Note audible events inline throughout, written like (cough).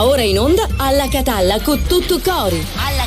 Ora in onda alla Catalla con tutto cori. Alla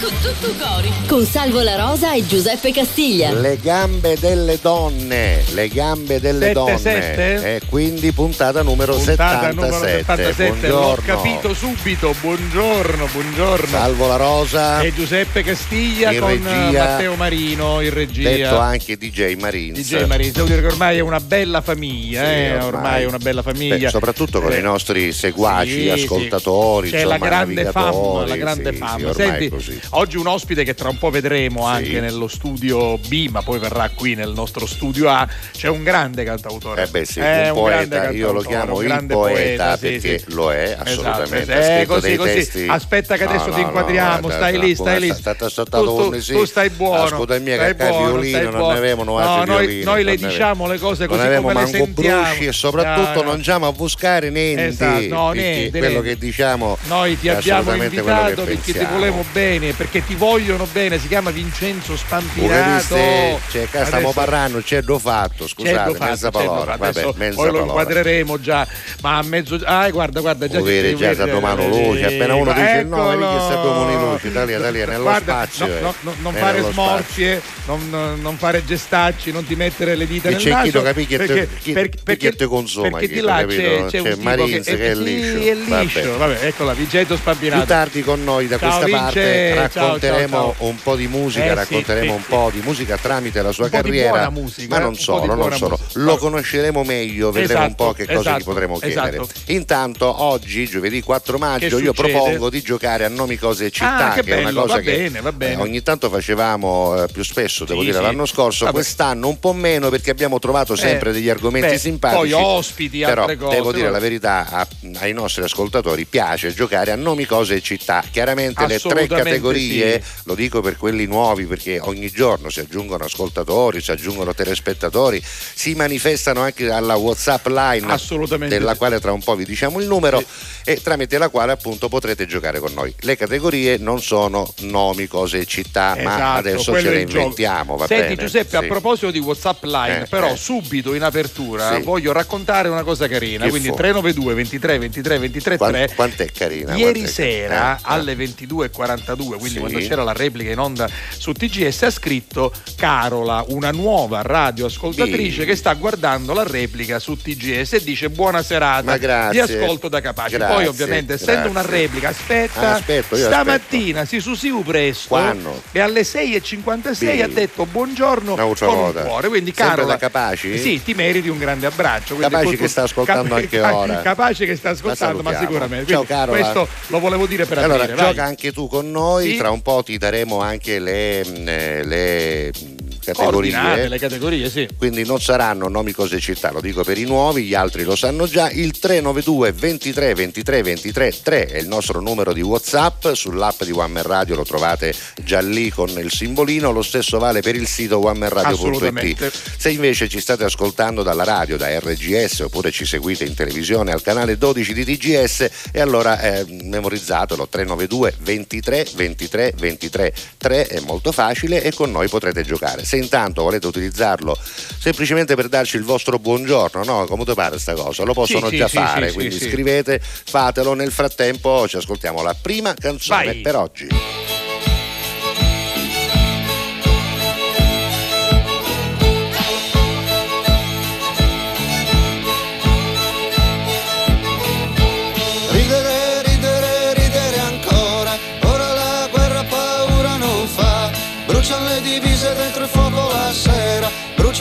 con tutto cori. Con Salvo La Rosa e Giuseppe Castiglia. Le gambe delle donne, le gambe delle Sette, donne. sette? E quindi puntata numero Puntata 77. numero 77, l'ho capito subito. Buongiorno, buongiorno. Salvo la Rosa, E Giuseppe Castiglia In con regia. Matteo Marino in regia. detto anche DJ Marines. DJ Marino, devo dire che ormai è una bella famiglia, Sì, eh, ormai. ormai. è una bella famiglia. Beh, soprattutto con Eh, i nostri seguaci, sì, ascoltatori, C'è insomma, la grande fama, la grande sì, fama. sì, Senti, così. Oggi un ospite che tra un po' vedremo anche nello studio B, ma poi verrà qui nel nostro studio A. C'è un grande cantautore. Eh beh sì, È un grande poeta, io lo chiamo un il grande poeta, sì, perché sì. lo è Esatto, assolutamente. eh, ha scritto così, così. testi- Aspetta che adesso no, ti inquadriamo, no, stai no, lì, stai lì. sta- sta- sta- Tu, tu- tu- sì. tu stai buono. Ascolta mia stai che buono, violino stai non buono. ne avevano No, altri noi, violini, noi le diciamo le cose così come le sentiamo. brusci e soprattutto No, no. non andiamo a buscare niente. Esatto, no, niente, quello che diciamo Noi ti abbiamo invitato perché ti volevamo bene, perché ti vogliono bene, si chiama Vincenzo Spampinato. viste, cioè, stiamo parlando, c'è do fatto, C'è scusate, fatto, mezza c'è parola, vabbè, mezza poi lo inquadreremo già, ma a mezzo. Ah, guarda, guarda, già vedi, già vedi, sta domando vedi, luce, appena uno dice nome, lì che sappiamo di luce, Italia, Italia, nello Guarda, spazio. no, eh. no, no, non fare smorfie, non, non fare gestacci, non ti mettere le dita E nel c'è naso. chi lo capì che perché, perché, perché, te consuma, perché di là c'è, c'è C'è un Marines che, è liscio. è liscio. Vabbè. Eccola, Vincenzo Spampinato. Più tardi con noi da questa parte racconteremo ciao, ciao. un po' di musica, Eh, sì, racconteremo sì, un po' di musica tramite la sua carriera. musica, ma eh, non solo, non solo. Lo conosceremo meglio, vedremo un po' che Esatto, cosa gli esatto, potremo chiedere. esatto. Intanto oggi, giovedì 4 maggio, Che io propongo di giocare a nomi, cose e città, Ah, che che, è una bello, cosa va che bene, va bene. eh, ogni tanto facevamo eh, più spesso, devo Sì, dire, sì. l'anno scorso, Vabbè. quest'anno un po' meno perché abbiamo trovato sempre Eh, degli argomenti beh, simpatici. poi ospiti, però altre cose, devo dire la verità, a- ai nostri ascoltatori piace giocare a nomi, cose e città. Chiaramente le tre Assolutamente categorie, sì. lo dico per quelli nuovi perché ogni giorno si aggiungono ascoltatori, si aggiungono telespettatori, si manifestano anche alla WhatsApp line Assolutamente della sì. quale tra un po' vi diciamo il numero e tramite la quale appunto potrete giocare con noi. Le categorie non sono nomi, cose e città, ma Esatto, adesso quello ce le inventiamo, va Senti bene? Giuseppe, a Sì. proposito di WhatsApp Line, Eh, però eh. subito in apertura Sì. voglio raccontare una cosa carina, Che quindi fu? 392 23 23 23 Quan- 3. quant'è carina? Ieri quant'è- sera eh, eh. alle 22.42, quindi Sì. quando c'era la replica in onda su TGS, ha scritto Carola, una nuova radioascoltatrice Sì. che sta guardando la replica su TGS e dice buona serata, vi ascolto da capace. Grazie, Poi ovviamente essendo grazie. una replica, aspetta, Ah, aspetto, stamattina si susiu presto Quando? e alle 6.56 Sì. ha detto buongiorno Un'altra con un cuore, quindi Sempre Carola, da Capaci? Sì, ti meriti un grande abbraccio. quindi Capaci (laughs) che sta ascoltando Cap- anche ora. Capace che sta ascoltando, ma sicuramente. Ciao, Quindi Carola. Questo lo volevo dire per Allora, aprire. vai. gioca anche tu con noi, Sì. Tra un po' ti daremo anche le, mh, eh, le mh, categorie. Le categorie, sì. Quindi non saranno nomi, cose e città, lo dico per i nuovi, gli altri lo sanno già. Il 392 23 23 23 3 è il nostro numero di WhatsApp, sull'app di One Man Radio lo trovate già lì con il simbolino, lo stesso vale per il sito onemanradio.it. Se invece ci state ascoltando dalla radio, da RGS oppure ci seguite in televisione al canale 12 di TGS e allora eh, memorizzatelo 392 23 23 23 3 è molto facile e con noi potrete giocare. Se intanto volete utilizzarlo semplicemente per darci il vostro buongiorno, no? Come ti pare sta cosa? Lo possono Sì, già sì, fare, sì, quindi scrivete, fatelo. Nel frattempo ci ascoltiamo la prima canzone Vai. per oggi.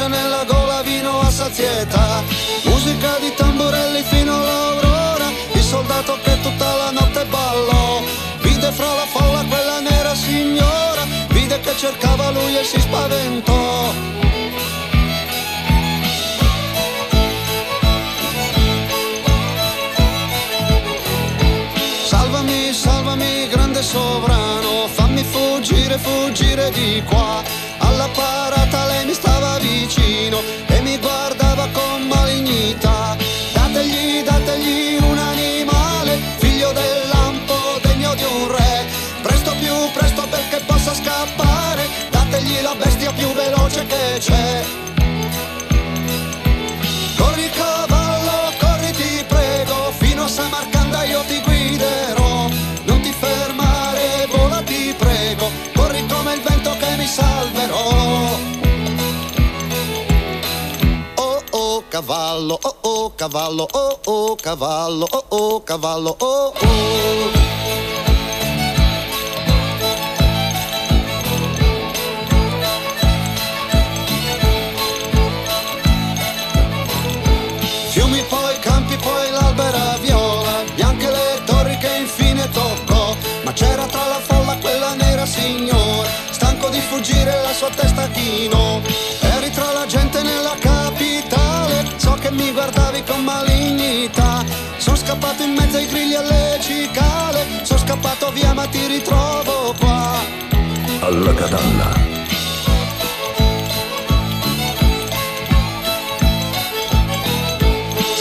Nella gola vino a sazietà. Musica di tamburelli fino all'aurora, il soldato che tutta la notte ballò. Vide fra la folla quella nera signora, vide che cercava lui e si spaventò. Salvami, salvami, grande sovrano, fammi fuggire, fuggire di qua. Alla parata cavallo, oh oh, cavallo, oh oh, cavallo, oh oh. Scappato in mezzo ai grilli alle cicale. Sono scappato via ma ti ritrovo qua. Alla catalla.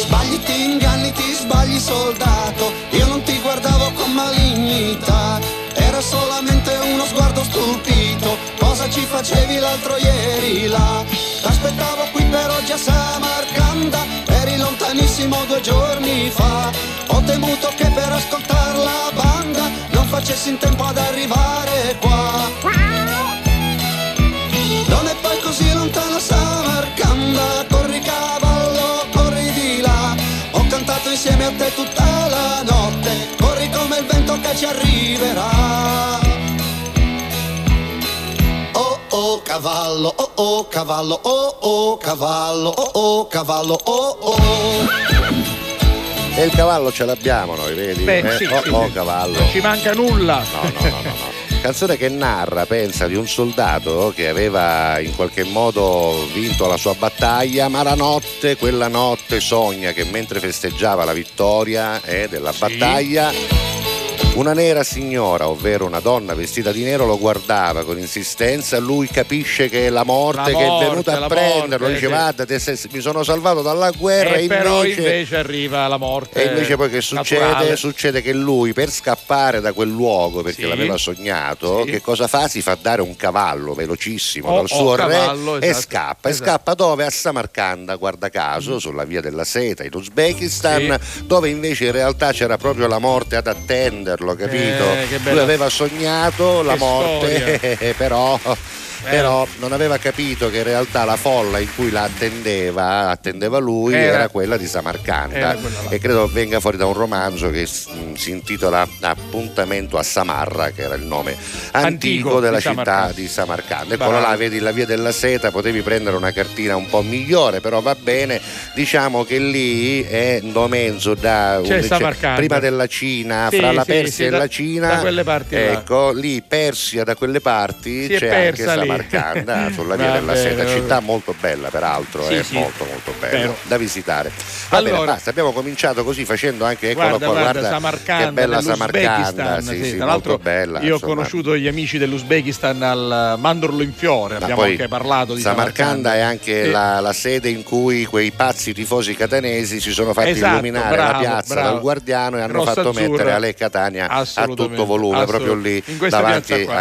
Sbagli, ti inganni, ti sbagli soldato. Io non ti guardavo con malignità. Era solamente uno sguardo stupito. Cosa ci facevi l'altro ieri là? T'aspettavo qui per oggi a Samarcanda Eri lontanissimo due giorni fa. Ho temuto che per ascoltare la banda Non facessi in tempo ad arrivare qua. Non è poi così lontano Samarcanda Corri cavallo, corri di là. Ho cantato insieme a te tutta la notte Corri come il vento che ci arriverà cavallo, oh oh cavallo, oh oh cavallo, oh oh cavallo, oh oh E il cavallo ce l'abbiamo noi, vedi? Beh, Eh, sì, oh, sì, oh, sì. cavallo. Non ci manca nulla. No, no, no, no, no. Canzone che narra, pensa, di un soldato che aveva in qualche modo vinto la sua battaglia, ma la notte, quella notte sogna che mentre festeggiava la vittoria eh, della Sì. battaglia, una nera signora, ovvero una donna vestita di nero, lo guardava con insistenza. Lui capisce che è la morte, La che è morte, venuta a prenderlo. morte, Dice: sì. Te sei- mi sono salvato dalla guerra. E e però invece, invece arriva la morte. e invece poi che succede? Succede che lui per scappare da quel luogo, perché Sì. l'aveva sognato, Sì. che cosa fa? Si fa dare un cavallo velocissimo Oh, dal suo oh, re cavallo, e esatto, scappa. esatto. E scappa dove? A Samarcanda, guarda caso, sulla via della seta in Uzbekistan, dove invece in realtà c'era proprio la morte ad attenderlo, capito? Eh, lui aveva sognato la Che morte, (laughs) però... Però non aveva capito che in realtà la folla in cui la attendeva, attendeva lui, Era- era, quella di Samarcanda. Là. E credo venga fuori da un romanzo che mm, si intitola Appuntamento a Samarra, che era il nome antico, Antico della di città Samarcanda. di Samarcanda. Eccolo là, vedi la via della seta, potevi prendere una cartina un po' migliore, però va bene. Diciamo che lì è Domenzo da un- Samarcanda. prima della Cina, Sì, fra la Persia sì, e da- la Cina. da quelle parti là. Ecco, lì Persia da quelle parti c'è persa anche Samarcanda (laughs) sulla via della bene, seta, città bene. molto bella peraltro, Sì, è sì. molto molto bella da visitare. Va bene, Allora- basta, abbiamo cominciato così facendo anche eccolo Guarda, qua, guarda, guarda Samarcanda, che bella Samarcanda, sì, sì, tra l'altro molto bella. io ho insomma. conosciuto gli amici dell'Uzbekistan al Mandorlo in Fiore, Ma abbiamo anche parlato di Samarcanda è anche Sì. la, la sede in cui quei pazzi tifosi catanesi si sono fatti Esatto, illuminare bravo, la piazza bravo. dal guardiano e hanno Rossa fatto azzurra. mettere Ale Catania a tutto volume proprio lì davanti esatto, in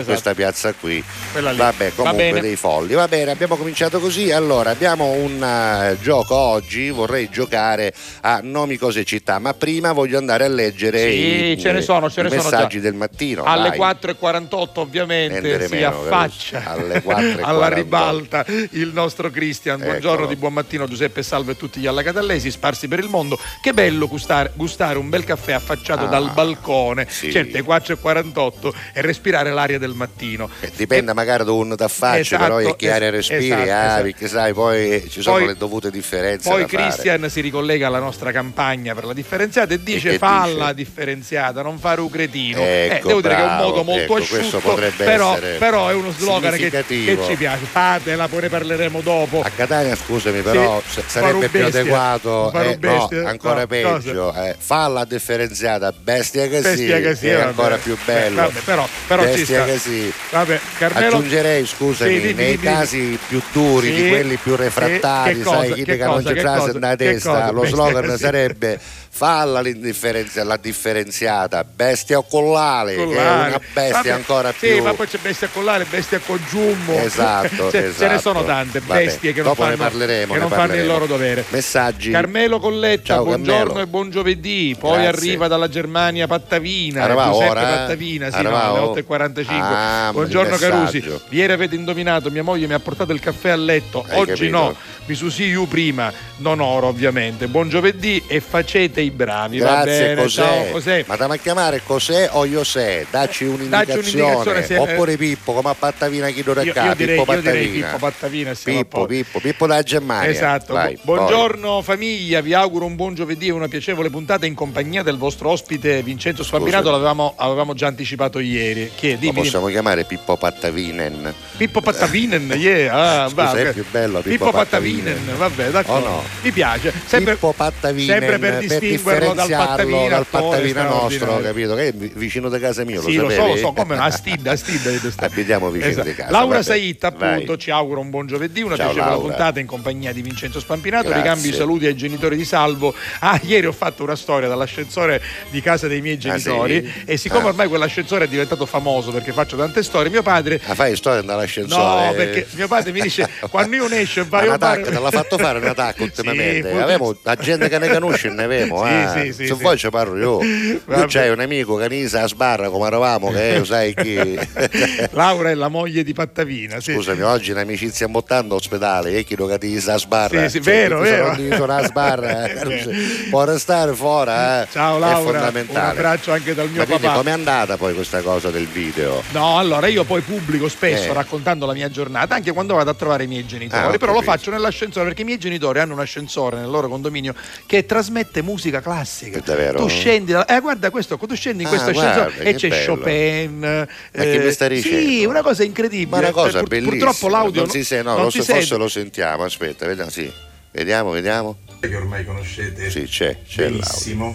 Esatto. questa piazza qui. Quella lì. Vabbè, Va comunque bene. dei folli. Va bene, abbiamo cominciato così. Allora, abbiamo un eh, gioco oggi, vorrei giocare a nomi, cose e città, ma prima voglio andare a leggere Sì, i, ce ne sono, ce ne sono messaggi già. del mattino. Alle vai. 4.48 ovviamente Niente si meno, affaccia alle 4.48. (laughs) alla ribalta il nostro Cristian. Buongiorno Eccolo. di buon mattino Giuseppe Salve a tutti gli allacatallesi sparsi per il mondo. Che bello gustare, gustare un bel caffè affacciato Ah, dal balcone, sì. certo alle 4.48 e respirare l'aria del mattino. Eh, Dipende magari da un t'affacci, Esatto, però è che aria es- respiri, esatto, ah, esatto. perché sai, poi eh, ci sono Poi- le dovute differenze. Poi fare. Cristian si ricollega alla nostra campagna per la differenziata e dice che falla dice? differenziata, non fare un cretino. Ecco, eh, devo dire che è un bravo, modo molto ecco, asciutto, potrebbe però, essere però è uno slogan che, che ci piace. Fatela, poi ne parleremo dopo. A Catania, scusami, però Sì, sarebbe più adeguato, eh, no, ancora no, peggio, eh, falla differenziata, bestia che Bestia sì, che sì, è vabbè. ancora più bello. Eh, vabbè, però- però bestia sta. che sì. Vabbè, Carmelo, Aggiungerei, scusami, Sì, nei casi più duri, di quelli più refrattari, sì, che sai, chi che che non c'è cosa, nella testa, lo (laughs) slogan sarebbe falla l'indifferenza, la differenziata, bestia o collale, che è collare. una bestia Vabbè, ancora sì, più... ma poi c'è bestia collare, bestia con giummo. Esatto, (laughs) Ce- Ce ne esatto. sono tante Vabbè, bestie che non fanno, parleremo, che non fanno il loro dovere. Messaggi. Carmelo Colletta, Ciao, buongiorno Carmelo. e buon giovedì. Poi Grazie. arriva dalla Germania Pattavina. Arriva ora? Pattavina, sì, Arriva no, alle ora? 8.45. Ah, buongiorno Carusi. Ieri avete indovinato, mia moglie mi ha portato il caffè a letto, Hai oggi capito. no. Mi susi io prima, non oro ovviamente. Buon giovedì e facete i bravi. Grazie, bene, cos'è? ciao, cos'è? Ma da chiamare cos'è o io sé? Dacci un'indicazione. un'indicazione, se- Oppure Pippo, come a Pattavina chi lo direi, Pippo Pattavina. Pippo Pattavina. Pippo. Pippo, Pippo da Germania. Esatto, Vai, Bu- buongiorno famiglia, vi auguro un buon giovedì e una piacevole puntata in compagnia del vostro ospite Vincenzo Sfambinato, Scusa. l'avevamo avevamo già anticipato ieri. Chi è? Lo Dimmi, dimmi. possiamo chiamare Pippo Pattavinen. Pippo Pattavinen, yeah, ah, Scusa, va, è più bello Pippo Pippo Pattavinen, Pattavinen. vabbè, d'accordo. Oh no. Mi piace. Sempre, Pippo Pattavinen sempre per distinguerlo dal Pattavina, dal attore Pattavina nostro, capito? Che è vi- vicino da casa mia, Sì, lo lo so, so, come no, a Stidda, a Stidda deve (laughs) stare. Abitiamo vicino Esatto. di casa. Laura. Saitta, appunto, Vai. ci auguro un buon giovedì, una Ciao, piacevole Laura. puntata in compagnia di Vincenzo Spampinato. Grazie. Ricambio i saluti ai genitori di Salvo. Ah, ieri ho fatto una storia dall'ascensore di casa dei miei genitori Ah, sì? e siccome Ah. ormai quell'ascensore è diventato famoso perché faccio tante storie, mio padre Ah, fai storia dall'ascensore? No, perché mio padre mi dice (laughs) quando io ne esce vai un a attacco, fare- te l'ha fatto fare un attacco (laughs) ultimamente. Sì, Avevamo la gente che ne conosce, ne avevamo. Sì, eh. sì, Se vuoi ci parlo io. (laughs) Tu c'hai un amico che inizia a sbarra come eravamo, che è, (laughs) sai chi. (laughs) Laura è la moglie di Pattavina. Scusami, oggi in amicizia in Mottando ospedale e chi lo capisce a sbarra. Sì, sì, vero, se vero. non dice una sbarra, eh, può restare fuori. eh. Ciao È Laura, un fondamentale. abbraccio anche dal mio Ma papà. com'è andata poi questa cosa del video? No, allora io poi pubblico spesso Eh. raccontando la mia giornata, anche quando vado a trovare i miei genitori, Ah, però lo faccio nell'ascensore perché i miei genitori hanno un ascensore nel loro condominio che trasmette musica classica. È davvero? Tu scendi, eh guarda questo, tu scendi in Ah, questo guarda, e c'è bello. Chopin. Ma che mi stai Sì, dicendo? una cosa incredibile. Ma una cosa Pur- bellissima. Purtroppo l'audio non si sente, no, non lo si so- forse sente. lo sentiamo. Aspetta, vediamo, sì. Vediamo, vediamo. che ormai conoscete Sì, c'è, c'è l'audio.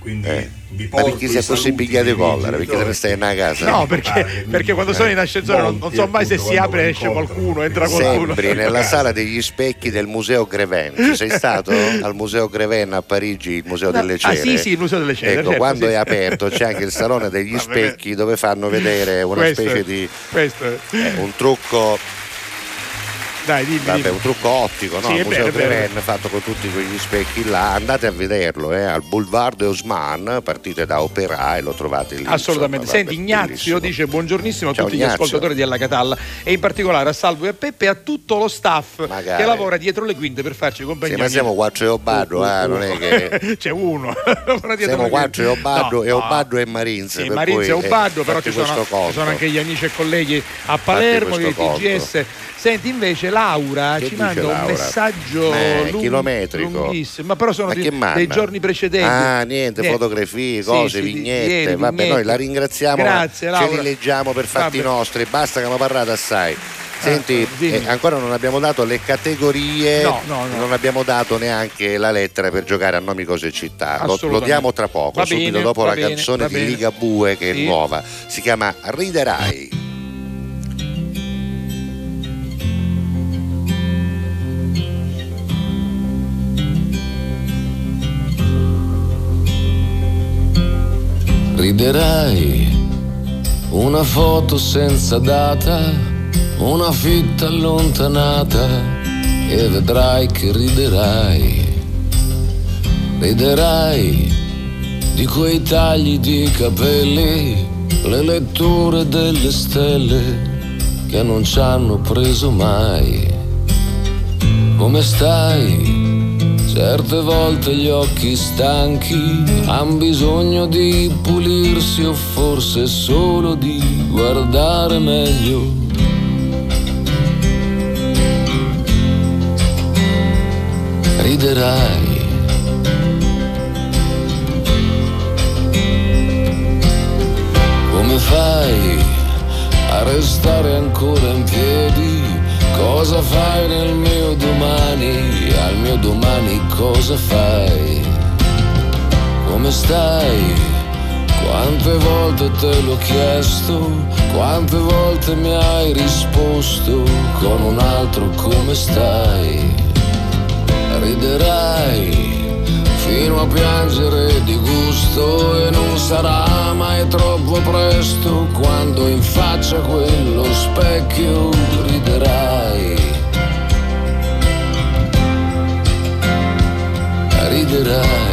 Quindi Eh. vi Ma porto perché i sei così dei miei collera? Perché te ne stai in una casa? No, perché, quindi, perché quando eh, sono in ascensore non, non so mai se si apre e esce qualcuno, entra perché qualcuno. Sembri nella (laughs) sala degli specchi del museo Greven. Ci sei stato al museo Greven a Parigi, il museo No, delle ah, cere? sì, sì, il museo delle cere, Ecco, certo, quando sì. è aperto c'è anche il salone degli (laughs) specchi dove fanno vedere una Questo- specie di questo è- eh, un trucco Dai, dimmi, Vabbè, dimmi. un trucco ottico, no? Sì, museo. Greven fatto con tutti quegli specchi là, andate a vederlo eh, al Boulevard de Haussmann, partite da Opera e lo trovate lì. Assolutamente. insomma, Senti, Ignazio bellissimo. dice buongiornissimo a Ciao, tutti gli Ignazio. ascoltatori di Alla Catalla e in particolare a Salvo e a Peppe e a tutto lo staff Magari. che lavora dietro le quinte per farci compagnia. Sì, ma siamo quattro e Obado, eh, non è che... (laughs) C'è uno. (laughs) Siamo quattro e. Obado No, e no. Obado e Marinz. Sì, Marinz e cui, eh, però ci sono, ci sono anche gli amici e colleghi a Palermo, di. TGS. Senti invece Laura Che ci manda un Laura? messaggio Eh, lung- chilometrico. ma però sono Ma di- manda? dei giorni precedenti. Ah, niente, Eh, fotografie, sì, cose, sì, di- vignette. ieri, Vabbè, vignette. noi la ringraziamo, Grazie, ce Laura. li leggiamo per fatti Vabbè. nostri, basta che mi parlate assai. Senti, dimmi. eh, ancora non abbiamo dato le categorie, No, no, no. non abbiamo dato neanche la lettera per giocare a nomi, cose e città. Lo, lo diamo tra poco, Va subito bene, dopo la bene, canzone di bene. Liga Bue che Sì. è nuova. Si chiama Riderai. Riderai una foto senza data, una fitta allontanata e vedrai che riderai. Riderai di quei tagli di capelli, le letture delle stelle che non ci hanno preso mai. Come stai? Certe volte gli occhi stanchi han bisogno di pulirsi o forse solo di guardare meglio. Riderai. Come fai a restare ancora in piedi? Cosa fai nel mio domani? Al mio domani cosa fai? Come stai? Quante volte te l'ho chiesto? Quante volte mi hai risposto con un altro come stai? Riderai fino a piangere di gusto e non sarà mai troppo presto quando in faccia a quello specchio riderai. Riderai.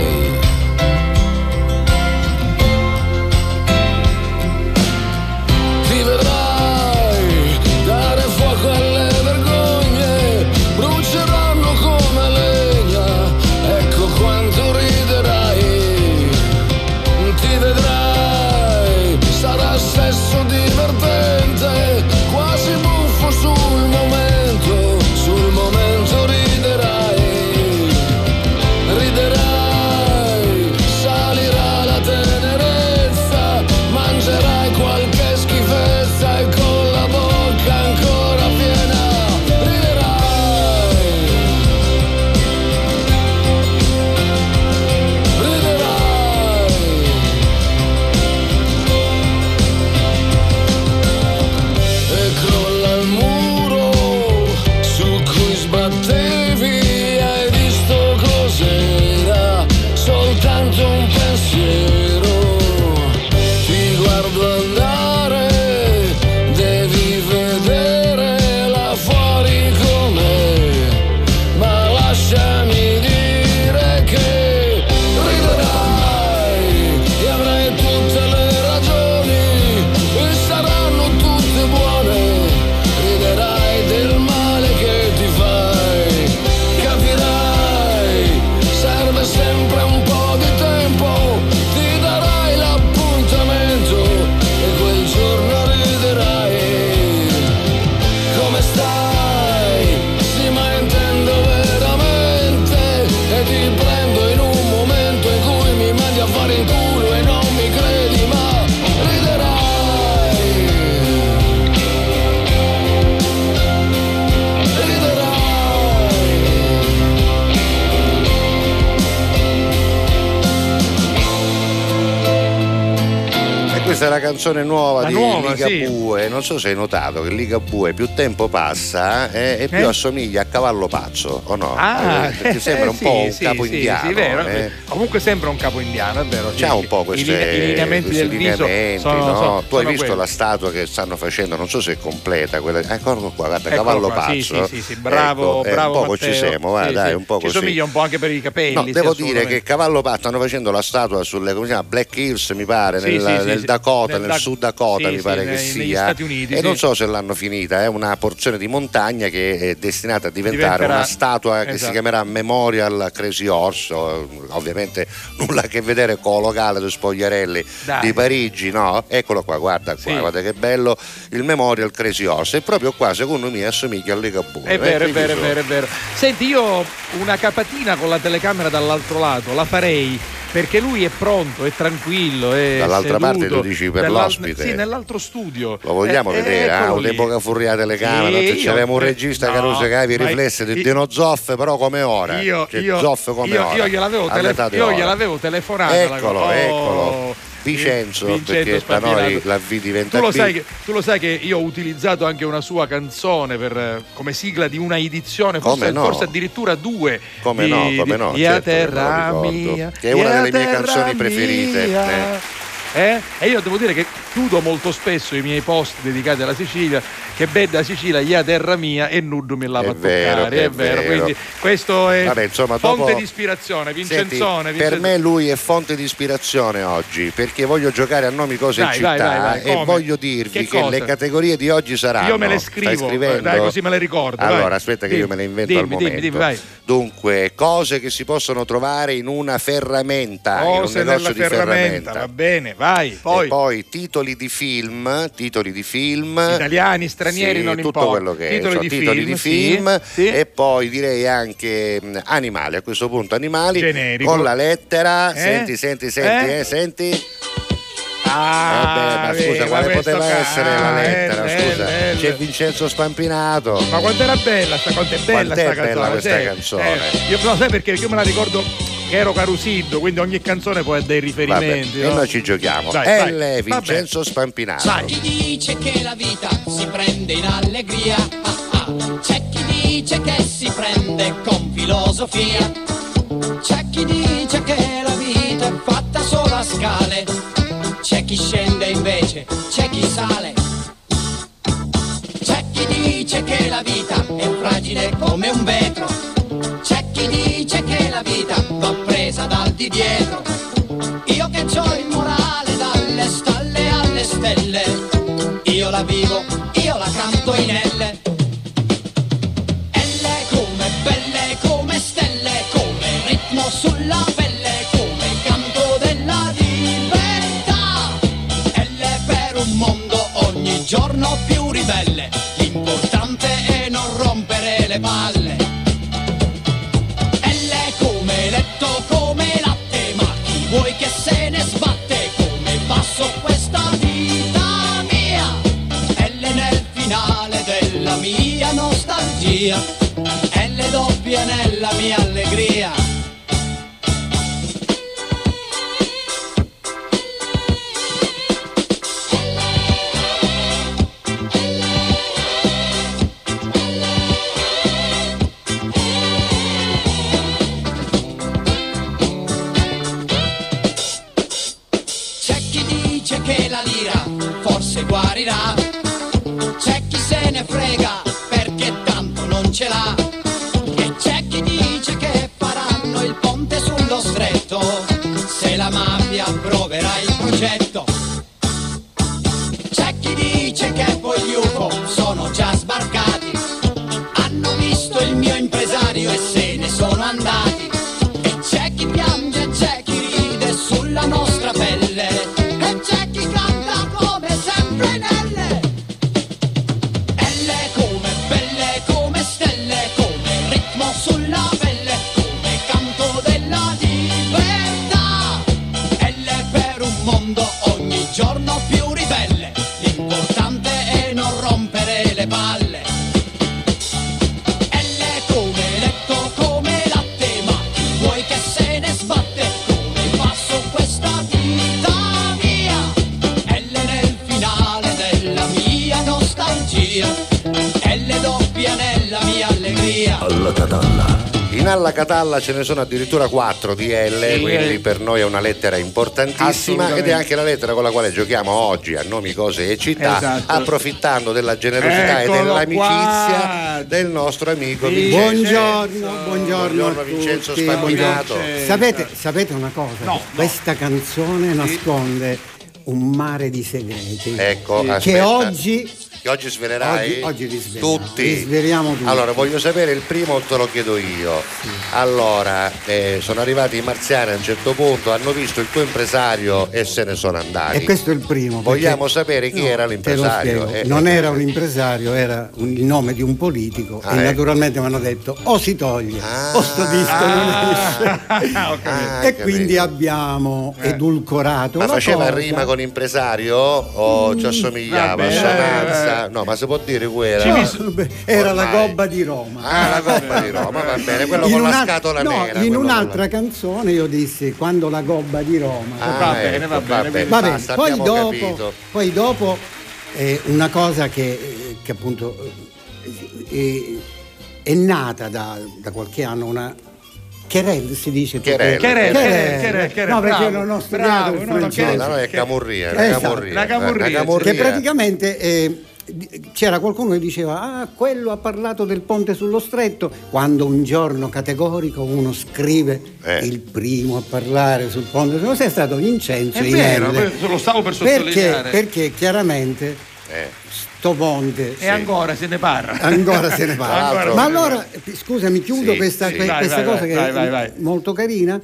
La canzone nuova La di nuova, Ligabue. Non so se hai notato che Ligabue più tempo passa eh, e più Eh? assomiglia a cavallo pazzo, o no? Ah, Eh, perché sembra un sì, po' un sì, capo sì, indiano. sì, vero. eh. Comunque sembra un capo indiano, è vero. sì, C'ha sì. un po' questi I, linea- i lineamenti del viso sono, no? sono- tu hai visto quelli. la statua che stanno facendo, non so se è completa, quella... eccolo qua, guarda, Eccolo cavallo qua, sì, pazzo. sì, sì, sì, bravo, Ecco, eh, bravo un poco Matteo. ci siamo, va, Sì, dai, sì. un po' Ci così. somiglia un po' anche per i capelli. No, sì, devo dire che Cavallo Patto stanno facendo la statua sulle come si chiama, Black Hills, mi pare, Sì, nel, sì, sì, sì. Dakota, Nel nel, Da- Sud Dakota, sì, mi sì, pare che nei- sia. Stati Uniti, e sì. non so se l'hanno finita, è una porzione di montagna che è destinata a diventare Diventerà- una statua che si esatto. chiamerà Memorial Crazy eh, ovviamente (laughs) nulla a che vedere con lo locale dei spogliarelli Dai. di Parigi, no? Eccolo qua, guarda qua, Sì. guarda che bello il Memorial Crazy Horse. E proprio qua, secondo me, assomiglia al Ligabue. È vero, è vero, è vero, è vero. Senti, io una capatina con la telecamera dall'altro lato la farei perché lui è pronto, è tranquillo. È Dall'altra seduto. parte tu dici per l'ospite. Sì, nell'altro studio. Lo vogliamo Eh, eh, vedere, ah, eccolo lì. un'epoca furriata le camere, Sì, c'aveva un eh, regista che no, rosicava i ma- riflessi di Dino Zoff, però come ora. Io, Cioè, io, Zoff come io, ora. io gliel'avevo, tele- all'età di io ora. gliel'avevo telefonata. la Eccolo, cosa. eccolo. Oh, Vincenzo, perché da noi Spampinato. la V diventa tu lo, sai che, tu lo sai che io ho utilizzato anche una sua canzone per, eh, come sigla di una edizione, forse, no? forse addirittura due. Come di- no, come di- no, Ia certo terra mia, Che è una delle mie canzoni preferite, mia. Eh? E io devo dire che chiudo molto spesso i miei post dedicati alla Sicilia, che bella Sicilia, ia terra mia e nudo mi lava È a vero, toccare, è, è vero. vero. Quindi questo è Vabbè, insomma, fonte dopo- di ispirazione, Senti, Vincenzone. per me lui è fonte di ispirazione oggi perché voglio giocare a nomi cose Dai, e città vai, vai, e voglio dirvi Che che, le categorie di oggi saranno Io me le scrivo, dai, così me le ricordo. allora aspetta che Dimmi, io me le invento dimmi, al dimmi, momento dimmi, vai. dunque cose che si possono trovare in una ferramenta Cose in un negozio di ferramenta, va bene, vai. Poi, e poi titoli di film titoli di film italiani, stranieri, sì, non tutto importa. quello che è, Titoli insomma, di titoli film, di sì, film sì. e poi direi anche mh, animali a questo punto animali Generico. con la lettera Eh? senti senti senti Eh? eh, senti Ah, Vabbè, ma scusa, vedi, quale poteva ca- essere la ah, lettera? eh, Scusa, eh, eh. c'è Vincenzo Spampinato. Ma quanto era bella sta, quanto è bella Quant'è sta bella canzone? questa sì. canzone? Eh, io non sai perché, perché io me la ricordo che ero Carusiddo, quindi ogni canzone poi ha dei Vabbè, riferimenti. e no? noi ci giochiamo. Dai, L. vai. Vincenzo Spampinato. Vai. Chi dice che la vita si prende in allegria? Ah, ah. C'è chi dice che si prende con filosofia. C'è chi dice che la vita è fatta solo a scale. C'è chi scende invece, c'è chi sale. C'è chi dice che la vita è fragile come un vetro. Di dietro. Io che ho il morale dalle stalle alle stelle. Io la vivo, nostalgia, L doppia nella mia In Alla Catalla ce ne sono addirittura 4 di L, Sì, quindi eh. per noi è una lettera importantissima ed è anche la lettera con la quale giochiamo oggi a nomi, cose e città, Esatto. approfittando della generosità Eccolo e dell'amicizia qua. del nostro amico Sì. Vincenzo. Buongiorno, buongiorno, Buongiorno, a Vincenzo. Buongiorno. Sapete, sapete una cosa? No, Questa canzone nasconde un mare di segreti. Ecco, che aspetta. oggi Che oggi svelerai? Oggi- oggi li sveliamo. Tutti. Li sveliamo tutti. Allora, voglio sapere il primo, te lo chiedo io. Allora, eh, sono arrivati i marziani a un certo punto, hanno visto il tuo impresario e se ne sono andati. E questo è il primo. Vogliamo sapere chi No, era l'impresario. Eh, non eh, era un impresario, era un- il nome di un politico Ah, e ecco. naturalmente mi hanno detto o si toglie Ah. o sto disco non esce. (laughs) Ah, capito. Ah, e capito. quindi abbiamo edulcorato. Ma la faceva cosa. rima con impresario o ci assomigliava? vabbè, Eh. No, ma si può dire quella? No, era la gobba di Roma. Ah, la Coppa di Roma, va bene, quello In con la una- scatola no, nera. in un'altra con canzone io dissi quando la gobba di Roma. la- Ah, Va bene, ecco, va bene, quindi Va bene, basta, poi dopo, poi dopo eh, una cosa che, che appunto eh, è, è nata da, da qualche anno, una querelle si dice. Querelle, Querelle. querelle, querelle, no perché bravo, non ho studiato bravo, il no, no, francese No, da noi è camurria, la Esatto. camurria. La camurria, Eh, sì. camurria. che praticamente eh, c'era qualcuno che diceva ah quello ha parlato del ponte sullo stretto quando un giorno categorico uno scrive Eh. il primo a parlare sul ponte sullo stretto è stato Vincenzo È vero, lo stavo per perché, sottolineare. perché chiaramente Eh, sto ponte E ancora se ne parla. ancora se ne (laughs) parla. Ma allora, scusami, chiudo Sì, questa, sì. Vai, questa vai, cosa vai, che vai, è vai, vai. molto carina.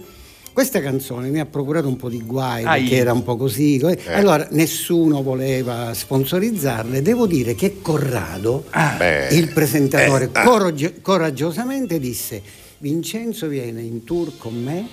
Questa canzone mi ha procurato un po' di guai Ai. perché era un po' così. eh. Allora nessuno voleva sponsorizzarle. Devo dire che Corrado, beh. il presentatore, Eh, ah. coraggi- coraggiosamente disse: Vincenzo viene in tour con me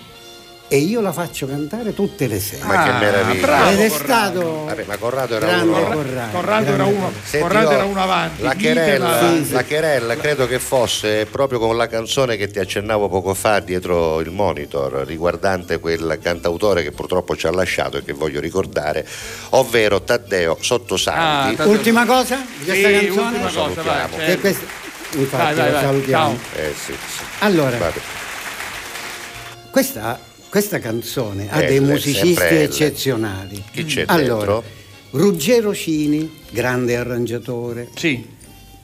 e io la faccio cantare tutte le sere. Ma che Ah, meraviglia. bravo. Ed è Corrado. stato Vabbè, ma Corrado era grande uno- Corrado. Corrado era uno, Senti, Corrado era uno avanti. La querella, Sì, sì. la querella credo che fosse proprio con la canzone che ti accennavo poco fa dietro il monitor, riguardante quel cantautore che purtroppo ci ha lasciato e che voglio ricordare, ovvero Taddeo Sottosanti. Ah, Taddeo- Ultima cosa di questa Sì, canzone? ultima cosa, vai. Certo. questa- infatti Vai, vai, lo vai. salutiamo. Ciao. Eh, sì, sì. Allora, Vabbè. questa, questa canzone ha Eh, dei musicisti eccezionali. Chi c'è allora, dentro? Ruggero Cini, grande arrangiatore. Sì.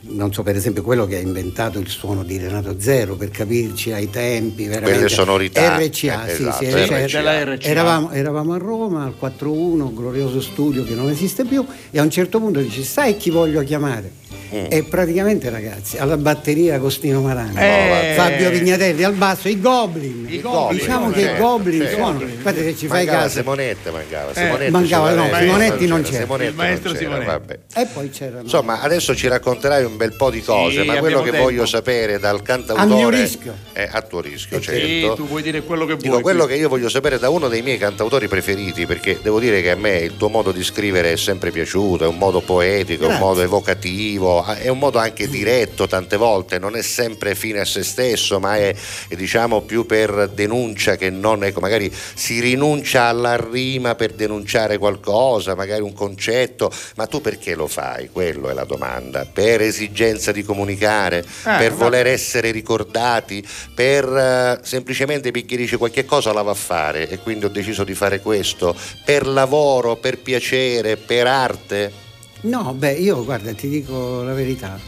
Non so, per esempio, quello che ha inventato il suono di Renato Zero, per capirci ai tempi, veramente. Quelle sonorità. RCA, Eh, sì, esatto, sì, RCA. RCA. Della RCA. Eravamo, eravamo a Roma al 4-1, glorioso studio che non esiste più, e a un certo punto dice: Sai chi voglio chiamare? Mm. E praticamente, ragazzi, alla batteria Agostino Marani, Eh. Fabio Vignatelli al basso, i Goblin. I Goblin, Diciamo che i certo, Goblin certo. sono. Guardate se ci fai Mancava caso. Simonetta mancava, Eh, Simonetti mancava, no, Simonetti non c'era, c'era. Simonetti Il maestro non c'era, Simonetti. vabbè. E poi c'era. Insomma, adesso ci racconterai un bel po' di cose, Sì, ma quello che tempo. voglio sapere dal cantautore A mio rischio. è a tuo rischio, Eh, Sì, certo. tu puoi dire quello che vuoi. Dico quello qui. che io voglio sapere da uno dei miei cantautori preferiti, perché devo dire che a me il tuo modo di scrivere è sempre piaciuto, è un modo poetico, è un modo evocativo, è un modo anche diretto tante volte, non è sempre fine a se stesso, ma è, è, diciamo più per denuncia che non ecco, magari si rinuncia alla rima per denunciare qualcosa, magari un concetto, ma tu perché lo fai? Quello è la domanda. Per esigenza di comunicare, per va- voler essere ricordati, per eh, semplicemente perché dice qualche cosa la va a fare e quindi ho deciso di fare questo, per lavoro, per piacere, per arte. No, beh, io guarda, ti dico la verità.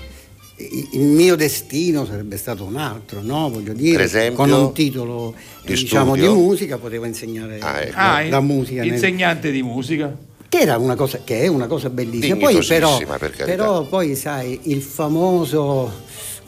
Il mio destino sarebbe stato un altro, no? Voglio dire, esempio? con un titolo Di diciamo di musica, potevo insegnare Ah, ecco. la, Ah, la musica. nel- insegnante di musica. che era una cosa che è una cosa bellissima. Poi però, per però poi sai, il famoso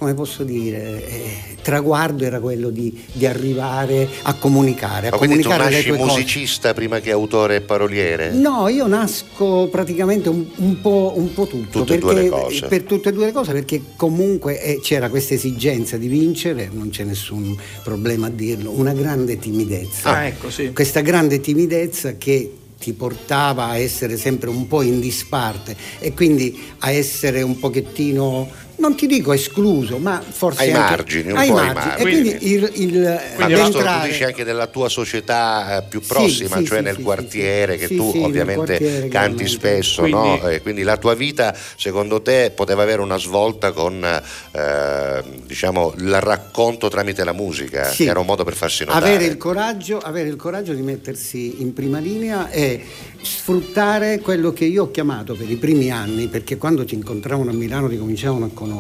come posso dire, eh, traguardo era quello di, di arrivare a comunicare, a Ma quindi tu comunicare nasci tue cose. musicista prima che autore e paroliere? No, io nasco praticamente un, un po', un po' tutto. Tutte e perché, due le cose. Per tutte e due le cose, perché comunque eh, c'era questa esigenza di vincere, non c'è nessun problema a dirlo, una grande timidezza. Ah, ecco, sì. Questa grande timidezza che ti portava a essere sempre un po' in disparte e quindi a essere un pochettino non ti dico escluso, ma forse Ai anche- margini, un ai po' ai margini. margini. E quindi il, il Ma questo tu addentrare- dici anche della tua società eh, più prossima, sì, cioè sì, nel sì, quartiere, sì, che sì, tu ovviamente quartiere, canti spesso, Quindi- no? E quindi la tua vita, secondo te, poteva avere una svolta con eh, diciamo, il racconto tramite la musica, Sì. che era un modo per farsi notare. Avere il, coraggio, avere il coraggio di mettersi in prima linea e sfruttare quello che io ho chiamato per i primi anni, perché quando ti incontravano a Milano ti cominciavano a conoscere,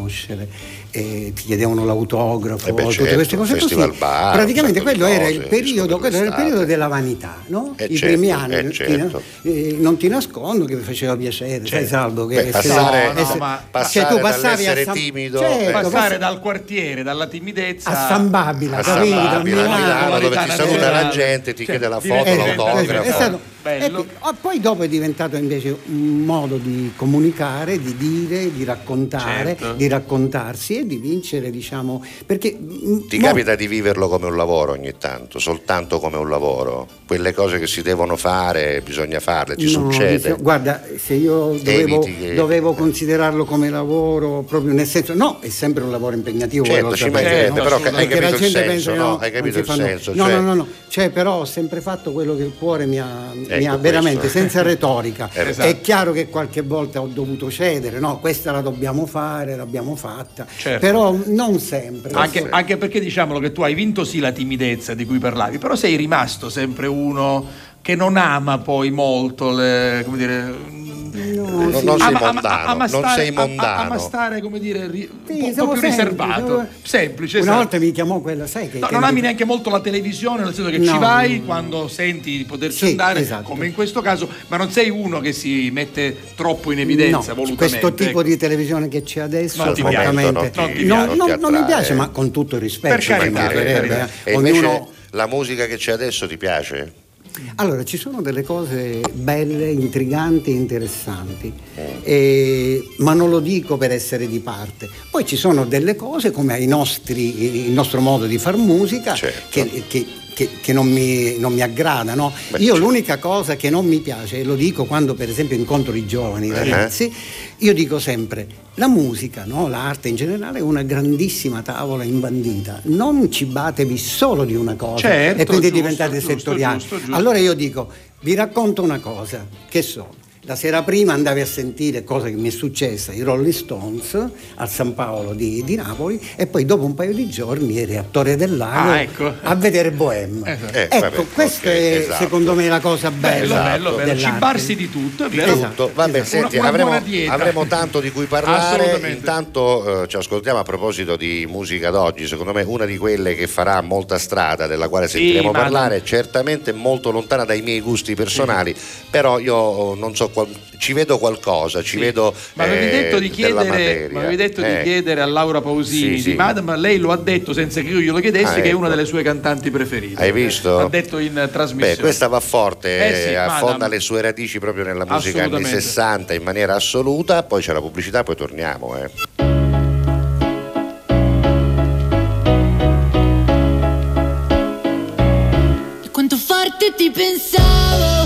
e ti chiedevano l'autografo, Eh beh, tutte certo, queste cose così. Bar, Praticamente quello era il periodo, per quello era il periodo della vanità, no? Eh, I certo, primi anni. eh, ti- certo. eh, non ti nascondo che mi faceva piacere, sai Salvo, che Beh, passare, no, no, essere- ma- passare cioè, tu passavi a San- timido Certo, eh, Passare dal quartiere, dalla timidezza a San Babila, a San Babila, a Milano. Dove ti saluta la gente, ti Cioè, chiede la foto, Esatto, l'autografo. Bello. ecco, ah, poi dopo è diventato invece un modo di comunicare, di dire, di raccontare, Certo. di raccontarsi e di vincere, diciamo, perché mm, Ti mo- capita di viverlo come un lavoro ogni tanto, soltanto come un lavoro? Quelle cose che si devono fare, bisogna farle, ti No, succede? dice- guarda, se io dovevo, che- dovevo considerarlo come lavoro, proprio nel senso, no, è sempre un lavoro impegnativo. Certo, lo ci mancherebbe, no? però hai Perché capito la il gente senso, pensa no? no, Hai capito il fanno- senso, No, cioè- no, no, no, cioè, però ho sempre fatto quello che il cuore mi ha, Ecco, veramente, questo. senza (laughs) retorica. Esatto. È chiaro che qualche volta ho dovuto cedere, no, questa la dobbiamo fare, l'abbiamo fatta, Certo. però non sempre. Anche, anche perché diciamolo che tu hai vinto sì la timidezza di cui parlavi, però sei rimasto sempre uno che non ama poi molto le, come dire, Non- non sei ama- ama- mondano, ama non stare- sei ama- mondano. ama stare come dire ri- un Sì, po', un po' più semplici, riservato, siamo- semplice. Una esatto. volta mi chiamò quella, sai che... No, che non mi- ami neanche molto la televisione, nel senso che ci No, vai no. quando senti di poterci Sì, andare, esatto. come in questo caso, ma non sei uno che si mette troppo in evidenza No, volutamente. questo tipo ecco. di televisione che c'è adesso Non ti piace, francamente, non ti- no, non ti non, non mi piace ma con tutto il rispetto Per ci carità, eh. E invece Ognuno- la musica che c'è adesso ti piace? Allora, ci sono delle cose belle, intriganti, interessanti, eh, ma non lo dico per essere di parte. Poi ci sono delle cose come nostri, il nostro modo di far musica Certo. che, che- che- che non, mi, non mi aggrada. no? Beh, Io certo. l'unica cosa che non mi piace, e lo dico quando per esempio incontro i giovani i Eh. ragazzi, io dico sempre, la musica, no? l'arte in generale è una grandissima tavola imbandita, non cibatevi solo di una cosa Certo, e quindi giusto, diventate giusto, settoriali. giusto, giusto. Allora io dico, vi racconto una cosa, che so, la sera prima andavi a sentire cosa che mi è successa, i Rolling Stones al San Paolo di, di Napoli e poi dopo un paio di giorni eri a Torre del Lago Ah, ecco. a vedere Bohème. Eh, ecco, vabbè, questa ok, è esatto. secondo me la cosa Bello, bella. bello, bello. dell'arte. Cibarsi di tutto, è vero? Esatto. Tutto. Vabbè, esatto. senti, Una- una avremo, avremo tanto di cui parlare. Intanto eh, ci ascoltiamo a proposito di musica d'oggi. Secondo me una di quelle che farà molta strada, della quale Sì, sentiremo ma- parlare, certamente molto lontana dai miei gusti personali. Però io non so, qual- ci vedo qualcosa, ci Sì. vedo. Ma avevi eh, detto di della chiedere, materia. ma avevi detto Eh. di chiedere a Laura Pausini Sì, di sì. Madame, lei lo ha detto senza che io glielo chiedessi, Ah, che è ecco. una delle sue cantanti preferite. Hai visto? Ha detto in trasmissione. Beh, questa va forte, Eh sì, eh, affonda Madame. le sue radici proprio nella musica anni Assolutamente. 60 in maniera assoluta. Poi c'è la pubblicità, poi torniamo. Eh. Quanto forte ti pensavo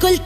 forte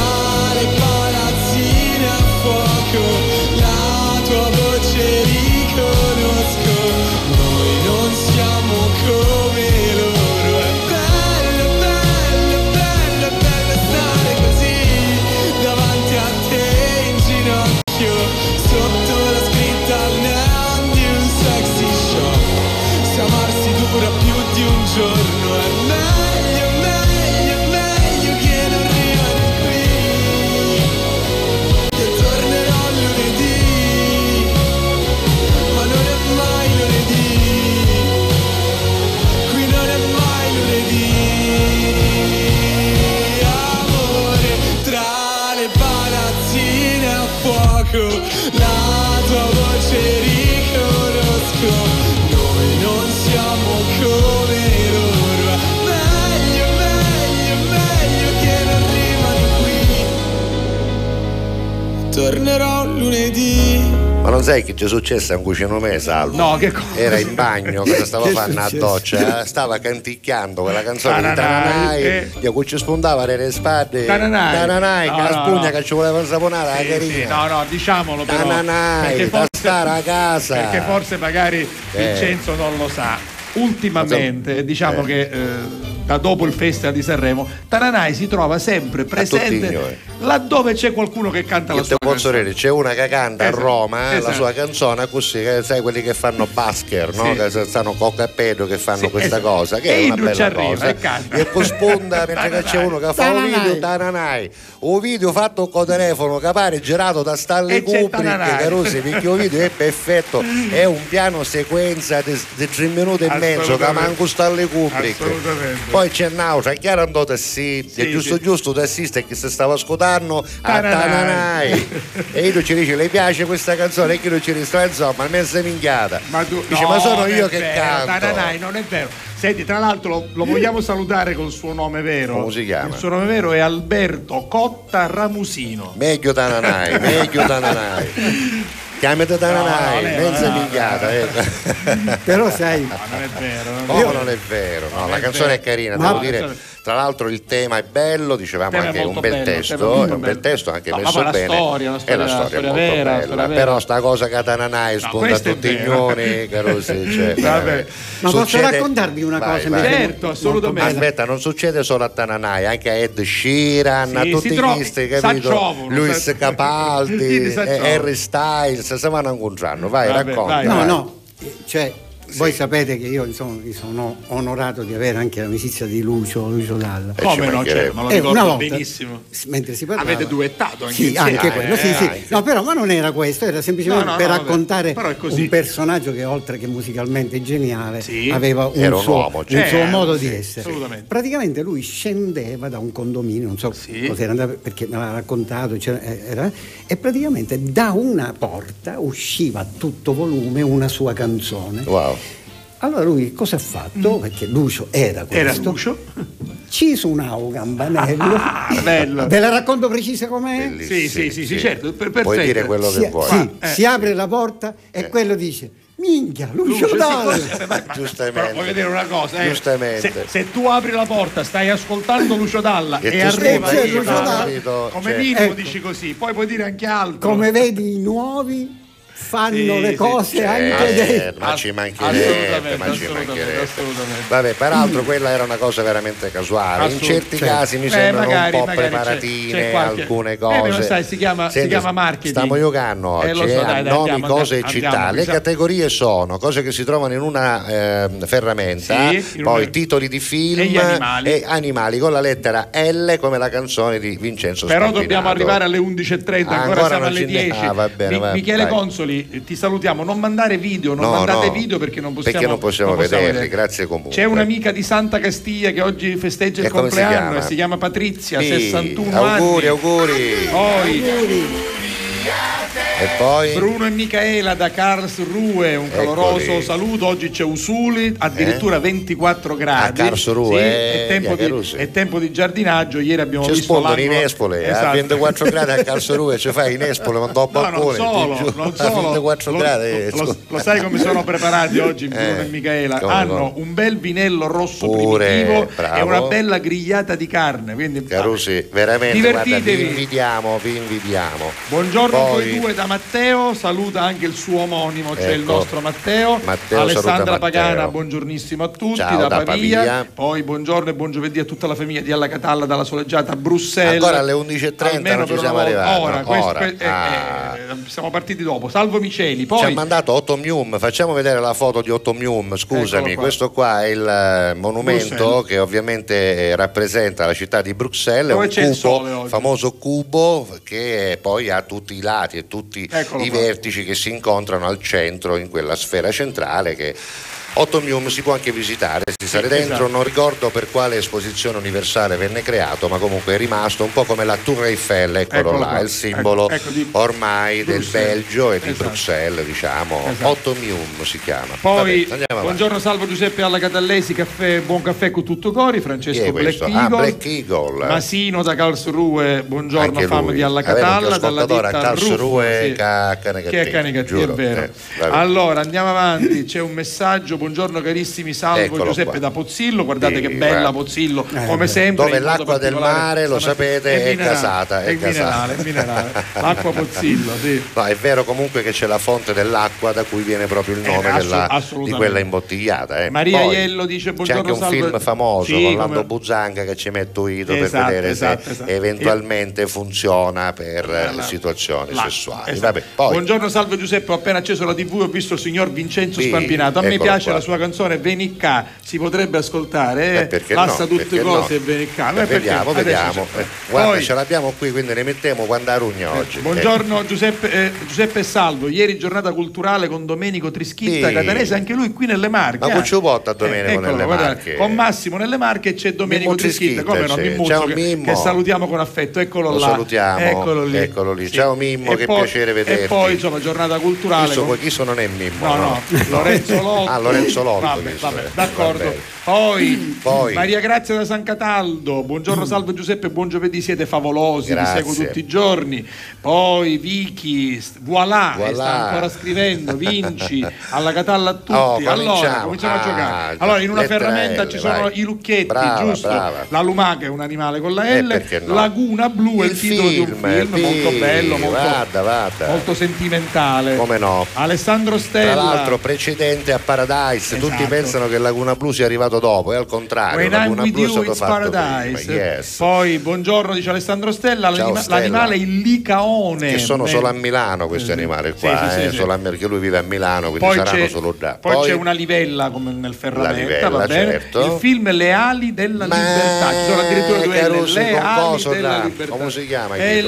sai che ci è successo a un cucino me, Salvo? No, che cosa? Era in bagno, cosa stava (laughs) facendo a doccia? Stava canticchiando quella canzone di Tananai, eh. che ci spuntava nelle spalle. Tananai. Tananai, No, che la spugna no. che ci voleva insaponare la Sì, carina. sì, no, no, diciamolo però. Tananai, perché da forse- stare a casa. Perché forse magari Eh. Vincenzo non lo sa. Ultimamente, diciamo Eh. che eh, da dopo il Festival di Sanremo, Tananai si trova sempre presente ignori. laddove c'è qualcuno che canta la Io sua te posso canzone. dire, c'è una che canta Esatto, a Roma eh, la esatto. sua canzone così, che sai quelli che fanno basker, no? Sì. che stanno cocca e pedo che fanno Sì, questa esatto. cosa, che E è una bella arriva cosa. e canta. E poi sponda (laughs) mentre che c'è uno che fa un video, Tananai, un video fatto con telefono che pare girato da Stanley Kubrick. Carusi, perché il video è perfetto, è un piano sequenza di, di tre minuti e mezzo che manco Stanley Kubrick. Assolutamente. Poi c'è Nausa, chiaro andò tassista, Sì, giusto sì. giusto tassista che si stava ascoltando a Tananai. E io ci dice le piace questa canzone e io ci dice insomma mezza minchiata Ma, tu, dice no, ma sono io che vero, canto Tananai, non è vero. Senti, tra l'altro lo, lo vogliamo salutare col suo nome vero. Come si chiama? Il suo nome vero è Alberto Cotta Ramusino. meglio Tananai meglio Tananai (laughs) chiamate No, Tananai no, no, mezza no, no, minchiata no. ecco. Però sai, No, non è vero. Non è Oh, vero. non è vero, no, Non la è canzone vero. è carina, Ma- devo dire. Tra l'altro il tema è bello, dicevamo Il tema è anche un bel bello, è testo, è un bel bello. testo anche No, messo bene. storia, la è storia- la la storia, storia molto vera, la bella. Però sta cosa che Tananai No, a è tutti i gnoni, Carusi, cioè, (laughs) Vabbè. Ma posso succede- raccontarvi una Vai, cosa vai. Certo, molto assolutamente. Aspetta, non succede solo a Tananai, anche a Ed Sheeran, a Sì, tutti si trova- questi, capito? Luis Capaldi, (laughs) eh, Harry Styles, si vanno incontrando. Vai, Vabbè, racconta. vai, No, vai. no, cioè, voi sapete che io insomma, mi sono onorato di avere anche l'amicizia di Lucio, Lucio Dalla. Eh, Come ci no, mancherebbe. certo, ma lo Eh, ricordo una volta, benissimo. mentre si parlava Avete duettato anche sì, insieme. anche Eh, quello, sì, eh, sì. anche. No, però ma non era questo, era semplicemente No, no, per no, raccontare un personaggio che oltre che musicalmente geniale Sì. aveva un, Era un suo, uomo, un certo. suo Eh, modo sì, di essere. assolutamente. Praticamente lui scendeva da un condominio, non so Sì. cos'era andato perché me l'ha raccontato, c'era- eh, era- e praticamente da una porta usciva a tutto volume una sua canzone. Wow. Allora lui cosa ha fatto? Perché Lucio era questo. Mm. Era Lucio? Ci suonava un campanello. Ah, bello. Ve la racconto precisa com'è? Sì, sì, sì, sì, certo, per- Puoi perfetto. dire quello Si, che vuoi. sì, Eh. si apre la porta e Eh. quello dice minchia, Lucio, Lucio, sì, così, eh, ma- ma- (laughs) Giustamente. però voglio dire una cosa, eh. Giustamente. Se, se tu apri la porta, stai ascoltando Lucio Dalla E e, arriva Lucio Dalla, capito? come Cioè- minimo Ecco. dici così, poi puoi dire anche altro. Come vedi i nuovi fanno Sì, le sì, cose Eh, anche dei... ma ci mancherebbe, assolutamente, ma ci mancherebbe. assolutamente. Vabbè, peraltro quella era una cosa veramente casuale. In certi certo. casi mi Eh, sembrano magari- un po' c'è- preparatine c'è qualche- alcune Eh, cose. però sai, si chiama- si chiama marketing. Stiamo giocando Eh, oggi lo so, eh, dai, dai, nomi, andiamo, cose e andiamo, città. andiamo, Le bisogna- categorie sono cose che si trovano in una ehm, ferramenta, Sì, poi una- titoli di film E animali. e animali con la lettera L come la canzone di Vincenzo Però Scampinato. dobbiamo arrivare alle 11.30, Ah, ancora, ancora siamo alle ci ne- 10. Ah, va bene, Mi- va- Michele vai. Consoli, eh, ti salutiamo. Non mandare video, non No, mandate no, video perché non possiamo, perché non possiamo vederli, vedere. grazie comunque. C'è un'amica di Santa Castiglia che oggi festeggia il E si compleanno chiama? e si chiama Patrizia, Sì, 61 auguri, anni. auguri. Poi E poi? Bruno e Michaela da Karlsruhe, un caloroso Eccoli. saluto. Oggi c'è Usuli, addirittura 24 gradi. A Karlsruhe, Sì, eh, è, tempo via di, è tempo di giardinaggio. Ieri abbiamo Ci visto l'angolo- in Espole, Esatto. a 24 (laughs) gradi a Karlsruhe ci fai in Espole, ma dopo No, non balcone, solo, ti giuro, non a solo. 24 Lo- gradi. eh, lo, scusa. lo sai come sono preparati (laughs) oggi Bruno Eh, e Michaela? come Hanno no. un bel vinello rosso Pure, primitivo e bravo. una bella grigliata di carne. Quindi, Carusi, veramente, guarda, vi invidiamo, vi invidiamo. Buongiorno a Poi- voi due da Matteo, saluta anche il suo omonimo, c'è il Ecco. nostro Matteo. Matteo Alessandra Pagana, Matteo. buongiornissimo a tutti Ciao, da, da Pavia. Pavia. Poi buongiorno e buon giovedì a tutta la famiglia di Alla Catalla dalla soleggiata Bruxelles. Ancora alle 11.30 Almeno non ci siamo arrivati, Ora, no, questo- ora. que- eh, Ah. eh, siamo partiti dopo. Salvo Miceli, Ci ha poi mandato Otto Mium, facciamo vedere la foto di Otto Mium, scusami, qua. questo qua è il eh, monumento Bruxelles. che ovviamente eh, rappresenta la città di Bruxelles, Dove un c'è il sole cubo, famoso cubo che poi ha tutti i lati e tutti Eccolo i vertici che si incontrano al centro in quella sfera centrale che Otto Mium si può anche visitare, si sale dentro, esatto. non ricordo per quale esposizione universale venne creato, ma comunque è rimasto un po' come la Tour Eiffel, eccolo, Eccolo là, qua. il simbolo Ecco, ecco di ormai del Bruxelles. Belgio e di Esatto. Bruxelles, diciamo. Esatto. Otto Mium si chiama. Poi, Vabbè, buongiorno Salvo Giuseppe alla Catallesi, caffè, buon caffè con tutto cori, Francesco Black questo? Eagle. Ah, Black Eagle. Masino da Karlsruhe, buongiorno Anche fam lui. di Alla Catalla, dalla ditta Karlsruhe Ruffo, sì. ca- che è giuro. è vero. Eh, allora andiamo avanti, c'è un messaggio, buongiorno carissimi, salvo Eccolo Giuseppe qua. da Pozzillo, guardate Sì, che bella guarda. Pozzillo, Eh, come sempre. Dove l'acqua del mare, lo sapete, è minerale, gasata, è È minerale, gasata. è minerale. L'acqua Pozzillo, sì. No, è vero comunque che c'è la fonte dell'acqua da cui viene proprio il nome Eh, della- di quella imbottigliata. eh. Maria Poi Iello dice C'è buongiorno anche un salve. film famoso Sì, con Lando come- Buzzanca che ci metto ito Esatto, per vedere esatto, se esatto. eventualmente funziona per eh, La- situazioni la- sessuali. esatto. Vabbè, poi Buongiorno salve Giuseppe, ho appena acceso la tv e ho visto il signor Vincenzo Spampinato. A me piace qua. la sua canzone Venicà, si potrebbe ascoltare, eh? Eh, Passa no, tutte cose no? Venicà. Eh, Noi vediamo, vediamo. c'è- Eh, guarda, Poi- ce l'abbiamo qui, quindi ne mettiamo quando a rugna oggi. Buongiorno Giuseppe, eh, Giuseppe Salvo, ieri giornata culturale con Domenico Trischitta Sì. Catanese, anche lui qui nelle Marche. Ma eh. Cuccio Botta a Domenico eccolo, nelle guarda, Marche. Con Massimo nelle Marche c'è Domenico Mimmo Trischitta, come no, c'è. Mimmuccio, Ciao, che, Mimmo. che salutiamo con affetto, eccolo Lo là. salutiamo, Eccolo lì. eccolo lì. Ciao, Mimmo, E che poi- piacere vederti. E poi insomma giornata culturale. Chi sono non è Mimmo? No, no, Lorenzo (laughs) Lotto. Lorenzo Lotto. Vabbè, vabbè, d'accordo. Poi, Poi. Maria Grazia da San Cataldo, buongiorno salve Giuseppe, buon giovedì, siete favolosi, vi seguo tutti i giorni. Poi Vicky, voilà, Voilà. sta ancora scrivendo, vinci, (laughs) alla Catalla a tutti. Oh, allora, cominciamo. cominciamo a Ah, giocare. Allora, in una ferramenta L, ci sono vai. i lucchetti, Brava, giusto? brava. La lumaca è un animale con la Eh, L, no? Laguna Blu è il, Il titolo di un film, film il molto film, bello, molto, vada, vada. molto sentimentale. Come no? Alessandro Tra Stella. l'altro precedente a Paradise, tutti Esatto. pensano che Laguna Blu sia arrivato dopo, è al contrario, When I'm Laguna with Blu è you, it's fatto paradise. Yes. Poi, buongiorno, dice Alessandro Stella. Ciao, l'anima- Stella. L'animale è il licaone. Che sono Beh, solo a Milano questi animali qua, sì, sì, eh, sì. solo a- perché lui vive a Milano, quindi Poi, saranno solo là. poi c'è una livella come nel ferramenta, livella, va bene? certo. Il film Le ali della libertà. Ci sono addirittura due L. Le ali della libertà. come si chiama È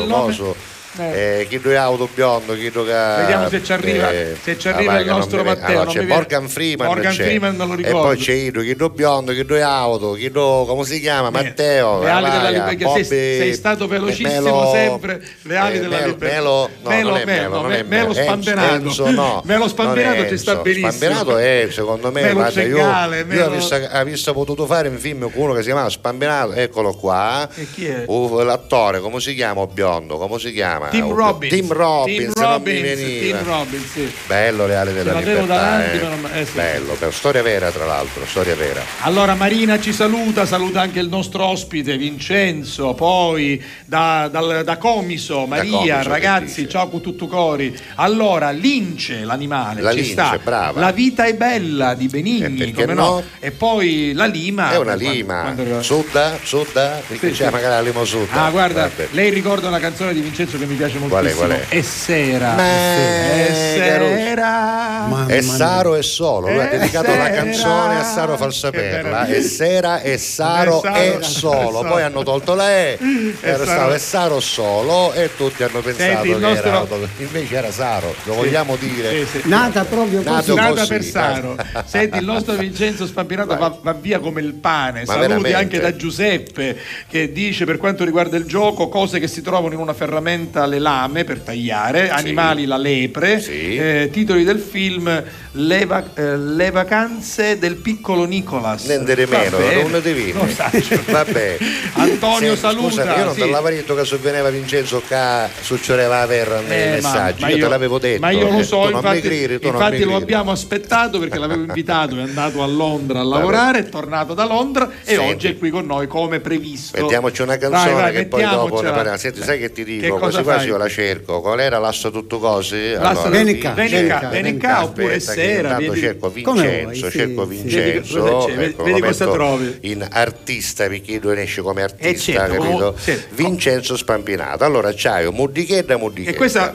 Eh. Eh, chi due auto biondo, chi ca- Vediamo se ci arriva, eh, se ci ah, arriva il che nostro Matteo. allora, non c'è Morgan Freeman, Morgan c'è. Freeman non lo e ricordo. poi c'è Ido, chi due biondo, chi due auto, chi due, come si chiama? Matteo. Le ali della ah, libertà. Sei, sei stato velocissimo Melo- sempre. Le ali eh, della libertà. Melo, no, Melo, non è Melo, non è Melo Melo. Spampinato. Enzo, no, (laughs) Melo è ci sta benissimo. Spampinato è, secondo me, Melo guarda, io, Cegale, io Melo- visto potuto fare un film con uno che si chiamava Spampinato, eccolo qua. E chi è? L'attore, come si chiama? Biondo, come si chiama? Tim Uh, Robbins. Tim Robbins, Tim Robbins. Tim Robbins, sì. Bello le ali della libertà. davanti, eh. non- eh, sì, Bello, per storia vera tra l'altro, storia vera. Allora Marina ci saluta, saluta anche il nostro ospite Vincenzo, poi da, dal- da Comiso, Maria, Comiso, che ragazzi, ciao con tutto cori. Allora, Lince, l'animale, La ci lince, sta. brava. La vita è bella di Benigni, perché come no? E poi la lima. È una lima, quando- sudda, sudda, Sì, c'è sì. magari la lima sudda. Ah, guarda, Vabbè. lei ricorda una canzone di Vincenzo che mi piace moltissimo. Qual è, qual è? E sera. E sera. E mia. Saro e Solo, lui ha dedicato la canzone a Saro Falsaperla, e Sera e Saro E Solo, poi hanno tolto la E, era Saro- stato e Saro Solo e tutti hanno pensato Senti, che nostro- era auto- invece era Saro, lo vogliamo dire? Sì, sì. Nata proprio così. Nata così, per Saro. (laughs) Senti, il nostro Vincenzo Spampinato va, va via come il pane. Ma Saluti veramente? anche da Giuseppe che dice per quanto riguarda il gioco cose che si trovano in una ferramenta le lame per tagliare, animali la lepre, eh, titoli del film le, va- eh, Le vacanze del piccolo Nicolas. Nendere meno, non devi. saccio. Vabbè. Antonio Senti, saluta. Scusami, io non sì. te l'avevo detto che sovveneva Vincenzo che succedeva la terra nei Eh, ma- messaggi. ma io, te l'avevo detto. Ma io lo eh, so, mi infatti, non infatti lo abbiamo aspettato perché l'avevo invitato, è andato a Londra a lavorare, è tornato da Londra e Senti. oggi è qui con noi come previsto. Mettiamoci una canzone Vai, vai, che poi dopo ne parliamo. Senti, sai che ti Che dico? cosa Fai? io la cerco. Qual era l'asso tutto cose? Vieni qua, vieni qua, oppure sera, intanto cerco Vincenzo, cerco. Vincenzo. Vedi cosa ecco, lo trovi. In artista, perché lui esce come artista, certo, capito? certo. Vincenzo Spampinato. Allora c'hai un Muddichedda, Muddichedda. E questa,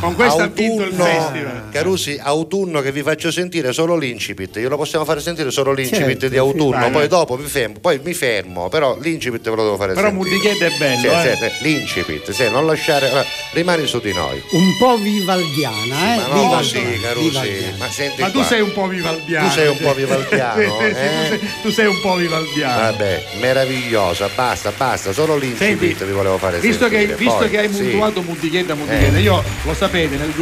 con questa ha vinto il festival. Carusi, autunno che vi faccio sentire solo l'incipit. Glielo possiamo fare sentire solo l'incipit Certo, di autunno. poi dopo mi fermo, poi mi fermo, però l'incipit ve lo devo fare Però sentire. Muddichedda è bello, eh. l'incipit, sì, non lasciare. Allora, rimani su di noi. Un po' vivaldiana, eh? Ma no, Vivaldiana, sì, Carusi, vivaldiana. ma senti Ma tu qua. sei un po' vivaldiano. Tu sei un cioè. po' vivaldiano, (laughs) Sì, sì, eh? tu, sei, tu sei un po' vivaldiano. Vabbè, meravigliosa, basta, basta, solo l'incipit vi volevo fare Visto, che, sentire. visto Poi, che hai sì. mutuato Muddichedda, Muddichedda, Eh. io lo sapete, nel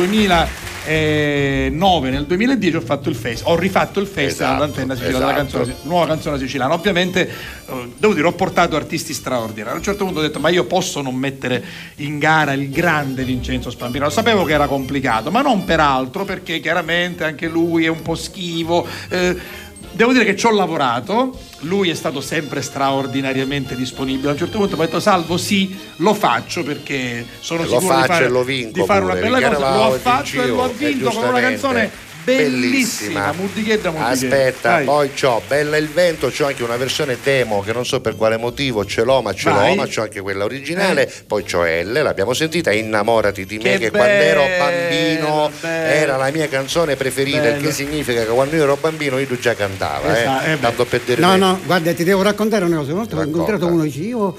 2009, nel 2010 ho fatto il festival, ho rifatto il festival Esatto, all'antenna siciliana esatto. canzone, nuova canzone siciliana. Ovviamente, eh, devo dire, ho portato artisti straordinari. A un certo punto ho detto, ma io posso non mettere in gara il grande Vincenzo Spampino. Sapevo che era complicato, ma non per altro, perché chiaramente anche lui è un po' schivo. eh, Devo dire che ci ho lavorato, lui è stato sempre straordinariamente disponibile. A un certo punto mi ha detto Salvo sì, lo faccio perché sono Lo sicuro di faccio fare, e lo vinco di fare una pure, bella cosa. Lo ha fatto e lo ha vinto con una canzone bellissima, Muddichedda Muddichedda. Aspetta, Vai. poi c'ho Bella il vento, c'ho anche una versione demo che non so per quale motivo ce l'ho, ma ce Vai. l'ho, ma c'ho anche quella originale. Poi c'ho L, l'abbiamo sentita, Innamorati di me, Che che, quando ero bambino bello. era la mia canzone preferita, il Bello. che significa che quando io ero bambino io già cantava, Esatto, eh. eh. Tanto per dire No, te. no, guarda, ti devo raccontare una cosa. Una volta ho incontrato uno e dice io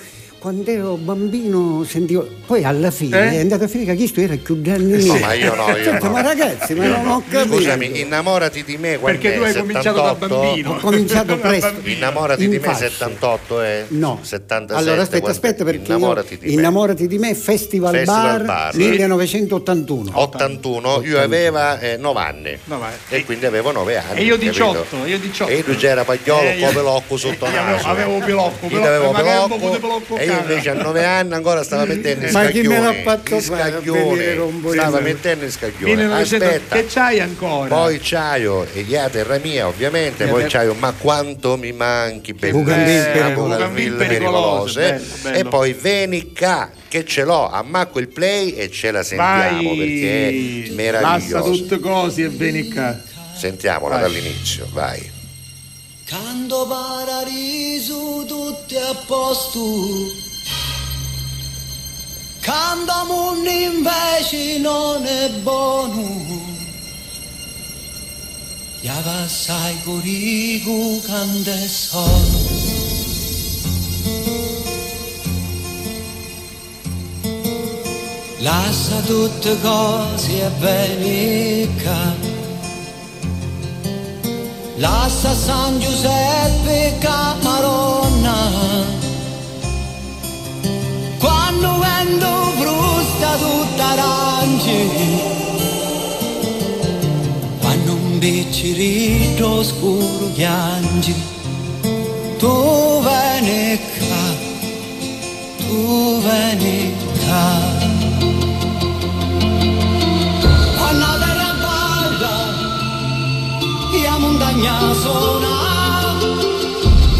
quando ero bambino sentivo. Poi alla fine Eh? è andato a finire che questo era più grande Eh di me. ma io no, io Certo, no. ma ragazzi, ma Io non no. ho capito. Scusami, innamorati di me quando Perché tu hai cominciato da bambino. Ho cominciato (laughs) presto. Innamorati In di me fasce. 78 eh? No. 77 Allora aspetta, quando- aspetta perché innamorati io, di me. innamorati di me Festival, Festival Bar, Bar. 1981. 81, io aveva 9 anni No, vai. e quindi avevo 9 anni. E io capito? 18, io 18. E tu c'era pagliolo, Eh, un po' io- pelocco sotto (laughs) naso. avevo Pilocco, avevo po' pelocco e io. Invece a 9 anni ancora stava mettendo in Ma chi me l'ha scaglione. fatto fare scaglione. Stava mettendo in scaglione. 1900 Aspetta. che c'hai ancora? Poi c'aio e gli a terra mia ovviamente, poi terra- c'aio ma quanto mi manchi. Bougainville Bougainville pericolose e poi Veni Ca che ce l'ho, ammacco il play e ce la sentiamo Vai, perché è meraviglioso. tutte cose e vieni qua. Sentiamola Vai. dall'inizio, vai. Canto paradiso tutti a posto Canto mondo invece non è buono. Yava sai corico cante solo Lascia tutte cose e venica Lascia San Giuseppe Camaronna frusta tutta aranci Quando un bicchierito scuro piangi. Tu vieni qua, tu vieni qua. Quando terra balla la montagna suona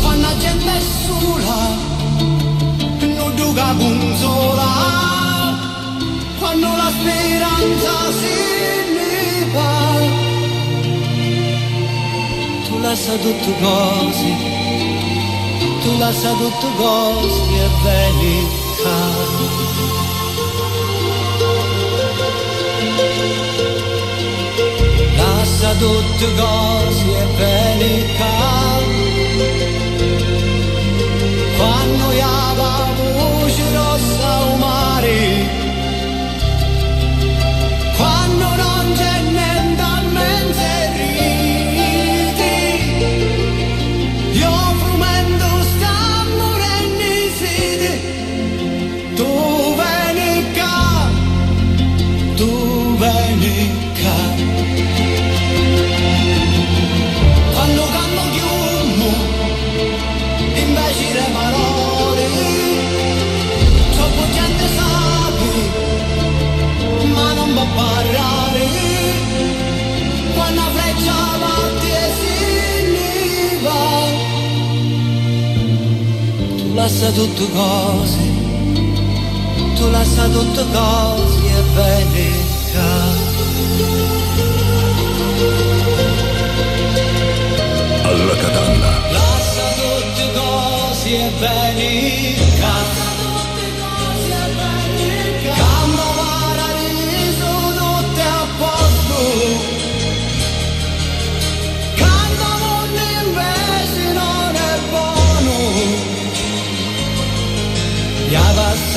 quando la gente è sola non duca consola quando la speranza si leva tu lascia tutte cose tu lascia tutte cose e vieni Lascia tutte cose e vieni qua. Quando io la sa tutto così, tu la sa tutto così e venica. Alla Catalla. La sa tutto così e venica.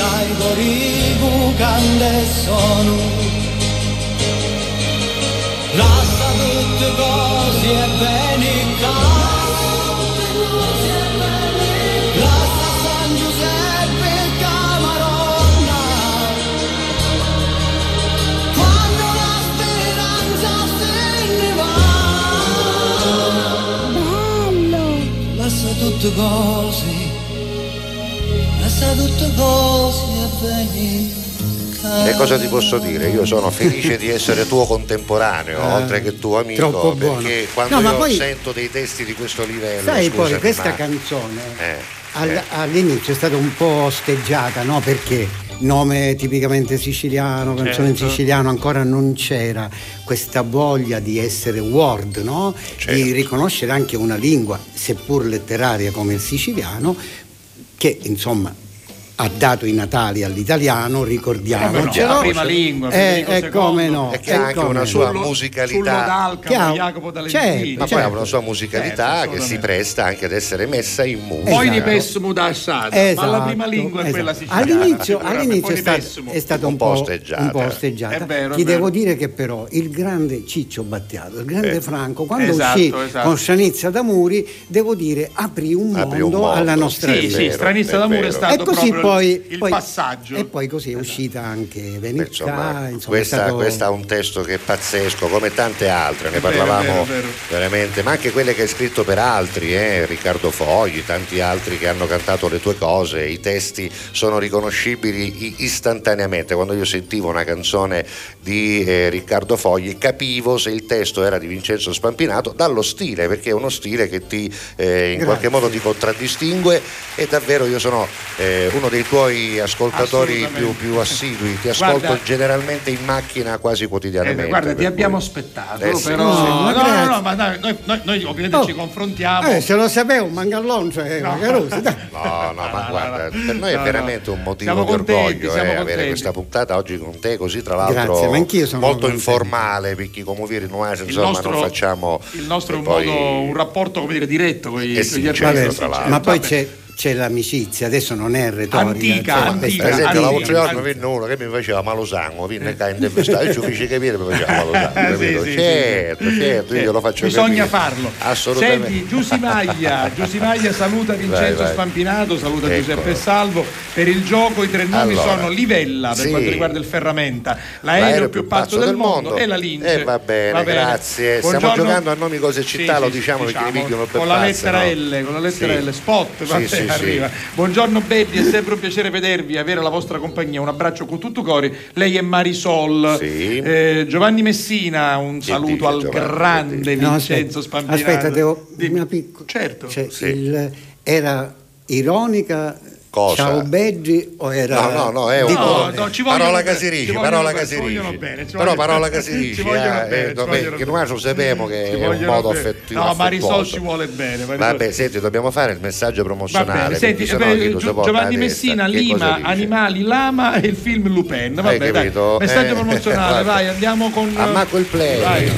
Ya passai corigu cande sono. Lascia tutte cose e venica. Lascia San Giuseppe e Camaronna. Quando la speranza se ne va. Bello. Lascia tutte cose. E cosa ti posso dire? Io sono felice di essere tuo contemporaneo, Eh, oltre che tuo amico, perché quando No, poi- sento dei testi di questo livello, Sai poi scusami, questa ma- canzone eh, al- eh. all'inizio è stata un po' osteggiata, no? Perché nome tipicamente siciliano, canzone in Certo. siciliano, ancora non c'era questa voglia di essere word, no? Certo. Di riconoscere anche una lingua, seppur letteraria come il siciliano, che insomma ha dato i natali all'italiano, Eh, ricordiamocelo. però, la prima lingua, Eh, Federico eh, come no. E che ha eh, anche come una sua Sullo- musicalità. Sullo d'Alcamo, Chiaro. Jacopo D'Alentini. Certo, Ma poi certo. ha una sua musicalità Certo, che si presta anche ad essere messa in musica. Poi di Esatto. Pessimo da Assata, ma la Esatto, prima lingua è esatto. quella siciliana. All'inizio, all'inizio è, stato, è stato un, Un po' osteggiata. un po' osteggiata. È vero, è Ti vero. devo dire che però il grande Ciccio Battiato, il grande Eh. Franco, quando Esatto, uscì esatto. con Scianizza d'Amuri, devo dire aprì un, Aprì un mondo, alla nostra Sì, vita. sì, vero, Stranista è è stato E così proprio poi, il poi- passaggio. E poi così è uscita anche Beh, Venezià. insomma, insomma, è questa, stato- questa un testo che è pazzesco, come tante altre, ne È vero, parlavamo è vero, è vero. veramente, ma anche quelle che hai scritto per altri, eh, Riccardo Fogli, tanti altri che hanno cantato le tue cose, i testi sono riconoscibili istantaneamente. Quando io sentivo una canzone di eh, Riccardo Fogli capivo se il testo era di Vincenzo Spampinato dallo stile, perché è uno stile che ti eh, in Grazie. qualche modo ti contraddistingue e davvero io sono eh, uno dei tuoi ascoltatori più, più assidui, ti ascolto Guarda- generalmente in macchina quasi Eh, quotidianamente. guarda, ti abbiamo cui- aspettato, Eh sì, però. No, no, no, no, ma dai, noi, noi- noi ovviamente Oh. ci confrontiamo. Eh, se lo sapevo, mangallon, cioè, No. Magarusi, dai. No, no, ma no, guarda, no. per noi è No, veramente un motivo Siamo di contenti, orgoglio siamo eh, avere contenti. questa puntata oggi con te, così tra l'altro Grazie, sono molto contento. informale, perché come dire, noi insomma nostro, non facciamo il nostro è un, poi- modo, un rapporto come dire, diretto con gli, Eh con sì, gli certo, tra l'altro. ma poi c'è, c'è l'amicizia, adesso non è retorica. Antica, cioè, antica, Per esempio, antica, l'altro giorno venne uno che mi faceva malo sangue, venne qua in intervistare, io ci capire che mi faceva malo sangue, (laughs) Eh, sì, capito? sì, sì, certo, sì. certo, io glielo faccio Bisogna capire. farlo. Assolutamente. Senti, Giusimaglia, Giusimaglia saluta Vincenzo Vai, vai. Spampinato, saluta Eccolo. Giuseppe Salvo. Per il gioco i tre nomi Allora, sono Livella per sì. quanto riguarda il ferramenta, l'aereo, più pazzo del mondo, e la Lince. Eh, va bene, grazie. Stiamo Buongiorno. giocando a nomi, cose e città, Sì, lo diciamo perché mi picchiano per Con la lettera? L, con la lettera. L, spot, sì, sì. Arriva. Buongiorno Betty, è sempre un piacere vedervi, avere la vostra compagnia. Un abbraccio con tutto cori. Lei è Marisol. Sì. Eh, Giovanni Messina, un saluto dice al Giovanni? grande No, Vincenzo aspetta, Spampinato. aspetta, devo Dimmi. una piccola. Certo. Cioè, Sì. il- era ironica Cosa? Ciao Beggi o era No, no, no, è un cuore? no, ci parola Casirici, parola Casirici. Però parola. Casirici, eh, eh, no, bene. noi lo sappiamo che è un modo bene. affettivo. No, Marisol affettuoso. ci vuole bene. Marisol. Vabbè, senti, dobbiamo fare il messaggio promozionale. senti, eh, porta Giovanni? Messina, Che Lima? Animali, Lama e il film Lupin. Vabbè, dai. capito? Messaggio Eh, promozionale, vai, andiamo con. Ammacco il play. Vai.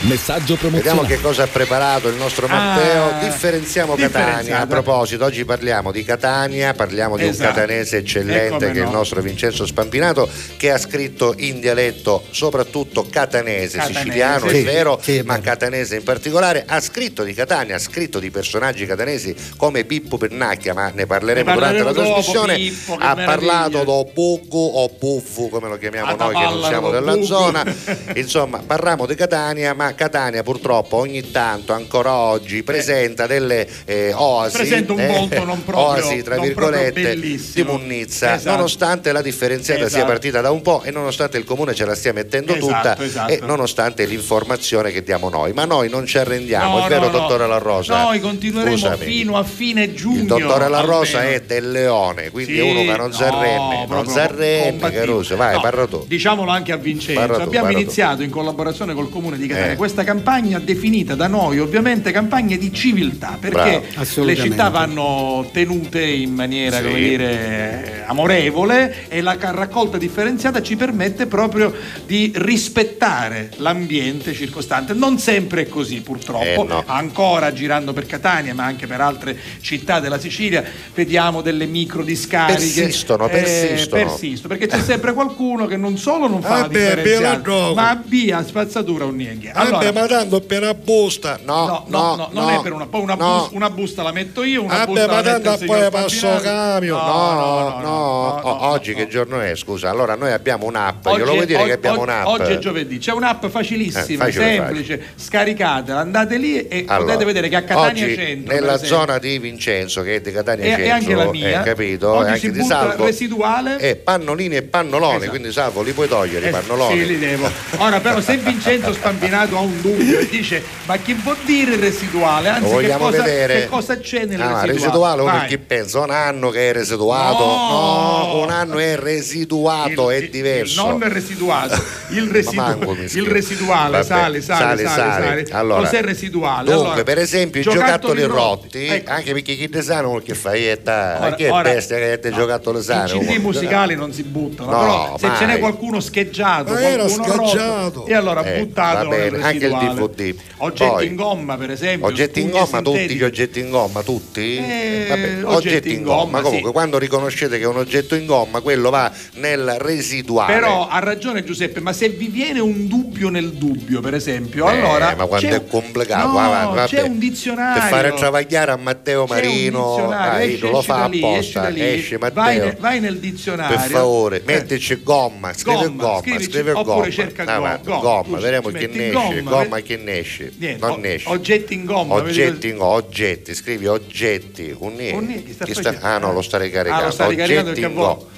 Messaggio Vediamo promozionale. che cosa ha preparato il nostro Matteo. Ah, differenziamo Catania. A proposito, oggi parliamo di Catania, parliamo di Esatto. un catanese eccellente che è il no. nostro Vincenzo Spampinato, che ha scritto in dialetto soprattutto catanese, Catanese. siciliano, Sì, è vero, sì, ma catanese in particolare. Ha scritto di Catania, ha scritto di personaggi catanesi come Pippo Pernacchia, ma ne parleremo, Ne durante la parleremo trasmissione. Pippo, ha meraviglia. parlato do Buggo o Buffu, come lo chiamiamo Ah, noi che non siamo della Buggo. zona. (laughs) Insomma, parliamo di Catania, ma Catania purtroppo ogni tanto, ancora oggi, presenta delle eh, oasi, Presenta un eh, volto non proprio- oasi, tra virgolette, di munnizza, Esatto. nonostante la differenziata sia Esatto. partita da un po' e nonostante il comune ce la stia mettendo Esatto, tutta esatto. e nonostante l'informazione che diamo noi. Ma noi non ci arrendiamo, No, è vero no, dottore La Rosa? Noi continueremo Scusami. fino a fine giugno. Il dottore La Rosa almeno. è del leone, quindi Sì, è uno che non si no, arrende, non si arrende. Caruso, vai, No, parla tu. Diciamolo anche a Vincenzo. Parla tu, Abbiamo parla tu. iniziato in collaborazione col comune di Catania Eh. questa campagna definita da noi ovviamente campagna di civiltà perché le città vanno tenute in maniera Sì. come dire amorevole e la raccolta differenziata ci permette proprio di rispettare l'ambiente circostante. Non sempre è così purtroppo. Eh, no. Ancora girando per Catania ma anche per altre città della Sicilia vediamo delle micro discariche. Persistono, Eh, persistono. persistono, perché c'è sempre qualcuno che non solo non fa per differenziata, la ma abbia spazzatura un niente. Allora, Vabbè, ma tanto per busta. No, no, no, no, non è per una, poi una, no. bus- una busta la metto io, una Vabbè, busta ma la mette tanto il signor passo cambio. No, no, no. Oggi che giorno è? Scusa, allora noi abbiamo un'app, Oggi, glielo vuoi dire oggi- che abbiamo oggi- un'app? oggi è giovedì, c'è un'app facilissima, Eh, facile, semplice, scaricatela, andate lì e Allora, potete vedere che a Catania oggi, Centro nella zona di Vincenzo che è di Catania e, Centro e anche la mia, eh, capito oggi anche di Salvo residuale e pannolini e pannoloni Esatto. quindi Salvo li puoi togliere i Eh, pannoloni Sì, li devo. Ora però se Vincenzo Spampinato ha un dubbio e dice ma che vuol dire residuale? Anzi che vogliamo cosa, vedere che cosa c'è nel Ah, residuale? residuale uno Vai. chi pensa un anno che è residuato No! no, un anno è residuato è diverso Non il residuato, il, residu- Ma manco il residuale Vabbè, sale, sale, sale, sale. Allora, Cos'è residuale? Dunque, Allora, per esempio, i giocattoli giocattoli rotti. rotti, Ecco. anche perché chi ne sa non che fai e ta- Ora- che ora- bestia che è te giocattolo I. CD musicali non si buttano, No, però se mai. ce n'è qualcuno scheggiato, era qualcuno rotto, e allora Eh, buttatelo bene, anche il. DVD. Oggetti Poi- in gomma, per esempio. Oggetti in gomma, tutti gli oggetti in gomma, tutti? Eh, Vabbè, oggetti in gomma, Comunque, sì. quando riconoscete che è un oggetto in gomma, quello va nel residuale. Però ha ragione Giuseppe, ma se vi viene un dubbio nel dubbio, per esempio, Eh, allora. ma quando è complicato, No, va, va, vabbè. c'è un dizionario. Per fare travagliare a Matteo Marino, dai, lo fa lì, apposta, lì, esce Matteo. Vai, ne- vai nel dizionario. Per favore, Eh. mettici gomma, scrive Gomma, gomma, scrive oppure gomma. cerca Avanti, gomma, gomma, tu vediamo che ne esce, gomma, gomma che ne esce. Non ne esce. oggetti in gomma, Oggetti in oggetti, scrivi oggetti. Un niente. Sta Chi facendo? ah no, lo sta ricaricando. Ah, lo sta ricaricando gomma.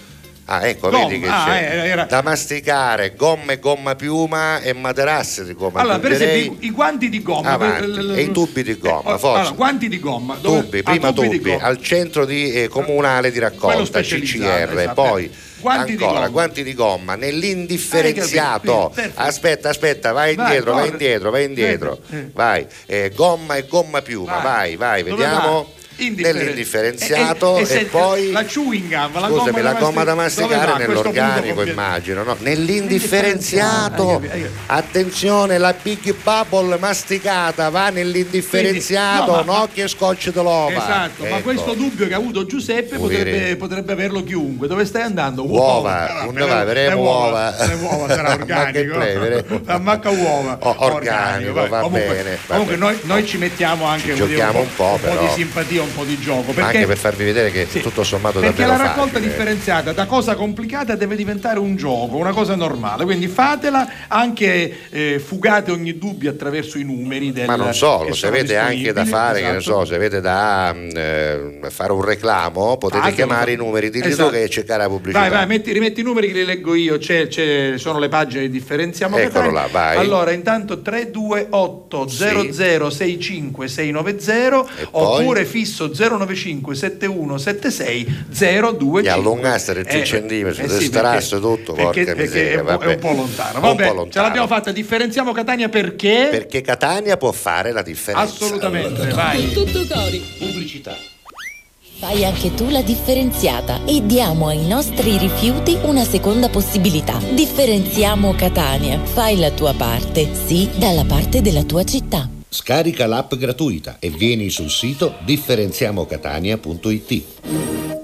Ah, ecco, Gomma, vedi che ah, c'è. eh, era- Da masticare, gomma e gomma piuma e materasse di gomma. Allora, per esempio, i, i guanti di gomma. Per- E i tubi di gomma, Eh, forza. Allora, guanti di gomma. dove- tubi, ah, prima tubi di tubi, gomma. al centro di, eh, comunale di raccolta, CCR, esatto. poi Guanti di ancora gomma. guanti di gomma nell'indifferenziato. Hai capito? Aspetta, aspetta, vai Vai, indietro, vai indietro, vai indietro. Eh. Vai, Eh, gomma e gomma piuma, vai, vai, Dove vediamo. Va? Indifferen- Nell'indifferenziato E- e- e, e poi la chewing gum, la Scusami, gomma la gomma da mastic- masticare nell'organico, immagino, no? Nell'indifferenziato. capito, hai capito. Attenzione, la Big Bubble masticata va nell'indifferenziato, Quindi, no, ma- no, che scotch dell'ova. Esatto, ma Ecco. questo dubbio che ha avuto Giuseppe potrebbe, potrebbe averlo chiunque. Dove stai andando? Uova, Ah, le uova. Le uova sarà (laughs) Ma organico. La (laughs) macca uova. O- organico, va bene, comunque noi, ci mettiamo anche un po', di simpatia, un po' di gioco. Perché anche per farvi vedere che tutto sommato perché la raccolta facile. differenziata da cosa complicata deve diventare un gioco, una cosa normale. Quindi fatela, anche eh, fugate ogni dubbio attraverso i numeri. Del, Ma non che solo, se avete anche da fare, che ne Esatto. so, se avete da mm, eh, fare un reclamo, potete Fatelo, chiamare i numeri di Esatto. che cercare la pubblicità. Vai, vai, metti, rimetti i numeri che li leggo io. C'è, c'è- sono le pagine di differenziamo. Eccolo là, vai. Allora, intanto 328 00 65 690 E poi? oppure fisso 095 71 76 02. E allungaste del 3 Eh, centimetri, eh del sì, perché- tutto, perché, porca perché miseria, è, un po', è un po' lontano. Un Vabbè, po' ce lontano. l'abbiamo fatta. Differenziamo Catania perché? Perché Catania può fare la differenza. Assolutamente, vai. Tutto cori. Pubblicità. Fai anche tu la differenziata e diamo ai nostri rifiuti una seconda possibilità. Differenziamo Catania. Fai la tua parte, sì, dalla parte della tua città. Scarica l'app gratuita e vieni sul sito differenziamocatania.it.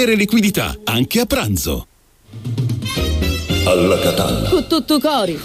liquidità, anche a pranzo. Alla Catalla. Con tutto cori.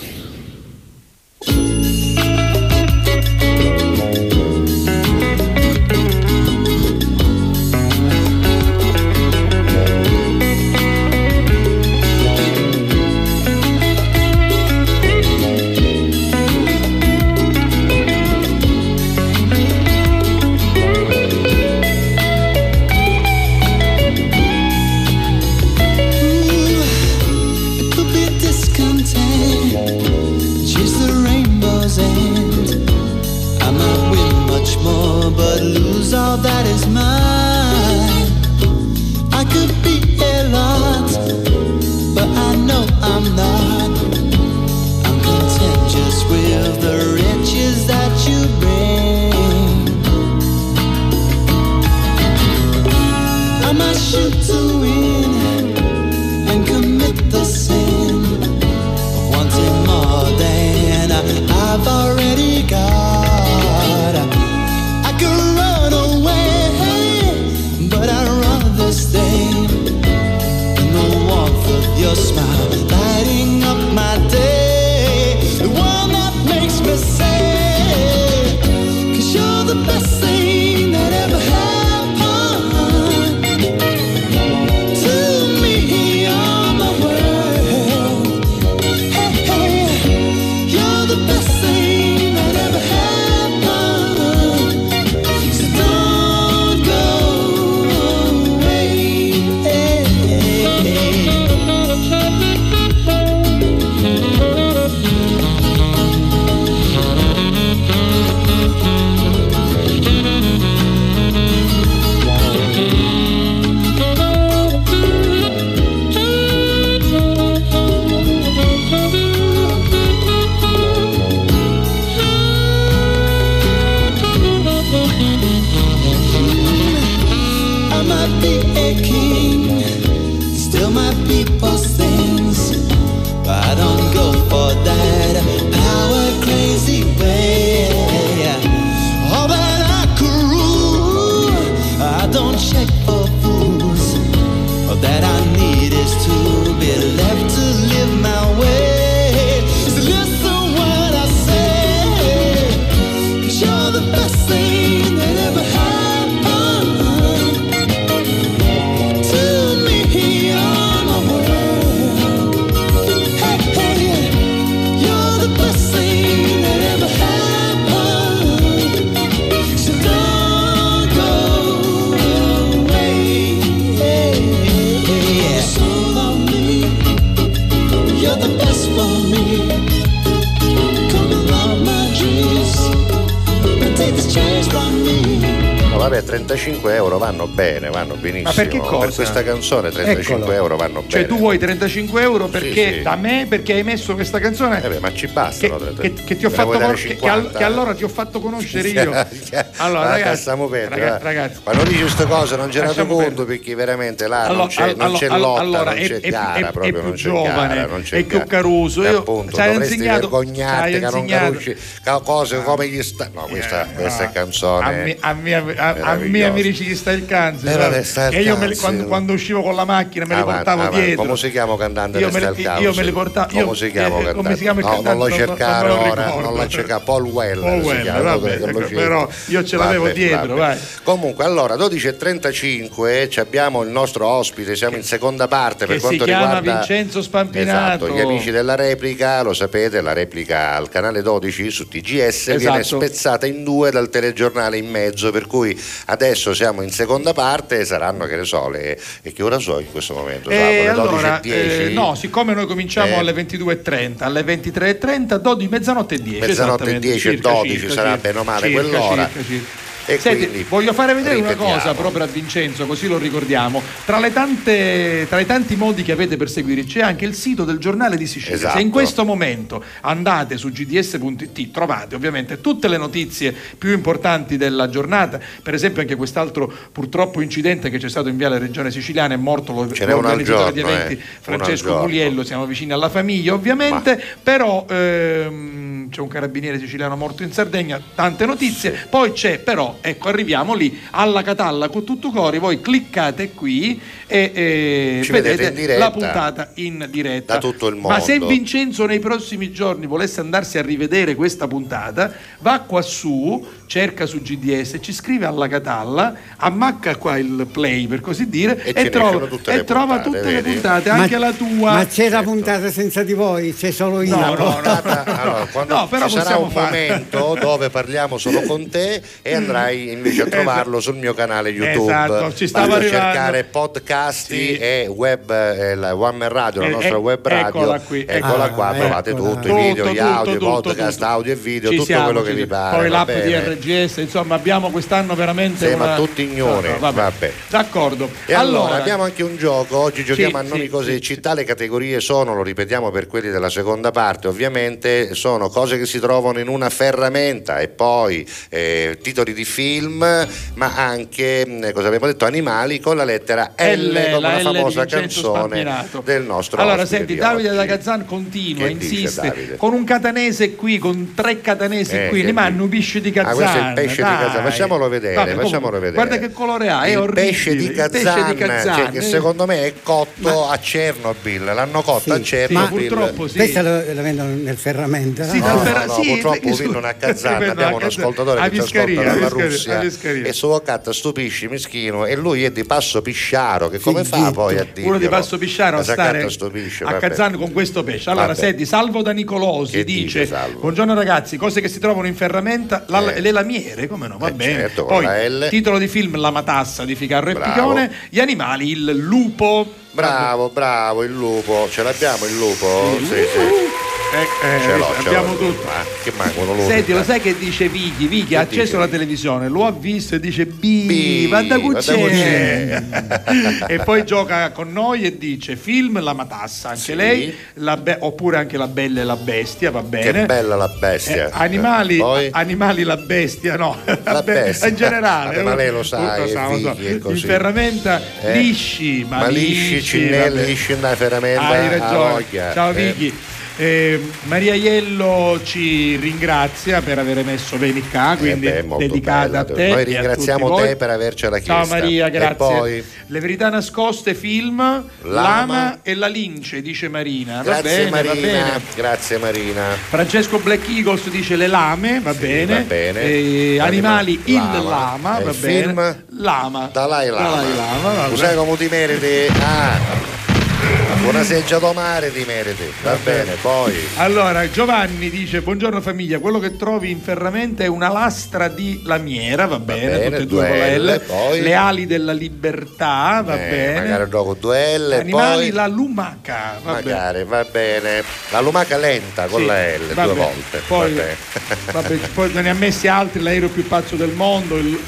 Questa canzone 35 Eccolo. euro vanno Cioè bene. tu vuoi 35 euro perché sì. da me perché hai messo questa canzone Eh beh, ma ci bastano. che, 30. che- che ti ho fatto con- che, che al- 50? che allora ti ho fatto conoscere io. (laughs) allora Ma ragazzi, lasciamo perdere, raga- va. ragazzi, ma non dici queste cose, non ce ne Lasciamo conto perché veramente là non Allora, c'è, non allora, c'è allora, lotta, allora, non c'è è- gara, è- proprio è non c'è giovane, gara, non c'è è più caruso, E io- appunto, dovresti insegnato- vergognarti che non insegnato- conosci ca- cose come gli sta... No, questa, questa è a canzone... me, a me, a, a, a meravigliosa. me amici gli sta il Eh, il e io me quando, quando uscivo con la macchina me li Avanti, portavo avanti. dietro Come si chiama cantante io me, li- io me li portavo io- Come si chiama eh, cantante? come si chiama il no, cantante? non lo cercare non ora, non la cercare. Paul Weller Paul si Weller, chiama, vabbè, lo però cerca. io ce l'avevo Vabbè, dietro, vabbè. vai. Comunque, allora, 12.35 ci abbiamo il nostro ospite, siamo in seconda parte per che si quanto riguarda Vincenzo Spampinato Esatto, gli amici della replica, lo sapete, la replica al canale 12 su TGS viene Esatto. spezzata in due dal telegiornale in mezzo, per cui adesso siamo in seconda parte, saranno che ne so, le, e che ora so in questo momento? E le allora, 12.10? eh, no, siccome noi cominciamo Eh. alle 22.30, alle 23.30, 12, mezzanotte e 10. Mezzanotte e esattamente, 10 e circa, 12 circa, sarà circa, bene o male circa, quell'ora. circa, circa. E Senti, quindi voglio fare vedere una cosa proprio a Vincenzo, così lo ricordiamo. Tra, le tante, tra i tanti modi che avete per seguirci c'è anche il sito del giornale di Sicilia. Esatto. Se in questo momento andate su gds.it trovate ovviamente tutte le notizie più importanti della giornata, per esempio anche quest'altro purtroppo incidente che c'è stato in via la regione siciliana, è morto lo- l'organizzatore di eventi eh. Francesco. Muliello, siamo vicini alla famiglia ovviamente, però ehm, c'è un carabiniere siciliano morto in Sardegna, tante notizie, poi c'è però, ecco arriviamo lì, alla Catalla con tutto cori, voi cliccate qui e, e Ci vedete diretta. la puntata in diretta. Da tutto il Ma se mondo. Vincenzo nei prossimi giorni volesse andarsi a rivedere questa puntata, va qua su, cerca su GDS, ci scrive alla Catalla, ammacca qua il play per così dire E e, trova, tutte e le trova puntate, tutte le vedi? puntate, Ma- anche la tua. Ma c'è la puntata senza di voi? C'è solo io? No, no, no. Allora, quando No, però ci sarà un fare. momento dove parliamo solo con te e andrai invece a (laughs) trovarlo sul mio canale YouTube. Esatto, ci stava Basta arrivando. cercare podcasti e web, eh, la One Man Radio, la Eh, nostra eh, web radio. eccola qui, Eccola Ah, qua, trovate tutto, Tutto, i video, gli audio, i podcast, tutto. audio e video, Ci tutto siamo, quello che vi pare. Poi l'app di? RGS, insomma, abbiamo quest'anno veramente Sì, una... ma tutti ignori, No, no, vabbè. vabbè. D'accordo. E allora, abbiamo anche un gioco, oggi giochiamo Sì, a nomi sì, cose sì, di città, le categorie sono, lo ripetiamo per quelli della seconda parte, ovviamente sono cose che si trovano in una ferramenta e poi eh, titoli di film, ma anche, mh, cosa abbiamo detto, animali con la lettera L, L, come la una L di famosa Vincenzo canzone Spampinato. del nostro Allora, senti, di Davide da Gazzan continua, Che dice, insiste, Davide? con un catanese qui, con tre catanesi Eh, qui, li manno un pesce di Ah, Gazzan. questo è il pesce di dai. Kazan, facciamolo vedere, Vabbè, facciamolo comunque, vedere. Guarda che colore ha, è il orribile. pesce di il pesce Kazan, di Kazan, cioè, che eh. secondo me è cotto a Chernobyl, l'hanno cotto a Sì, Chernobyl. purtroppo sì. Questa la, la vendono nel ferramenta? Sì, No, no, no, sì, purtroppo su- non a Kazan Vedo, (laughs) abbiamo a un ascoltatore a che ci ascolta dalla a Viscaria, a Russia e suo cat stupisce mischino e lui è di Passo Pisciaro che come fa Fighito. poi a dire uno di Passo Pisciaro a stare stupisce, a. Kazan con questo pesce. Allora, Vabbè. senti, Salvo da Nicolosi dice: dice? Buongiorno ragazzi, cose che si trovano in ferramenta, la- Eh. le lamiere, come no? Va Eh, bene. certo, Poi, titolo di film La matassa di Ficarro e Bravo. Picone, gli animali, il lupo. Bravo, bravo, il lupo, ce l'abbiamo il lupo? Sì, sì. Eh, eh, Ce l'ho, ce abbiamo l'ho. tutto. Ma che mancano loro? Senti, lo sai che dice Vicky? Vicky ha acceso dice? la televisione, lo ha visto e dice Bi, Bi, va da va da cucina. cucina. (laughs) e poi gioca con noi e dice film La Matassa, anche Sì. lei, la be- oppure anche La Bella e la Bestia, va bene. Che bella la bestia. Eh, animali, Poi? animali la bestia, no, La (laughs) bestia. in generale. Ma lei lo sa, Lo è sa, lo così. In ferramenta Eh? lisci, ma, Ma lisci, cinnelli, lisci nella ferramenta. Hai ragione. Ciao Eh. Eh, Maria Iello ci ringrazia per aver messo Venica, quindi Eh beh, dedicata bella. a te. Noi ringraziamo te per avercela chiesta. Ciao Maria, grazie. poi? Le verità nascoste, film, Lama, e la lince, dice Marina. Va Grazie bene, va Marina, grazie Marina. Francesco Black Eagles dice le lame, va bene. va bene. Eh, animali, il Lama. lama, E va il bene. film? Lama. Dalai Lama. Dalai Lama, vabbè. Lo sai come ti meriti? Ah, una seggia domare ti meriti. Va bene, poi. Allora, Giovanni dice: Buongiorno famiglia, quello che trovi in ferramenta è una lastra di lamiera, va bene, bene, tutte e due con la L. Poi? Le ali della libertà, va Eh, bene. Magari gioco due L, Animali, poi. la lumaca, va bene. Magari, va bene. La lumaca lenta con Sì, la L, due volte. Poi, va bene. vabbè, poi ne ha messi altri, l'aereo più pazzo del mondo, il-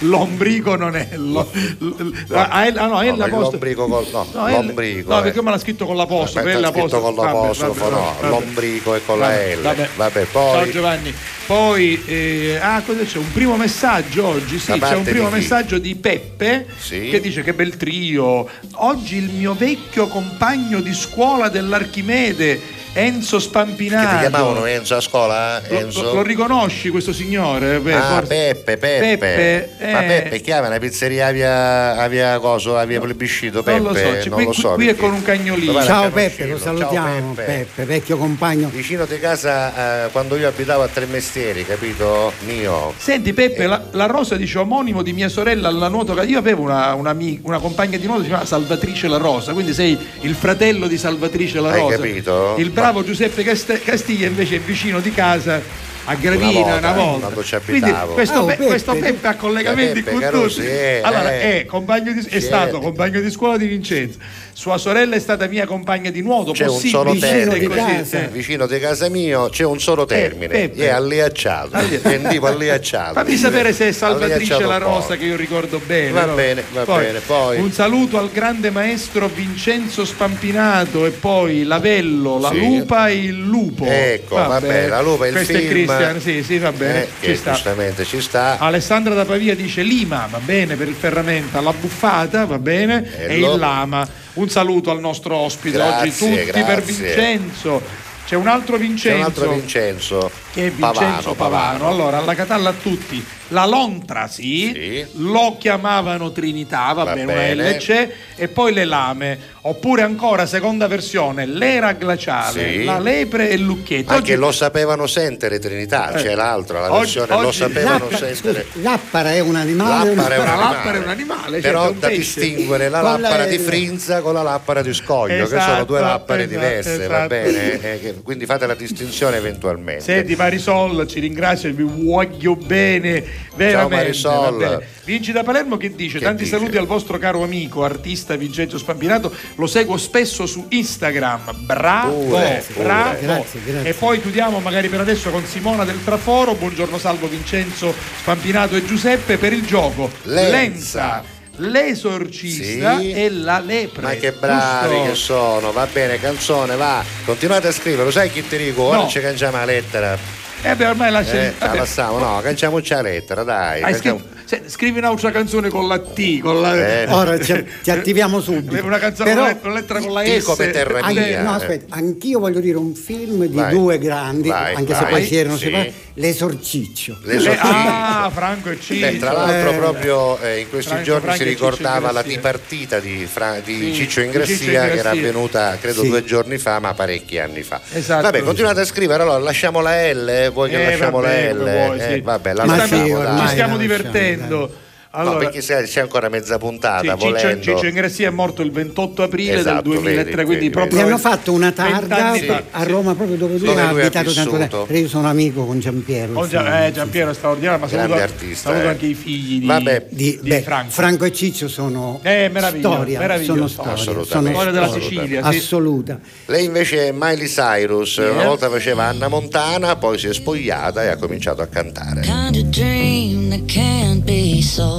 l'ombrico non è. Lo, l- è- ah, no, è No, la posta. l'ombrico col- no, No, l'ombrico, no, eh. perché me l'ha scritto con l'apostrofo. Aspetta, è scritto con l'apostrofo, Vabbè, no, vabbè, vabbè. l'ombrico è con la Vabbè, L. vabbè. Vabbè, poi. Ciao Giovanni. Poi, eh, ah, cosa c'è? Un primo messaggio oggi, sì, c'è un primo di messaggio di Peppe Sì. che dice che bel trio. Oggi il mio vecchio compagno di scuola dell'Archimede, Enzo Che Spampinato. ti chiamavano Enzo a scuola? Lo, Enzo? lo- lo riconosci questo signore? Beh, Ah, forse- Peppe, Peppe. Peppe, Ma eh. Peppe chiama una pizzeria avia, avia coso, avia plebiscito Peppe. Non lo so, cioè, non qui, lo so qui è perché. con un cagnolino. Ciao Peppe, Pepe lo Ciao, salutiamo. Peppe. Peppe. vecchio compagno. Vicino di casa eh, quando io abitavo a Tre Mestieri, capito? Mio. Senti Peppe, la, la Rosa dice omonimo di mia sorella alla nuoto. Io avevo una, una, una compagna di nuoto, si chiamava Salvatrice La Rosa, quindi sei il fratello di Salvatrice La Hai Rosa. capito? Il bravo Giuseppe Cast- Castiglia invece è vicino di casa a Gravina una volta. quando ci abitavo. questo, Ah, oh, Pe- Peppe. questo Peppe ha collegamenti Peppe con Carusi, tutti. eh, allora, eh. è, compagno di- è Sì, stato eh. compagno di scuola di Vincenzo. Sua sorella è stata mia compagna di nuoto. C'è un solo vicino termine, di così, casa. eh. vicino di casa mio c'è un solo termine, Peppe. è alliacciato, vendivo alliacciato. Fammi sapere se è Salvatrice La poi. Rosa che io ricordo bene. Va no? bene, va bene, poi- Un saluto al grande maestro Vincenzo Spampinato e poi Lavello, la Sì. lupa e il lupo. Ecco, va bene, la lupa è il Questo film. è Cristian, sì, sì, va bene. Eh, ci sta. giustamente ci sta. Alessandra da Pavia dice Lima, va bene per il ferramenta, la buffata, va bene, e, Bello. il lama. Un saluto al nostro ospite Grazie, oggi, tutti per grazie. Vincenzo. C'è un altro C'è Vincenzo. un altro Vincenzo, che è Vincenzo Pavano, Pavano. Allora, alla Catalla a tutti, la Lontra sì, Sì. lo chiamavano Trinità, va, Va bene, bene. una LC, e poi le lame, oppure ancora, seconda versione, l'era glaciale, Sì. la lepre e il lucchetto. Ma Oggi- che lo sapevano sentire Trinità, Eh. c'è l'altra, la Oggi- versione lo oggi- sapevano L'appa- sentire. scusi, l'appara è un animale. L'appara è un La animale. lappara è un animale, Però certo, da pesce. distinguere la è lappara di Frinza con la lappara di Scoglio, che Esatto, sono due lappare esatto, diverse, va esatto. bene? Eh, che- quindi fate la distinzione eventualmente. Senti Marisol, ci ringrazio, vi voglio bene, veramente. Marisol. va bene. Vinci da Palermo che dice? Che Tanti dice? saluti al vostro caro amico, artista Vincenzo Spampinato, lo seguo spesso su Instagram, bravo, Pure, pure. bravo. Grazie, grazie. E poi chiudiamo magari per adesso con Simona del Traforo, buongiorno salvo Vincenzo Spampinato e Giuseppe per il gioco Lenza. l'esorcista Sì. e la lepre. Ma che bravi Giusto? che sono, va bene, canzone, va, continuate a scrivere, lo sai chi ti dico? Ora No. ci cangiamo la lettera. Eh beh, ormai lascia Eh, la lasciamo, no, cangiamoci la lettera, dai. Hai cangiamo- scritto- se- scrivi un'altra canzone con la T, con la Eh. (laughs) Ora ci, ci attiviamo subito. Una canzone Però- con lettera con la S. per terra Anche- mia. no, aspetta, anch'io voglio dire un film di Vai. due grandi, Vai, anche se vai, poi si erano sì. separati, L'esorciccio. L'esorcista. Ah, Franco e Ciccio. Beh, tra l'altro Eh. proprio eh, in questi Franco, giorni Franco si ricordava la dipartita di, Fra- di Sì, Ciccio Ingrassia Ciccio che era avvenuta credo Sì. due giorni fa ma parecchi anni fa. Esatto. Vabbè, continuate a scrivere, allora lasciamo la L, vuoi che Eh, lasciamo vabbè, la L? come vuoi, Eh, vabbè, la Ma lasciamo, Ci stiamo la lasciamo, divertendo. Allora, no, perché se- c'è ancora mezza puntata, sì, Ciccio, volendo. Ciccio Ingressia è morto il 28 aprile Esatto, del 2003, vedi, quindi vedi, proprio Gli hanno fatto una targa fa. a Roma proprio dove lui Dove ha lui abitato tanto tempo. Io sono amico con Giampiero. Oh, Gia- insomma. eh, Giampiero è straordinario, ma saluto, artista, saluto eh. anche i figli di, Vabbè. Di, di beh, Franco. Franco e Ciccio sono Eh, storia, sono storia, Assolutamente. sono Storia della. Sicilia, sì. assoluta. Lei invece è Miley Cyrus, una Yeah. volta faceva Anna Montana, poi si è spogliata e ha cominciato a cantare. kind of dream that can't be sold.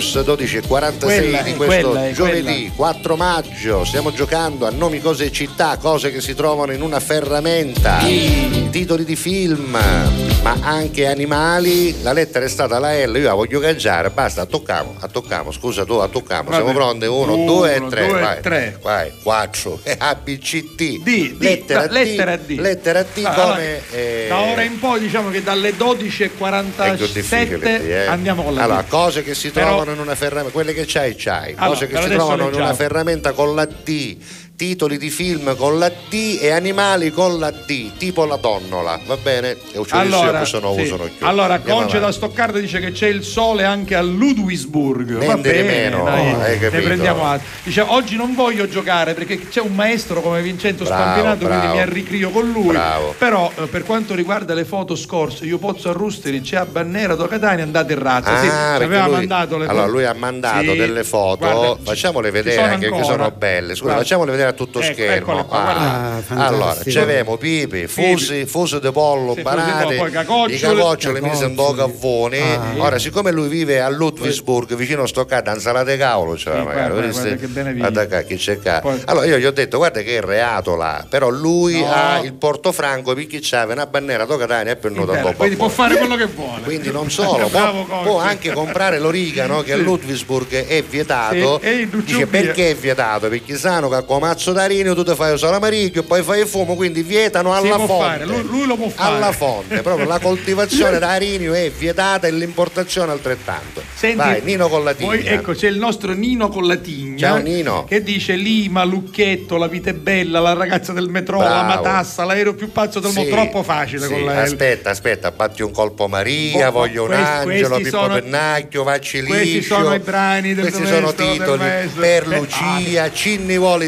Flowers 12.46 Quella di questo quella giovedì 4 maggio. Stiamo giocando a nomi cose e città cose che si trovano in una ferramenta. Titoli di film ma anche animali. La lettera è stata la L io la voglio cangiare basta toccamo toccamo scusa tu toccamo. Siamo pronti? 1 Uno, 2 e 3 due, vai. tre. vai 4 (laughs) A B C D D, lettera da- lettera D. lettera D Allora, come eh, Da ora in poi diciamo che dalle è più difficile 12.47 qui, eh. andiamo con la allora, D. cose che si Però- trovano in una ferramenta, quelle che c'hai, c'hai. Allora, cose che si trovano in una ferramenta con la D, titoli di film con la D e animali con la D, tipo la donnola, va bene? E Allora, questo non sì. usano più. allora Andiamo Conce da. Stoccarda dice che c'è il sole anche a Ludwigsburg. Va Niente bene, meno, dai, hai capito. ne prendiamo altro. Dice oggi non voglio giocare perché c'è un maestro come Vincenzo Bravo, Spampinato, quindi mi arricrio con lui. Bravo. Però eh, per quanto riguarda le foto scorse, io pozzo a Rusteri, c'è a Bannera, do Catania, andate in razza. sì, Ah, perché aveva lui- mandato le allora foto. lui ha mandato Sì, delle foto, guarda, facciamole ci vedere sono anche che ancora. sono belle. Scusa, facciamole vedere a tutto Ecco, schermo. qua, Ah. Ah, allora, c'avevamo pipi, fusi, fusi di pollo, Sì, banane, i cacoccioli mise in Cacoccioli. do cavoni. Ah. Ora, siccome lui vive a Ludwigsburg, vicino a Stoccata, insalata di cavolo, c'era Sì, magari. guarda, guarda che c'è Allora io gli ho detto, guarda che è reato là, però lui No. ha il portofranco perché c'aveva una bandiera do Catania e per noi da. Quindi può fare quello che vuole. Quindi non solo, può, può anche comprare l'origano che a. Ludwigsburg è vietato. Sì, in Dice perché è vietato? Perché sanno che con mazzo d'arinio tu ti fai il solo amariglio, poi fai il fumo, quindi vietano alla fonte. fare, lui, lui lo può fare. Alla fonte, proprio la coltivazione d'arinio è vietata e l'importazione altrettanto. Senti, Vai, Nino con la tigna. poi, ecco, c'è il nostro Nino con la tigna. Ciao, Nino. Che dice Lima, Lucchetto, la vita è bella, la ragazza del metro, la Bravo. matassa, l'aereo più pazzo del mondo. Sì, Troppo facile sì, con la. Aspetta, aspetta, batti un colpo Maria, Boh, voglio un questi- angelo, questi Pippo sono- Pennacchio, Vacci questi sono i brani del Questi sono del titoli maestro. per Eh, Lucia, Cinni vuole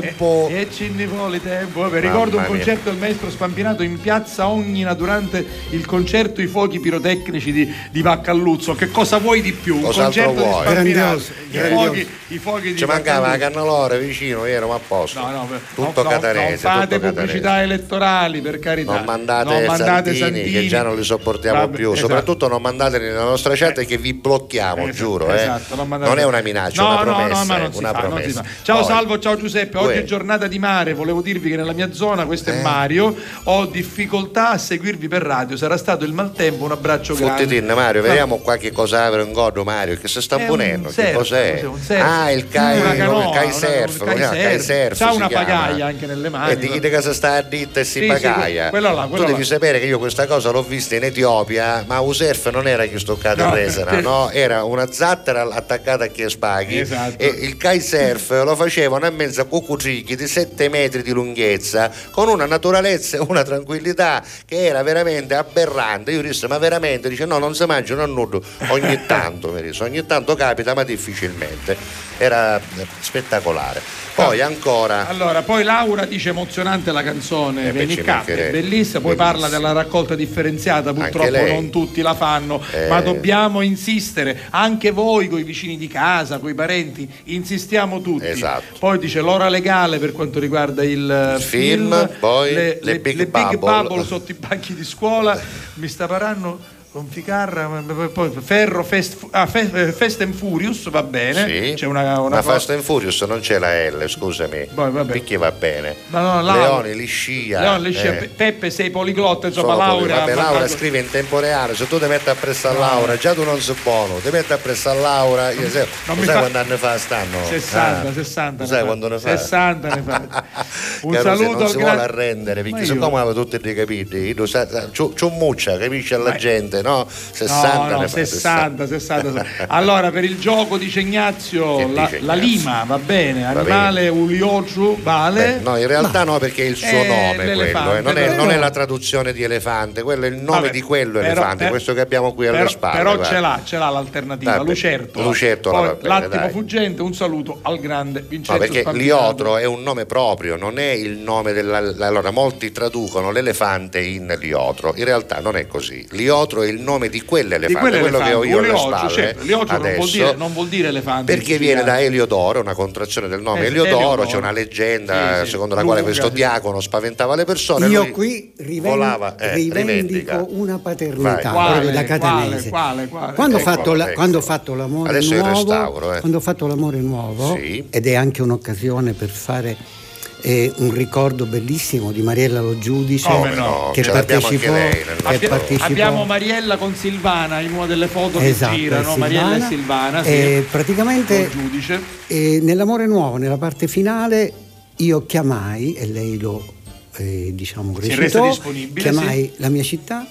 tempo. E ci ne vuole tempo. Vabbè, ricordo un concerto del maestro Spampinato in piazza Ognina durante il concerto I fuochi pirotecnici di, di Vaccalluzzo. Che cosa vuoi di più? Un Cos'altro concerto vuoi? di Spampinato. I fuochi, i fuochi di Ci mancava la cannalora vicino, ero a posto. No, no, tutto no, catanese. non fate tutto pubblicità catanese. elettorali per carità. Non mandate, Non mandate Santini, Santini. che già non li sopportiamo Vabbè, più. esatto. Soprattutto non mandateli nella nostra chat che vi blocchiamo, Esatto, giuro. esatto, eh. non mandate- Non è una minaccia, è No, una no, no, promessa. eh, una promessa. fa. Ciao Salvo, ciao Giuseppe. Oggi è giornata di mare. Volevo dirvi che nella mia zona, questo è Eh. Mario, ho difficoltà a seguirvi per radio. Sarà stato il maltempo. Un abbraccio grande. Fottitin Mario, Ma- vediamo qualche cosa avrà in godo Mario, che si sta È ponendo, che surf, cos'è? Ah, il kai, Una canoa, il kai una- surf, un kai no, kai surf. C'ha una pagaia anche nelle mani, E di chi che si sta a ditta e si Sì, sì, pagaia. quello là, quello tu devi là. sapere che io questa cosa l'ho vista in Etiopia, ma un surf non era che stoccata No, sì. (laughs) no? Era una zattera attaccata a chi spaghi Esatto. e il kai surf lo facevano a mezzo a cucutricchi di 7 metri di lunghezza con una naturalezza e una tranquillità che era veramente aberrante. Io disse, ma veramente? Dice, no, non si mangiano a nudo ogni tanto, mi disse, ogni tanto capita, ma difficilmente. Era eh, spettacolare. Poi ancora. Allora, poi Laura dice emozionante la canzone Eh ci Venicap, mancherebbe. bellissima, poi parla della raccolta differenziata, purtroppo non tutti la fanno, Eh. ma dobbiamo insistere, anche voi con i vicini di casa, con i parenti, insistiamo tutti. Esatto. Poi dice l'ora legale per quanto riguarda il, eh, film, poi le Big Bubble. Bubble sotto i banchi di scuola, (laughs) mi sta parlando con Ficarra, poi Ferro, Fest, ah, Fe- eh, Fast and Furious, va bene, Sì. c'è una, una ma cosa- Fast and Furious non c'è la L, scusami. Poi, vabbè. Perché va bene? No, Laura- Leone, Liscia. Leone, Liscia, eh. Pe- Peppe sei poliglotta, insomma Sono Laura. Vabbè, Laura mandato- scrive in tempo reale, se tu ti metti appresso a Laura, già tu non sei buono, ti metti appresso a Laura, io sai, non lo mi sai fa- quanti anni fa stanno? 60, Ah. 60 Lo ne sai fa. quando ne fa? 60 ne fa. (laughs) Un Caro, se saluto non si gran- vuole arrendere, perché siccome aveva tutti dei capiti, c'ho c'ho muccia, capisce alla gente, fate, no? 60 no, no, ne fate, 60, 60. Allora, per il gioco dice Ignazio, la, dice la lima va bene, Va animale uliogiu vale. Beh, no, in realtà no, perché è il suo Eh, nome quello, eh, non, è, non è la traduzione di elefante, quello è il nome Vabbè, di quello però- elefante, per- questo che abbiamo qui alle però, spalle. però guarda. ce l'ha, ce l'ha l'alternativa, Vabbè, Lucertola. Lucertola Poi bene, l'attimo dai. fuggente, un saluto al grande Vincenzo No, perché Spampinato. Liotro è un nome proprio, non è il nome della. Allora, molti traducono l'elefante in Liotro, in realtà non è così. Liotro è il nome di di quell'elefante, quello che ho io alle spalle. certo, Liotro non vuol, adesso, dire, non vuol dire elefante. perché viene da. Eliodoro, una contrazione del nome Eh, Eliodoro, Eliodoro. c'è una leggenda Sì, sì, secondo la quale lunga, questo sì. diacono spaventava le persone. Io qui riven- volava, eh, rivendico rivendica. una paternità Vai. proprio da Quale, catanese. quale, quale? Quando, ho Eccolo, fatto la- ecco. quando ho fatto l'amore Adesso nuovo, restauro, eh. quando ho fatto l'amore nuovo, Sì. ed è anche un'occasione per fare eh, un ricordo bellissimo di Mariella Lo Giudice Come no? che partecipò, lei che partecipò Abbiamo Mariella con Silvana in una delle foto Esatto, che girano, è Mariella e Silvana. Silvana, sì. E praticamente eh, nell'amore nuovo, nella parte finale, io chiamai, e lei lo eh, diciamo Si rese recitò, disponibile, chiamai la mia città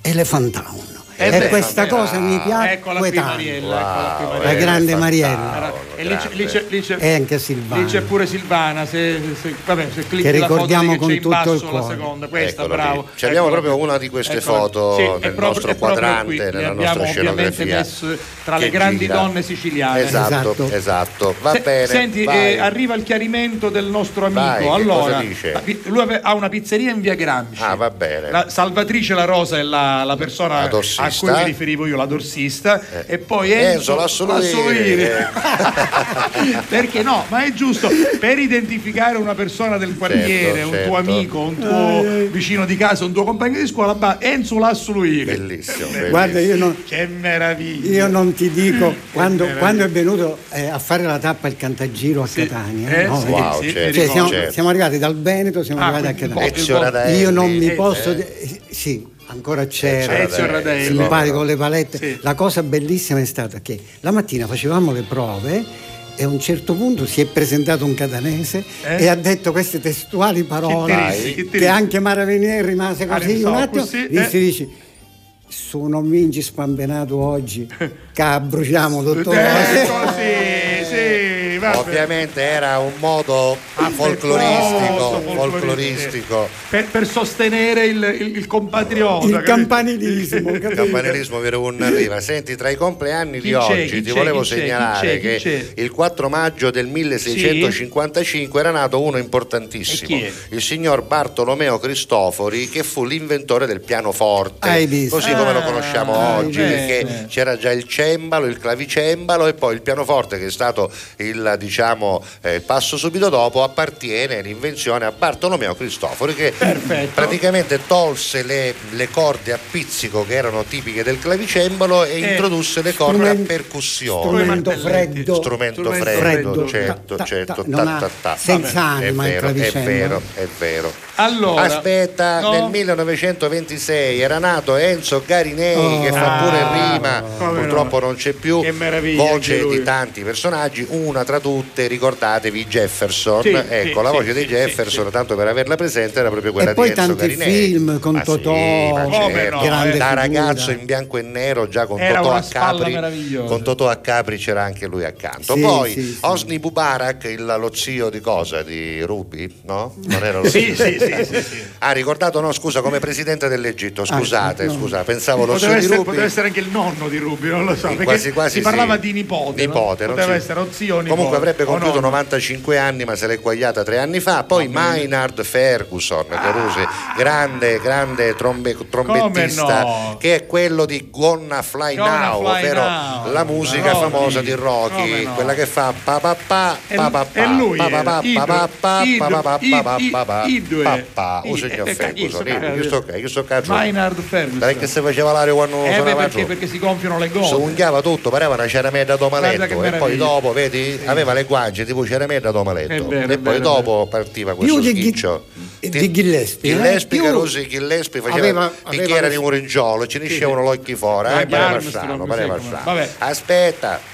Elephant Town. Eh e beh, questa vabbè, cosa mi piace Eccola qui Mariella, eccola qui Wow, Mariella. La grande eh, Mariella. E lì c'è, lì c'è- lì c'è- E anche Silvana. lì c'è pure Silvana, se, se, vabbè, se clicchi Che la foto ricordiamo con tutto basso il la cuore. seconda, questa, Eccola bravo. Ci abbiamo Eccola proprio qui. una di queste Eccola. foto Sì, nel proprio- nostro quadrante, qui. Nella abbiamo nostra ovviamente scenografia messo tra le grandi gira. donne siciliane. Esatto, Esatto. esatto. Va Se- bene. Senti, eh, arriva il chiarimento del nostro amico. Allora, lui ha una pizzeria in via Gramsci. Ah, va bene. La Salvatrice La Rosa è la, la persona. A cui mi riferivo io, la dorsista. Eh. E poi Enzo Enzo. Lassolini. Eh. (laughs) (laughs) Perché no? Ma è giusto per identificare una persona del quartiere, Certo, un certo. tuo amico, un tuo vicino di casa, un tuo compagno di scuola, va Enzo Lassolini. Bellissimo, bellissimo. Guarda, io non, Che meraviglia! io non ti dico, quando, quando è venuto eh, a fare la tappa il Cantagiro a Sì. Catania, Eh, no? sì, Wow, sì, certo, Cioè, siamo, certo. siamo arrivati dal Veneto, siamo Ah, arrivati a Catania. Io non mi Eh, posso. eh. sì, ancora c'era. Ezio Radaelli. Simpatico con le palette. Sì. La cosa bellissima è stata che la mattina facevamo le prove e a un certo punto si è presentato un catanese Eh? e ha detto queste testuali parole Che che che anche Maravenier rimase Ah, così un attimo. così, Dice, eh. dice, sono minci spambenato oggi, (laughs) che bruciamo dottore. Ecco, sì, sì, (laughs) vabbè. Ovviamente era un modo folcloristico, folcloristico. Per, per sostenere il, il, il compatriota. Il capito? campanilismo, (laughs) Il campanilismo vero un arriva. Senti, tra i compleanni Chi di c'è, oggi ti c'è, volevo segnalare che c'è? il 4 maggio del 1655 era nato uno importantissimo, il signor Bartolomeo Cristofori, che fu l'inventore del pianoforte, Hai visto? così come lo Ah, conosciamo hai oggi, visto. perché c'era già il cembalo, il clavicembalo e poi il pianoforte che è stato il, diciamo, eh, il passo subito dopo, appartiene l'invenzione a Bartolomeo Cristofori che Perfetto. praticamente tolse le, le corde a pizzico che erano tipiche del clavicembalo e Eh, introdusse le corde a percussione. strumento freddo. Strumento Strumento freddo, freddo. certo, Ta- certo, ta- ta- ta- ta. senza anima è vero, è vero, è vero. Allora, Aspetta, no? nel 1926 era nato Enzo Garinei Oh. che fa pure Ah, rima, purtroppo non c'è più, voce di tanti personaggi, una tra tutte, ricordatevi Jefferson, Sì, ecco sì, la sì, voce di sì, Jefferson, sì, tanto per averla presente era proprio quella E poi di Enzo tanti film con Ma sì, Totò, ma Come certo, no, da figura. ragazzo in bianco e nero già con Era Totò una a Capri, con Totò a Capri c'era anche lui accanto. Sì, Poi sì, sì. Osni Mubarak, il- lo zio di cosa? Di Rubi? No? Non era lo Sì, zio. sì, sì, sì, sì. Ha ricordato, no, scusa, come presidente dell'Egitto, scusate, Ah, no. scusa, pensavo lo zio di essere, Rubi. poteva essere anche il nonno di Rubi, non lo so. Sì, perché quasi quasi si parlava sì. di nipote. no? Nipote, non Poteva essere o zio o nipote. Comunque avrebbe compiuto nonno. 95 anni, ma se l'è guagliata tre anni fa. Poi Maynard Ferguson, Carusi, grande, grande trombe- trombettista, no? che è quello di Gonna Fly Gonna Now, Fly ovvero Now. la musica Rocky. famosa di Rocky, no? quella che fa pa pa pa pa pa pa lui pa pa pa pa pa pa o I- signor eh, Ferguson, chi sto- chi sto chi sto cazzo Maynard Ferguson. Che si faceva l'aria quando Eh, suonava perché, giù. perché si gonfiano le Si gote. unghiava tutto, pareva una ceramella domaletto e poi dopo, vedi, aveva le guance tipo ceramella domaletto e poi vero, dopo partiva questo Più di, schiccio. di Gillespie. eh? Gillespie, Più- Carusi, Gillespie faceva Aveva- picchiera di muringiolo, ci ne uscivano l'occhi fuori, eh, sì, pareva come- strano. vabbè. Aspetta,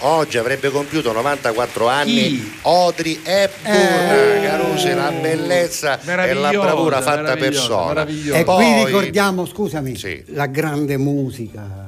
Oggi avrebbe compiuto 94 anni Chi? Audrey Hepburn, Carusi, la bellezza e la bravura fatta persona. E qui Poi- ricordiamo, scusami, Sì. la grande musica.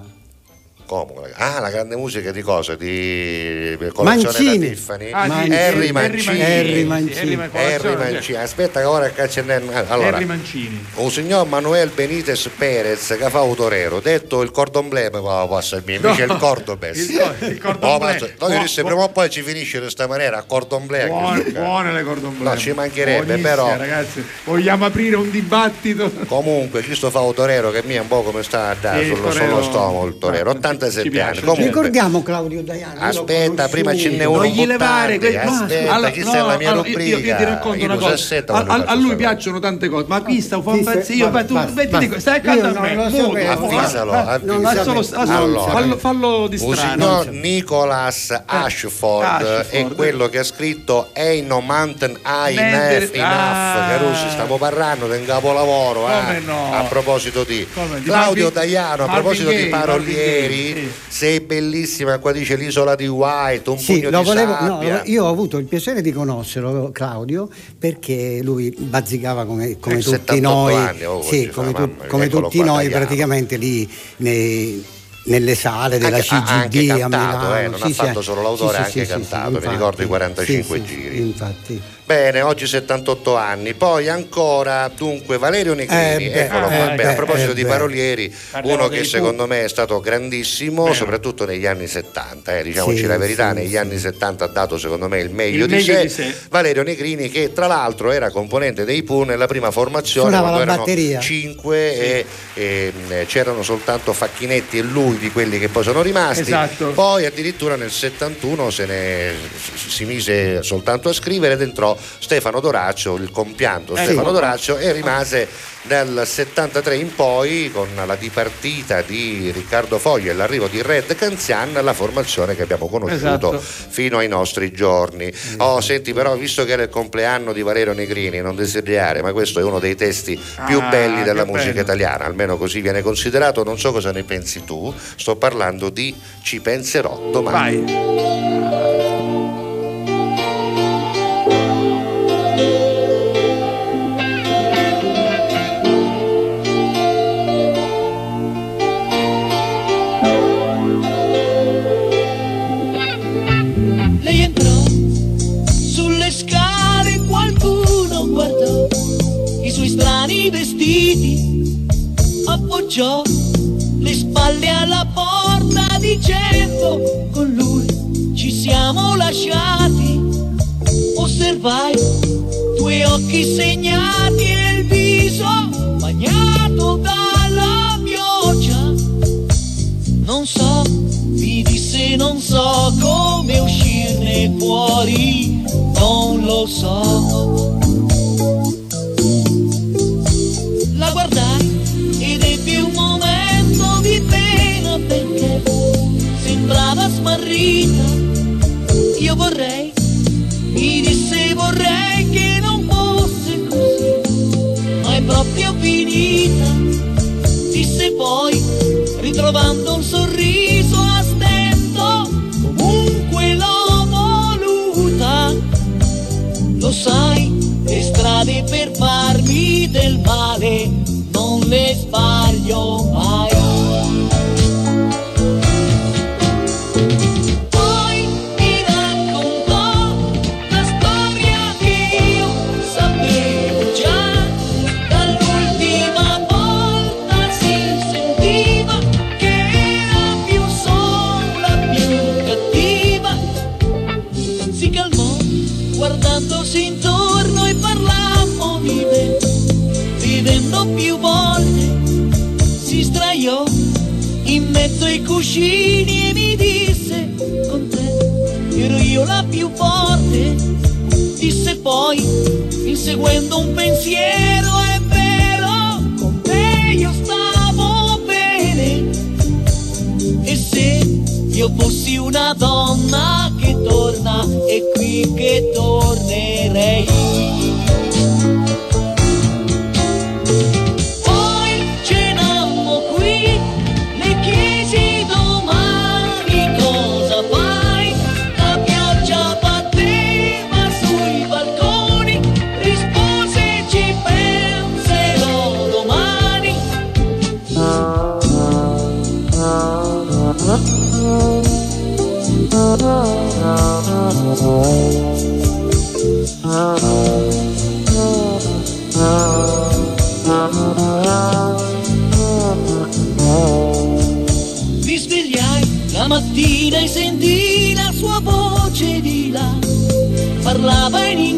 Comunque, ah, la grande musica di cosa? Di Mancini. Tiffany. Ah, Mancini. Harry Mancini. Harry Mancini. Harry Mancini. Aspetta che ora cancelliamo. Allora, Harry Mancini. Un signor Manuel Benitez Perez che fa autorero, detto il cordon bleu, ma passa no. invece il cordobes. Il, il cordon oh, bleu. Cioè, no, io disse, prima o poi ci finisce in questa maniera, cordon. Buone, cioè, buone le cordon bleu. No, ci mancherebbe, però. ragazzi, vogliamo aprire un dibattito. Comunque, questo fa autorero che mi è un po' come sta a dare sullo, sullo stomaco il Torero. 80 67 anni. Comunque, ricordiamo Claudio Daiano. Aspetta, prima ce n'è uno. Non gli levare, che... aspetta, allora, chi no, la mia allora, rubrica. Io, io, ti racconto una cosa. A, a, a, lui piacciono tante cose, ma qui sta un pazzio, ma tu dico, stai accanto a me. Affisalo, affisalo. Fallo distrarre. No, Nicolas Ashford è quello che ha scritto Ain't no mountain high enough, ah. Carusi, stiamo parlando del capolavoro. Eh, a proposito di Claudio Daiano, a proposito di Parolieri Gaye, sei bellissima qua dice l'isola di White un Sì, pugno volevo- no, io ho avuto il piacere di conoscerlo, Claudio, perché lui bazzicava come, come Eh, tutti 78 noi, anni, oh, sì, come, fa, tu- mamma, come tutti noi praticamente lì nei- nelle sale della Anche- ha CGD anche a cantato, Milano. eh, non ha fatto solo l'autore, ha anche sì, cantato, mi infatti. ricordo i 45 Sì, sì, giri. Infatti. Bene, oggi 78 anni, poi ancora dunque Valerio Negrini, Eh beh, eccolo eh qua, beh, a proposito eh di parolieri, Parliamo uno che secondo me è stato grandissimo, soprattutto negli anni 70, eh, diciamoci Sì, la verità, sì, negli sì. anni 70 ha dato secondo me il meglio, Il di, meglio sé. di sé. Valerio Negrini che tra l'altro era componente dei Pooh nella prima formazione, Suonava quando la erano batteria. 5 e, e, mh, c'erano soltanto Facchinetti e lui di quelli che poi sono rimasti, Esatto. poi addirittura nel 71 se ne si mise soltanto a scrivere ed entrò Stefano Doraccio, il compianto Eh, Stefano sì. Doraccio e rimase dal 73 in poi con la dipartita di Riccardo Foglia e l'arrivo di Red Canzian la formazione che abbiamo conosciuto Esatto. fino ai nostri giorni. Oh, senti però, visto che era il compleanno di Valerio Negrini, non desiderare, ma questo è uno dei testi più Ah, belli della musica bello. italiana, almeno così viene considerato, non so cosa ne pensi tu, sto parlando di Ci penserò domani. Vai. Appoggiò le spalle alla porta dicendo con lui ci siamo lasciati. Osservai tuoi occhi segnati e il viso bagnato dalla pioggia. Non so, mi disse non so come uscirne fuori, non lo so. Smarrita. Io vorrei, mi disse vorrei che non fosse così, ma è proprio finita disse poi, ritrovando un sorriso a stento, comunque l'ho voluta. Lo sai, le strade per farmi del male non le sbaglio cuscini e mi disse con te ero io la più forte. Disse poi, inseguendo un pensiero, è vero, con te io stavo bene. E se io fossi una donna che torna, è qui che tornerei. Parlava in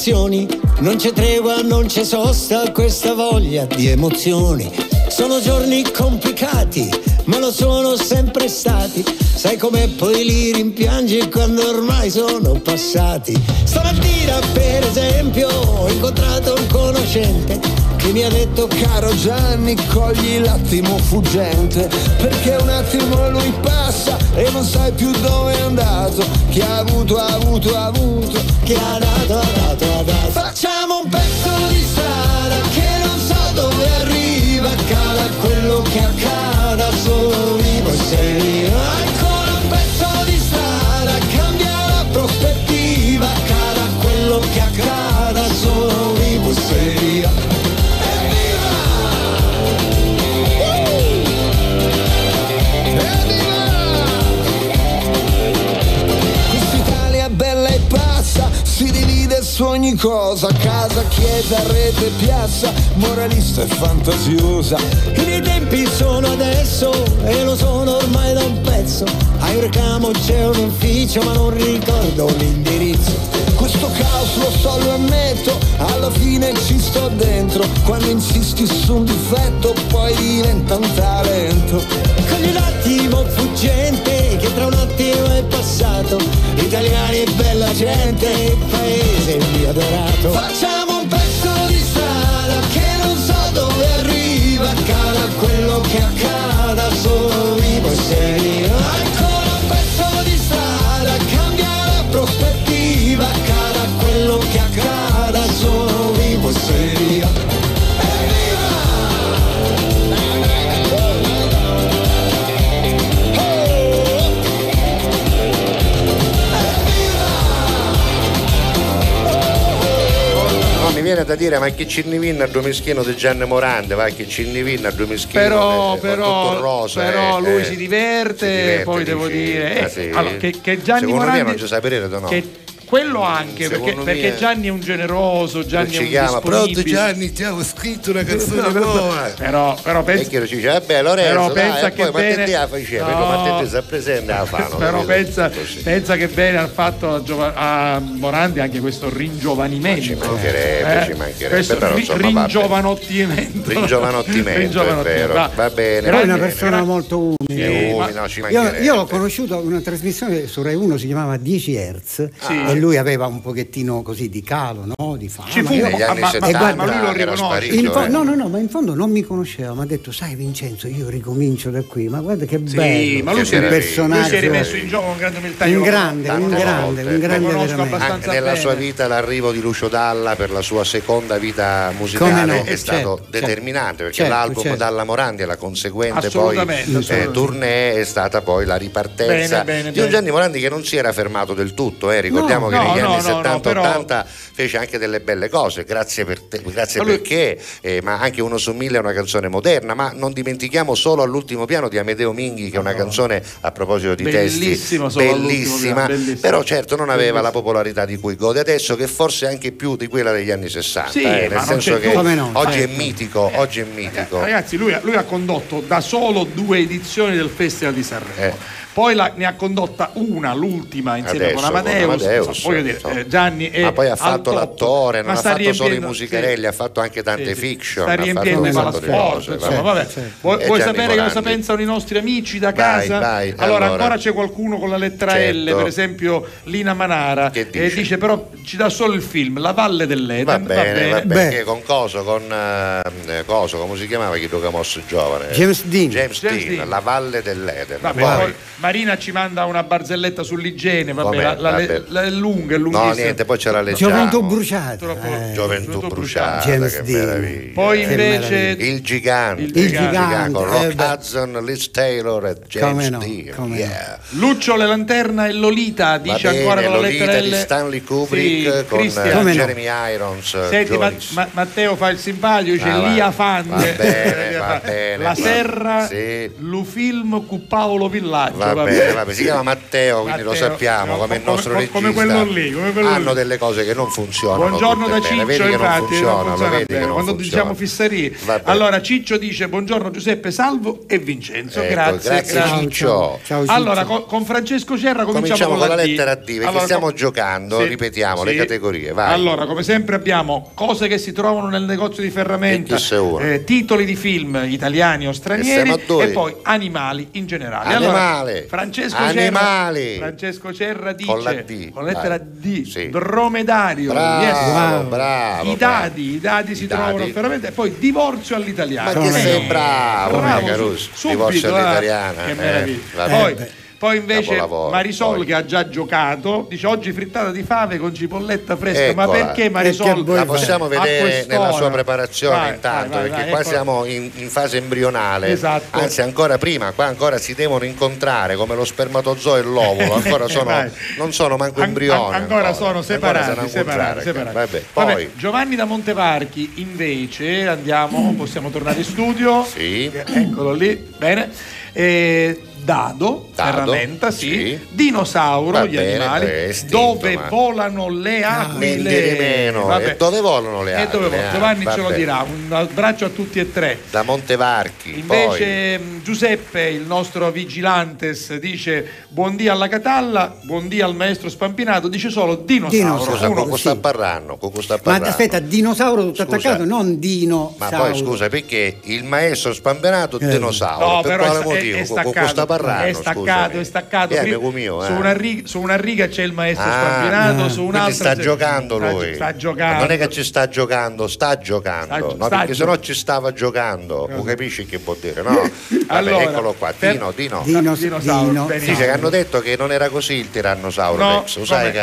Mille tentazioni. Non c'è tregua, non c'è sosta, questa voglia di emozioni. Sono giorni complicati, ma lo sono sempre stati. Sai com'è poi li rimpiangi quando ormai sono passati. Stamattina, per esempio, ho incontrato un conoscente che mi ha detto caro Gianni cogli l'attimo fuggente perché un attimo lui passa e non sai più dove è andato. Chi ha avuto ha avuto ha avuto chi ha dato ha dato ha dato. Facciamo un pezzo di strada che non so dove arriva accada quello che accada solo vivo e sei ogni cosa, casa, chiesa, rete, piazza, moralista e fantasiosa. I miei tempi sono adesso e lo sono ormai da un pezzo. A Iurcamo c'è un ufficio ma non ricordo l'indirizzo. Questo caos lo so, lo ammetto, alla fine ci sto dentro. Quando insisti su un difetto poi diventa un talento. Cogli l'attimo fuggente che tra un attimo è passato. Italiani e bella gente, il paese mio adorato. Facciamo da dire ma che ci ne vinna a due mischino di Gianni Morande, va che ci ne vinna a due mischino però, eh, però, rosa, però eh, lui eh. si diverte, Si diverte, poi devo dici? dire eh, Ah, sì? allora, che, che Gianni Secondo me Morandi non ci sa per no. che quello anche perché, perché Gianni è un generoso Gianni è ci un chiama pronto. Gianni ti avevo scritto una canzone nuova però, però pensa, che ci dice vabbè Lorenzo però dai, pensa e poi che ma te bene te la faceva No. ma te si presente la però pensa, pensa che bene ha fatto a, Giova- a Morandi anche questo ringiovanimento ci mancherebbe, ci mancherebbe, questo però, ri- insomma, vabbè. ringiovanottimento Ringiovanottimento, è Ringiovanottimento, vero. va. Va bene, Però è una bene. persona molto umile. Sì, Ma- no, io, io l'ho conosciuto in una trasmissione su Rai 1 si chiamava 10 Hz Sì. e lui aveva un pochettino così di calo, no? di fama. Ci fu, Io- negli anni ma, ma- 70 guarda, ma lui lo era riconosce fo- eh. no, no, no, ma in fondo non mi conosceva, mi ha detto, sai Vincenzo, io ricomincio da qui, ma guarda che Sì, bello, ma lui che si, meraviglia. lui personaggio si è rimesso in gioco con grande umiltà un grande, un grande, un grande veramente. anche nella bene. sua vita l'arrivo di Lucio Dalla per la sua seconda vita musicale no, è certo, stato certo. determinante perché Certo, l'album certo. Dalla Morandi e la conseguente poi eh, tournée è stata poi la ripartenza Bene, bene, di un. Gianni Morandi che non si era fermato del tutto eh. ricordiamo che no, negli no, anni no, no, 70-80 però- fece anche delle belle cose grazie, per te- grazie lui- perché eh, ma anche Uno su mille è una canzone moderna ma non dimentichiamo solo all'ultimo piano di Amedeo Minghi che è una canzone a proposito di Bellissima, testi bellissima bellissima. però certo non aveva la popolarità di cui gode adesso che forse anche più di quella degli anni 60 Sì, eh, nel senso che no, oggi è certo. mitico oggi è mitico Ragazzi, lui, lui ha condotto da solo due edizioni del Festival di Sanremo. Eh. Poi la- ne ha condotta una, l'ultima, insieme Adesso, con Amadeus. con Amadeus, voglio dire, insomma. eh, Gianni è ma poi ha fatto l'attore, non ma ha fatto solo i musicarelli, sì. ha fatto anche tante Sì, sì. fiction. Sta riempiendo vai. vabbè. Vuoi, vuoi sapere cosa Morandi? pensano i nostri amici da Vai, casa? vai, allora, allora. ancora c'è qualcuno con la lettera L, Certo. per esempio Lina Manara, Che dice? dice però ci dà solo il film La Valle dell'Eden. Va bene, va bene, che con coso, con eh, coso, come si chiamava chi mosso giovane? James Dean. James, James Dean, Dean. La Valle dell'Eden. Poi Marina ci manda una barzelletta sull'igiene, vabbè, Com'è? la, la- Vabbè. la- è lunga, è No, lunghissima. niente, poi c'era leggiamo. Gioventù bruciata. Troppo- eh. Gioventù bruciata, James che Dean. meraviglia. Poi invece. Il gigante, Il gigante, con eh, Rock beh. Hudson, Liz Taylor e James Come no, Dean. come no. yeah. Luccio le lanterna e Lolita dice bene, ancora con la Lolita lettera di L. Stanley Kubrick Sì, con Christian. eh, Come no? Jeremy Irons. Senti, Ma-. Ma- Matteo fa il simpatico, dice Ah. Lia Fante. Va bene, va (laughs) bene, La Serra, sì. lu film cu Paolo Villaggio. Va bene, va bene, si chiama Matteo, quindi lo Matteo, sappiamo, no, come il come- nostro come- regista. come quello lì, come quello Hanno lì. delle cose che non funzionano. Buongiorno da. Ciccio, vedi che non infatti, non funzionano, funziona vedi che non Quando funzionano. diciamo fisserie. Allora Ciccio dice buongiorno Giuseppe Salvo e Vincenzo. Ecco, grazie, grazie, grazie. Ciccio. Ciao, ciao, Ciccio. Allora, con, con Francesco Cerra cominciamo, Cominciamo con la D. lettera D, perché Allora, stiamo com- giocando, ripetiamo, le categorie, vai. Allora, come sempre abbiamo cose che si trovano nel negozio di ferramenta, eh, titoli di film italiani o stranieri e poi animali in generale. Animale. Allora, Francesco Animali. Cerra, Francesco Cerra dice Con la D, con la lettera. D, Sì. dromedario. Bravo, Yes. bravo, I dadi, i dadi si I trovano dadi. ferramenta e poi divorzio all'italiano. Ma che sei bravo, bravo, subito, Divorzio eh. all'italiana, Che eh, meraviglia. Poi, Eh, beh. Poi invece Capolavoro, Marisol poi. che ha già giocato dice oggi frittata di fave con cipolletta fresca ma Eccola. perché E Marisol vuoi La possiamo vedere nella sua preparazione Vai, intanto, vai, vai, perché vai, qua eccola. siamo in, in fase embrionale, Esatto. anzi ancora prima, qua ancora si devono incontrare come lo spermatozoo e l'ovulo, (laughs) ancora sono, non sono manco An- embrioni. an- ancora sono separati, Ancora separati, separati. Vabbè, Vabbè, poi Giovanni da Montevarchi invece andiamo, possiamo tornare in studio. Sì. Eccolo lì, bene. Eh, dado, Dado, ferramenta, sì. sì. Dinosauro, Va gli bene, animali, estinto, dove ma- volano le niente aquile. meno. Vabbè. E dove volano le E dove aquile? volano? Ah, Giovanni ce lo dirà, un abbraccio a tutti e tre. Da Montevarchi, poi Invece mh, Giuseppe, il nostro vigilantes, dice buondì alla Catalla, buondì al maestro Spampinato, dice solo dinosauro. Dinosauro. scusa, Uno- con sì. sta parlando, con sta Ma aspetta, dinosauro tutto Scusa. attaccato, non dino. Ma poi scusa, perché il maestro spampenato è Eh. dinosauro? No, per però quale è, motivo? è, è Con- con staccato, sta parlando, è staccato, scusami. è staccato. Eh, Prima- amico mio, eh. su, una riga, su una riga c'è il maestro Ah, Spampinato, su un'altra sta c'è- giocando sta- lui. Sta giocando. Non è che ci sta giocando, sta giocando. Sta- no, sta perché gio- sennò ci stava giocando. Tu capisci che vuol dire, no? (laughs) Vabbè, Allora, eccolo qua, per- Dino, Dino. Dino, Dino. Dice che hanno detto che non era così il tirannosauro No, Rex, sai che,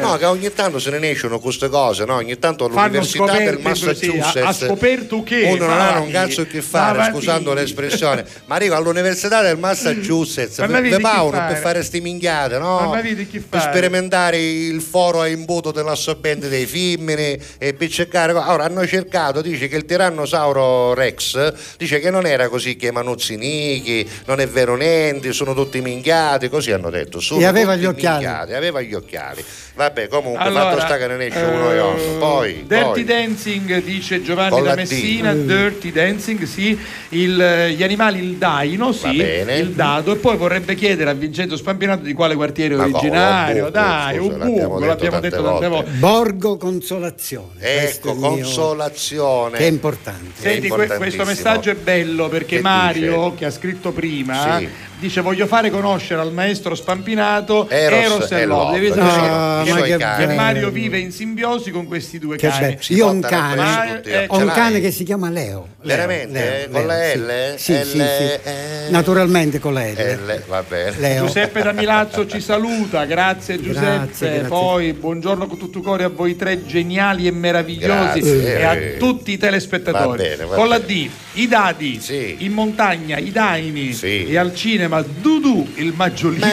no, che ogni tanto se ne escono queste cose, no? ogni tanto all'università scoperte del Massachusetts ha- scoperto che uno non ha un cazzo che fare, scusando l'espressione, ma arrivo all'università del Massachusetts (laughs) Massachusetts, Ma per, per fare? per fare sti minchiate, no? Per fare? sperimentare il foro a imbuto dell'assorbente dei femmini e per cercare. Ora hanno cercato, dice che il tirannosauro Rex dice che non era così chiamanuzzinichi, non è vero niente, sono tutti minchiati, così hanno detto. Sono E aveva gli occhiali. minchiati, aveva gli occhiali. Vabbè, comunque Allora, fatto sta che ne esce uno e otto. Poi, Dirty poi. Dancing dice Giovanni da D. Messina, Mm. Dirty Dancing, sì, Il, eh, gli animali il daino, sì, il dado e poi vorrebbe chiedere a Vincenzo Spampinato di quale quartiere Ma originario, come? dai, Scusa, un buco, l'abbiamo detto tante volte. volte. Borgo Consolazione. Ecco, è consolazione. Che è importante. Senti, que- questo messaggio è bello perché Che Mario, dice? che ha scritto prima, Sì. Dice voglio fare conoscere al maestro Spampinato Eros Eros, e e Love. Devi No, sapere ma che. Mario vive in simbiosi con questi due Che cani. Io ho un cane, tutti, eh, ho un cane che si chiama Leo. Leo, Veramente? Leo, Con la L? Sì, sì, sì, L, sì. eh. Naturalmente con la L. Giuseppe da Milazzo ci saluta, grazie Giuseppe. Grazie, grazie. Poi buongiorno con tutto cuore a voi tre geniali e meravigliosi Grazie. e a tutti i telespettatori. Va bene, va con la. D, i dadi, in montagna, i daini e al cinema Dudu, il maggiolino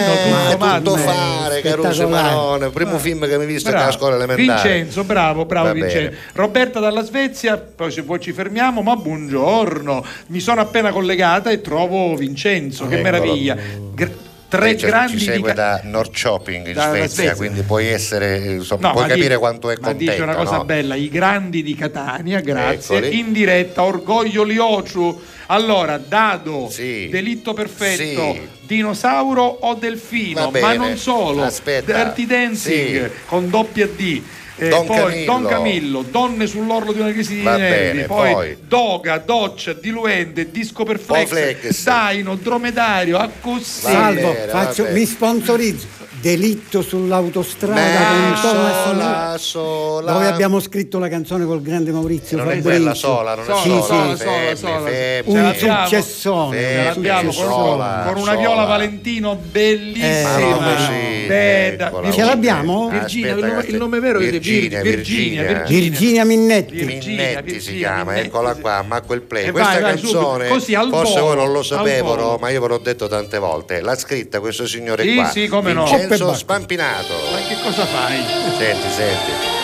Ma tutto tutto fare, Caruso. Marone, primo film che mi hai visto Bravo. alla scuola elementare. Vincenzo, bravo, bravo Va Vincenzo. bene. Roberta dalla Svezia, poi se vuoi ci fermiamo, ma buongiorno. Mi sono appena collegata e trovo Vincenzo, che Eccolo. meraviglia. Gr- tre ci- grandi ci segue di da North Shopping in Svezia, Svezia. quindi puoi essere insomma, No, puoi ma capire dice- quanto è ma contenta dice una cosa no? bella, i grandi di Catania, grazie, Eccoli. in diretta, Orgoglio Liociu. Allora, Dado, Sì. Delitto Perfetto, Sì. Dinosauro o delfino, ma non solo, Aspetta. Dirty Dancing Sì. con doppia D. Eh, Don poi Camillo. Don Camillo, Donne sull'orlo di una crisi di nervi, poi, poi. Doga, Doccia, Diluente, Disco per Flex, Flex. Daino, Dromedario, Accussi. Salvo, faccio- mi sponsorizzo. Delitto sull'autostrada Ma con Thomas sola, sola. dove abbiamo scritto la canzone col grande Maurizio non è Fabrizio. quella sola, non è Sola, sola, sola, fermi, sola, sola. fermi. un successone, Sì, successone. sola, con una sola. viola Valentino bellissima. Eh, Ma no, sì, Bella. eccola. Ce l'abbiamo? Virginia, Aspetta, il, nome, il nome vero Virginia, è Vir- Virginia, Virginia. Virginia Minnetti. Virginia, Minnetti si Virginia, chiama, Minnetti, eccola sì. qua, ma quel play. E Questa vai, vai, canzone, forse volo, voi non lo sapevano, ma io ve l'ho detto tante volte. L'ha scritta questo signore Sì, qua, sì, come no. Coppe Spampinato. Ma che cosa fai? Senti, senti.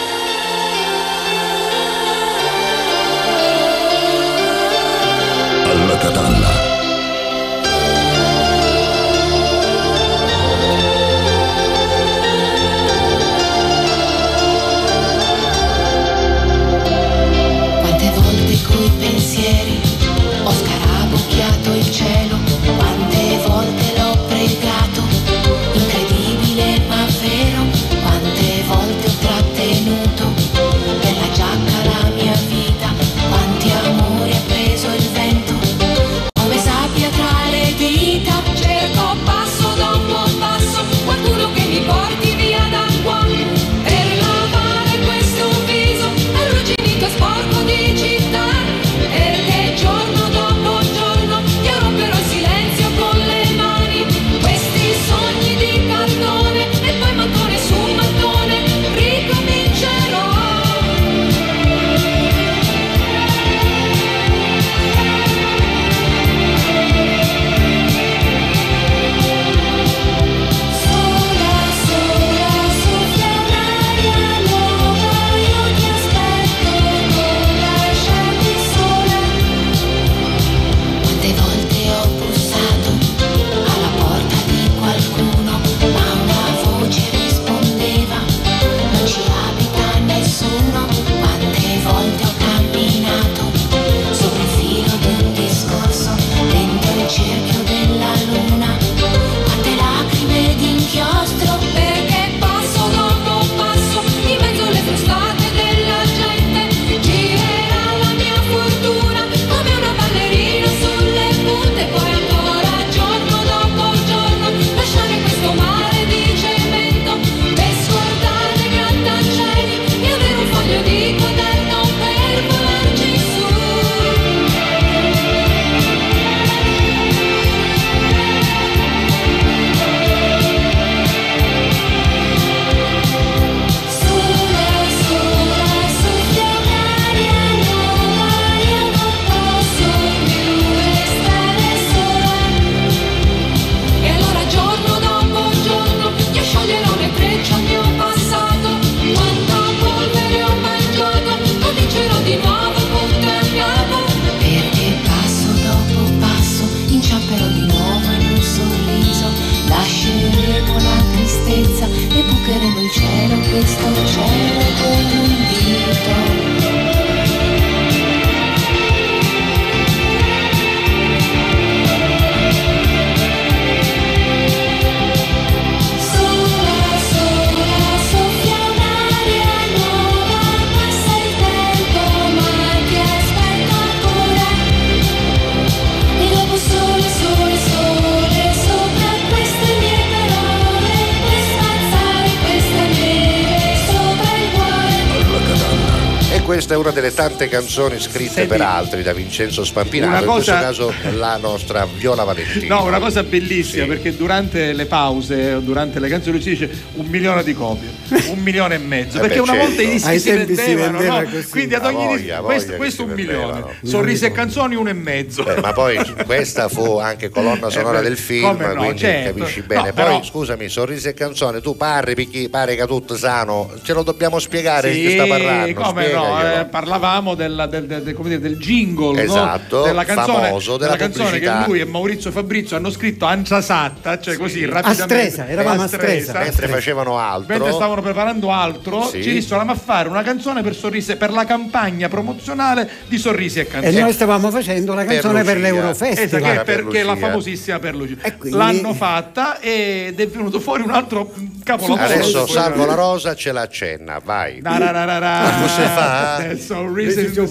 Tante canzoni scritte Senti, per altri da Vincenzo Spampinato, una in questo cosa- caso la nostra Viola Valentino. No, una cosa bellissima perché durante le pause, durante le canzoni ci dice un milione di copie, un milione e mezzo. Eh perché beh, una certo. volta i dischi Ai si vendevano, vendeva no? quindi ad Ah, ogni voglia, disco voglia questo, questo un milione, sorrisi e canzoni uno e mezzo. Eh, ma poi questa fu anche colonna sonora Eh, beh, del film, no, quindi certo. capisci bene. No, poi però- scusami, sorrisi e canzone, tu parli perché pare che tutto sano, ce lo dobbiamo spiegare di Sì, che sta parlando. come no, eh, parlavamo della- del, del- del- come dire, del jingle no? Esatto, della canzone, famoso, della canzone che lui e Maurizio Fabrizio hanno scritto Ancia Satta, cioè così rapidamente. Stresa, eravamo a Stresa. Mentre facevano altro. Mentre stavano preparando altro, Sì. ci dissero a fare una canzone per, sorrisi, per la campagna promozionale di Sorrisi e E Canzoni. noi stavamo facendo la canzone per, Lucia. l'Eurofestival. Esatto, che è Per perché la Lucia. famosissima per Lucia. quindi- L'hanno fatta ed è venuto fuori un altro capolavoro. Adesso salvo la rosa ce la accenna, vai. Da. Ma cosa fa? That's so reason to.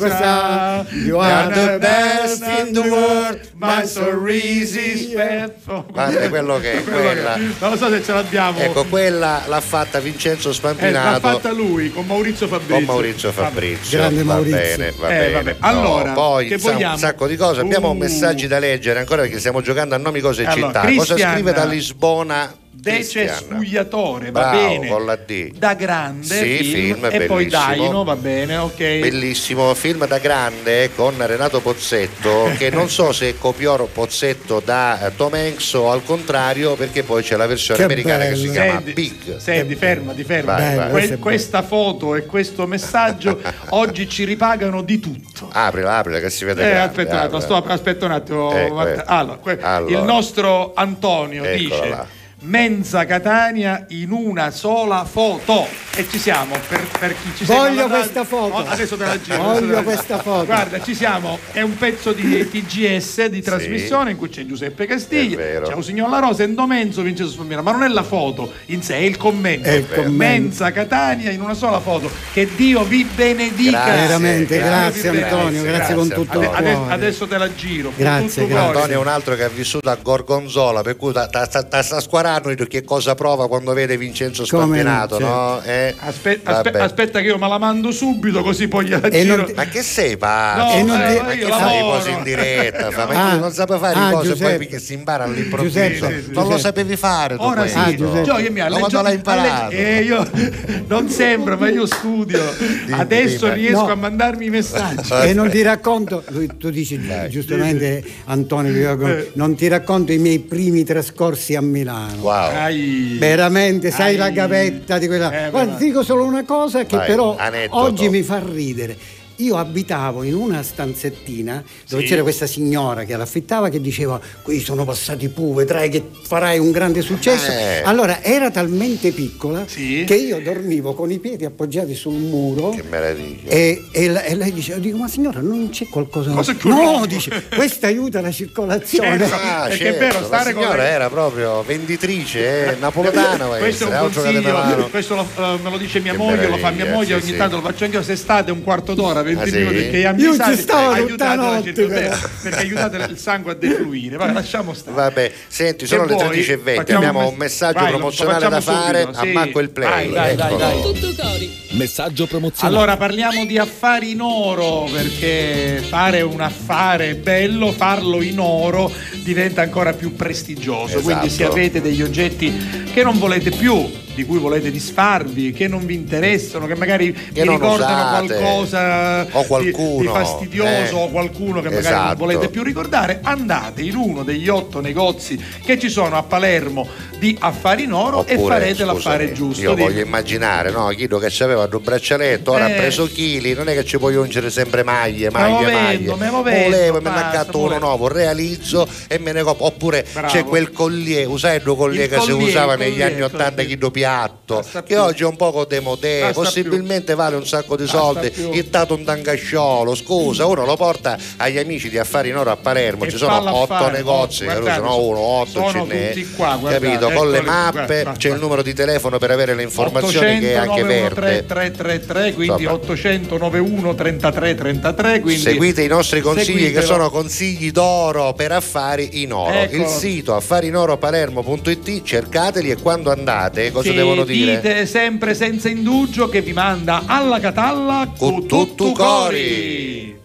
You are the best in the world. My sorrisi. Guarda quello che è quella. Non lo so se ce l'abbiamo. Ecco, quella l'ha fatta Vincenzo Eh, l'ha Spampinato fatta lui con Maurizio Fabrizio. con Maurizio Fabrizio. Grande va Maurizio. bene, va Eh, bene. vabbè. No, Allora, poi un sacco di cose. Abbiamo Uh. messaggi da leggere ancora perché stiamo giocando a nomi, cose e Allora, città. Cosa Christian- scrive da Lisbona? Dece Cristian? spugliatore, va Bravo, bene. con la D. Da grande Sì, film, e poi. Daino, va bene, ok. Bellissimo film da grande con Renato Pozzetto (laughs) che non so se copiò Pozzetto da eh, Tom Hanks o al contrario perché poi c'è la versione Che americana che bello. si chiama Senti, Big. Senti, fermati, fermati. Vai, vai. Que- questa foto e questo messaggio (laughs) oggi ci ripagano di tutto. Aprila, aprila che si vede Eh, grande, aspetta, sto- aspetta un attimo. Ecco, ecco. Allora, que- Allora. Il nostro Antonio Eccola dice. Menza Catania in una sola foto e ci siamo per, per chi ci segue Voglio questa foto. Oh, adesso te la giro Voglio adesso la- questa foto. guarda ci siamo è un pezzo di (laughs) TGS di trasmissione in cui c'è Giuseppe È Castiglia vero. c'è un signor La Rosa Endo Menzo Vincenzo Spalmino ma non è la foto in sé è il commento, È il commento. Menza Catania in una sola foto che Dio vi benedica Grazie, Veramente, grazie, grazie, Antonio, grazie, grazie, con tutto Ade- il ade- cuore. adesso te la giro Grazie, grazie. Antonio è un altro che ha vissuto a Gorgonzola, per cui sta squarando che cosa prova quando vede Vincenzo Come Spampinato, no, no? Eh, Aspe- aspe- aspetta che io me la mando subito così poi gliela E giro non ti- Ma che sei pazzo? No, non Eh, ti- ma che fai cose in diretta? Fa? Ma (laughs) Ah, non sapevi fare ah, le cose Giuseppe. poi perché si impara all'improvviso. Giuseppe, non Giuseppe. lo sapevi fare tu Ora questo. sì, Ah, mi ha Ma quando l'hai imparato? Eh, io (laughs) non sembra, ma io studio. (laughs) Adesso dimmi. riesco No. a mandarmi i messaggi. E non ti racconto, lui- tu dici giustamente Antonio, io- Eh. non ti racconto i miei primi trascorsi a Milano. Wow. Ai. Veramente, sai Ai. la gavetta di quella. Eh, Guarda, dico solo una cosa che Vai, però aneddoto. oggi mi fa ridere. Io abitavo in una stanzettina dove Sì. c'era questa signora che l'affittava che diceva qui sono passati pu, vedrai che farai un grande successo. Eh. Allora era talmente piccola Sì. che io dormivo con i piedi appoggiati sul muro. Che meraviglia. E, e la- e lei diceva, dico, ma signora, non c'è qualcosa? Cosa no, nuovo?" dice, questo aiuta la circolazione. Certo. Ah, Perché certo, è vero, la stare con signora le- era proprio venditrice, eh, (laughs) napoletana questo è un consiglio, questo lo- eh, me lo dice mia Che moglie, lo fa mia moglie, sì, ogni sì. tanto lo faccio anche io, se estate un quarto d'ora, 20 Ah, sì? perché gli Io ci stavo tutta aiutate la però. perché aiutate il sangue a defluire. Vai, lasciamo stare. Vabbè, senti, sono le vuoi? 13.20, Facciamo abbiamo un un mess- messaggio Vai, promozionale da fare subito, a sì. Marco il Play. Dai, dai, Eccolo. dai. Tutto cori. Messaggio promozionale. Allora parliamo di affari in oro perché fare un affare bello, farlo in oro diventa ancora più prestigioso. Esatto. Quindi se avete degli oggetti che non volete più, di cui volete disfarvi, che non vi interessano, che magari vi non ricordano usate, qualcosa o di- qualcuno, di, fastidioso eh. o qualcuno che magari non Esatto. volete più ricordare, andate in uno degli otto negozi che ci sono a Palermo di affari in oro e Oppure, farete l'affare scusami, giusto. Io Di- voglio immaginare, no? Chiedo che c'aveva un braccialetto, ora Eh. ha preso chili, non è che ci puoi ungere sempre maglie, Me maglie, lo maglie. me lo vendo, Volevo e me ne accatto uno nuovo, realizzo e me ne compro. Oppure Bravo. c'è quel collier, usai due collier Il che si collier, usava il negli collier, anni 80 collier. chilo piatto, che più. oggi è un poco demodè, possibilmente vale un sacco di soldi, più. il tato un tangasciolo, scusa, uno lo porta agli amici di affari in oro a Palermo, E ci sono otto negozi, Oh, che guardate, sono uno, otto sono ce n'è, qua, guardate, capito? Con le mappe, guarda, c'è il numero di telefono per avere le informazioni che è anche 800 verde. 333 quindi Insomma. 800 91 33 33 quindi Seguite i nostri consigli che seguitelo. sono consigli d'oro per affari in oro. Ecco. Il sito affarinoropalermo.it cercateli e quando andate cosa Sì. Devono dire? Dite sempre senza indugio che vi manda alla catalla con tutto cori.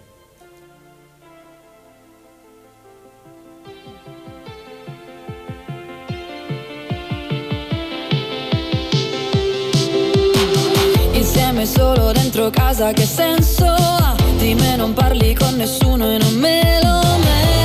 Insieme solo dentro casa che senso ha? Di me non parli con nessuno e non me lo merito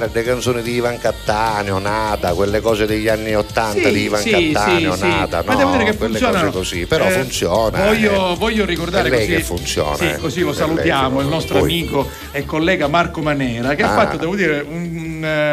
Andiamo a fare delle canzoni di Ivan Cattaneo, Nata, quelle cose degli anni Ottanta Sì, di Ivan sì, Cattaneo, sì. Nata, Ma no, devo dire che cose così, però Eh, funziona. Voglio, eh. voglio ricordare È lei così, che funziona, sì, eh. così lo lei salutiamo, che- il nostro Poi- amico e collega Marco Manera, che ha Ah. fatto, devo dire, un,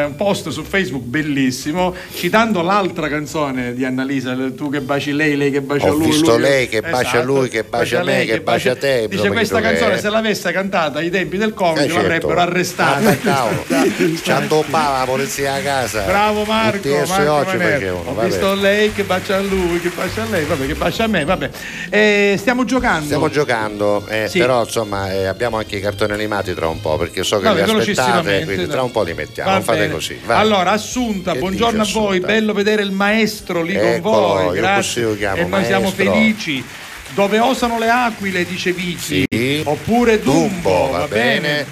un post su Facebook bellissimo, citando l'altra canzone di Annalisa, tu che baci lei, lei che bacia Ho lui. visto lui- lei che bacia Esatto, lui, che bacia me, lei, che bacia te, Dice questa che- canzone se l'avesse cantata ai tempi del Covid Eh, certo. l'avrebbero arrestata. Ah. (laughs) Ci andoppava la polizia a casa. Bravo Marco, Marco facevano, Ho vabbè. visto lei che bacia lui, che bacia lei, vabbè, che bacia me, vabbè. Eh, stiamo giocando. Stiamo giocando, eh, Sì. però insomma eh, abbiamo anche i cartoni animati tra un po', perché so che Vabbè, li aspettate, quindi tra un po' li mettiamo, fate bene. Così. vai. Allora, Assunta, Che buongiorno dice a voi, Assunta? bello vedere il maestro lì con Eccolo, voi, grazie. e noi siamo maestro. felici. Dove osano le aquile, dice Vici. Sì. Oppure Dumbo, Dumbo, va va bene. bene.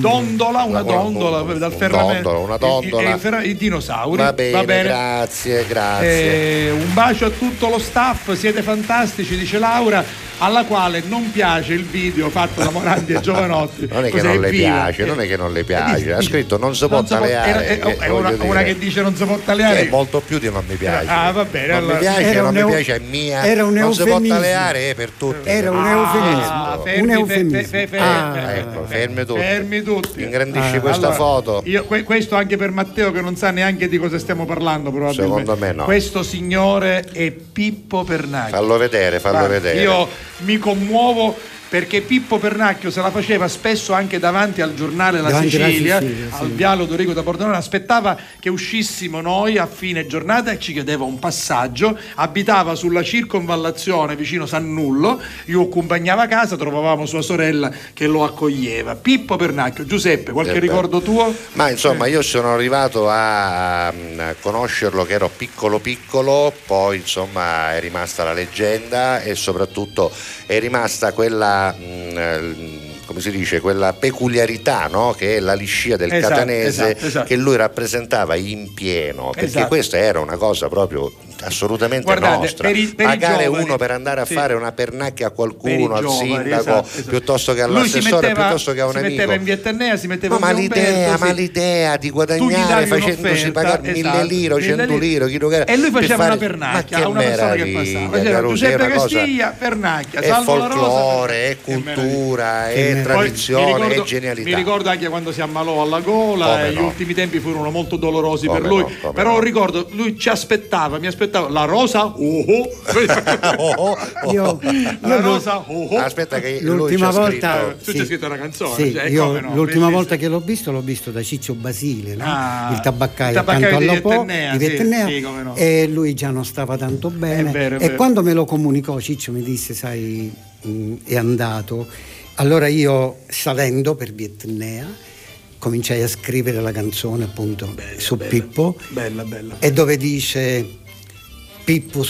Dondola, una Una- dondola un- dal un ferramento. dondolo, una I- i- dondola. I, ferra- i dinosauri. Va bene, grazie, grazie. Eh, un bacio a tutto lo staff, siete fantastici, dice Laura, alla quale non piace il video fatto da Morandi e (laughs) Giovanotti. Non è che non le viva? piace, non è che non le piace, ha scritto non si può taleare. è- eh, è una, una che dice non si può tagliare. È molto più di non mi piace. Ah, va bene, Non allora- mi piace, non mi piace, è mia. era un non si può taleare è per tutti. Era un eufemismo. fermi, Ecco, tutti. Fermi tutti. Ingrandisci Ah, questa foto. Questo anche per Matteo che non sa neanche di cosa stiamo parlando probabilmente. Secondo me no. Questo signore è Pippo Pernacchi. Fallo vedere, fallo vedere. Io mi commuovo perché Pippo Pernacchio se la faceva spesso anche davanti al giornale La Davanti Sicilia, Sicilia, sì. al Viale Dorico da Pordenone, aspettava che uscissimo noi a fine giornata e ci chiedeva un passaggio, abitava sulla circonvallazione vicino Sannullo, io accompagnava a casa, trovavamo sua sorella che lo accoglieva. Pippo Pernacchio, Giuseppe, qualche Eh ricordo tuo? Ma insomma, io sono arrivato a, mm, a conoscerlo che ero piccolo piccolo, poi insomma è rimasta la leggenda e soprattutto è rimasta quella, eh, come si dice, quella peculiarità no? che è la liscia del Esatto, catanese esatto, esatto. che lui rappresentava in pieno, perché Esatto. questa era una cosa proprio assolutamente Guardate, nostra. per i- per Pagare giovani, uno per andare a sì. fare una pernacchia a Per qualcuno, al giovani, sindaco, esatto, esatto. piuttosto che si all'assessore, metteva, piuttosto che a un si amico. metteva in via Tennea, si metteva No, ma in via l'idea, Umberto, ma sì. l'idea di guadagnare facendosi pagare mille esatto, lire mille cento lire, chi era, E lui per faceva fare- una pernacchia ma a una persona che passava. Caruso, Giuseppe Castiglia, pernacchia, è salvo la rosa. folklore, è cultura, è tradizione, è genialità. Mi ricordo anche quando si ammalò alla gola gli ultimi tempi furono molto dolorosi per lui. Però ricordo, lui ci aspettava, mi aspettava la rosa, (laughs) oh oh. Io, la io rosa, oh oh. Aspetta che l'ultima volta scritto- Tu ci hai scritto una canzone, sì, cioè, io come no, l'ultima bellissimo. volta che l'ho visto l'ho visto da Ciccio Basile no? Ah, il tabaccaio, il tabaccaio accanto di alla Po Vietennea, di sì, Vietennea, sì, come no. e lui già non stava tanto bene È vero, è e vero. quando me lo comunicò Ciccio mi disse sai mh, è andato allora io salendo per Vietennea cominciai a scrivere la canzone appunto su Pippo Bella, bella. e dove dice Pippo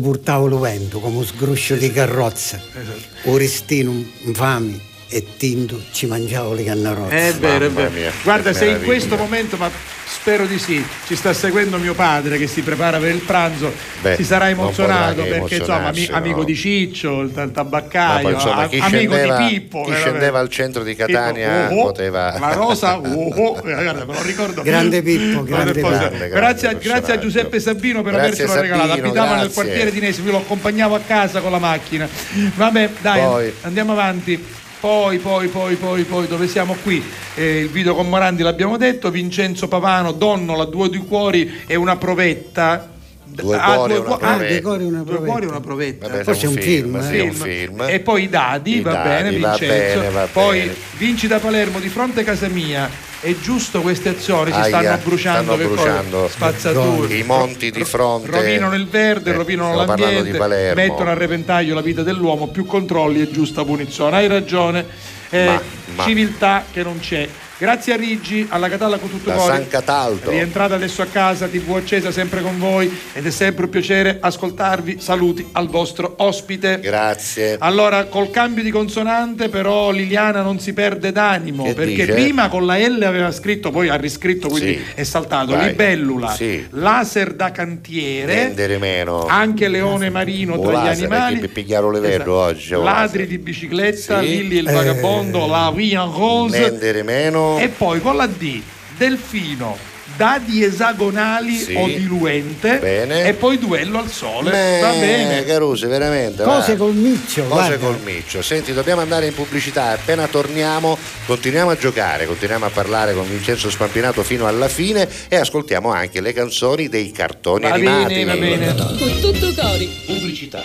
portavo lo vento come un sgruscio di carrozza. Esatto. Oristino infami e Tinto ci mangiavo le cannarozze È vero, è vero. mia, Guarda, se in questo momento, ma spero di sì, ci sta seguendo mio padre che si prepara per il pranzo, Beh, si sarà emozionato perché insomma ami- emozionarsi, amico no. di Ciccio, il, tabaccaio, poi, insomma, a- chi amico scendeva, di Pippo. chi veramente. scendeva al centro di Catania Pippo, oh, oh, poteva La rosa, (laughs) oh, oh, eh, guarda, me lo ricordo. Grande Pippo, grande poi- grande, grazie, a- grande grazie a. Giuseppe Sabino per Grazie, avercelo regalato. Sabino, Abitava nel quartiere di Nesi, io lo accompagnavo a casa con la macchina. Vabbè, dai, Poi. andiamo avanti. Poi, poi, poi, poi, poi, dove siamo qui? Eh, il video con Morandi l'abbiamo detto, Vincenzo Pavano, Donnola, Due di Cuori e una provetta. Due Ah, cuori e due una cu- ah, provetta. Due cuori e una Due cuori e provetta. una provetta. Vabbè, Forse è un film, film, sì, eh. è un film. E poi i dadi, I va dadi, bene, va Vincenzo. bene, va poi bene. vinci da Palermo di fronte a casa mia. È giusto queste azioni, si Aia, stanno bruciando, stanno bruciando spazzature. i monti di fronte. Rovinano il verde, Eh, rovinano l'ambiente, mettono a repentaglio la vita dell'uomo, più controlli e giusta punizione. Hai ragione, eh, Ma- ma- civiltà che non c'è. Grazie a Riggi, alla Catalla con tutto Da cuore. San Cataldo. Rientrate adesso a casa, TV accesa sempre con voi ed è sempre un piacere ascoltarvi. Saluti al vostro ospite. Grazie. Allora, col cambio di consonante, però Liliana non si perde d'animo Che perché dice? prima con la L aveva scritto, poi ha riscritto, quindi Sì. è saltato. Vai. Libellula, Sì. laser da cantiere, Vendere meno. anche leone marino O tra gli laser, animali. che pigliaro le Esatto. oggi, Ladri laser. di bicicletta, Sì. Lilli il Eh. vagabondo, la Via Rose. Vendere meno. E poi con la D, delfino, dadi esagonali Sì. o diluente. Bene. E poi duello al sole. Beh, Va bene. Caruso, veramente. cose va. col miccio Cose guarda. col miccio. Senti, dobbiamo andare in pubblicità. Appena torniamo, continuiamo a giocare, continuiamo a parlare con Vincenzo Spampinato fino alla fine e ascoltiamo anche le canzoni dei cartoni Va animati. bene, va bene. Con tutto cori. Pubblicità.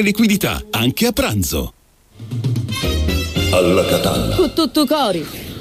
liquidità, anche a pranzo. Alla Catalla. Con tutto cori.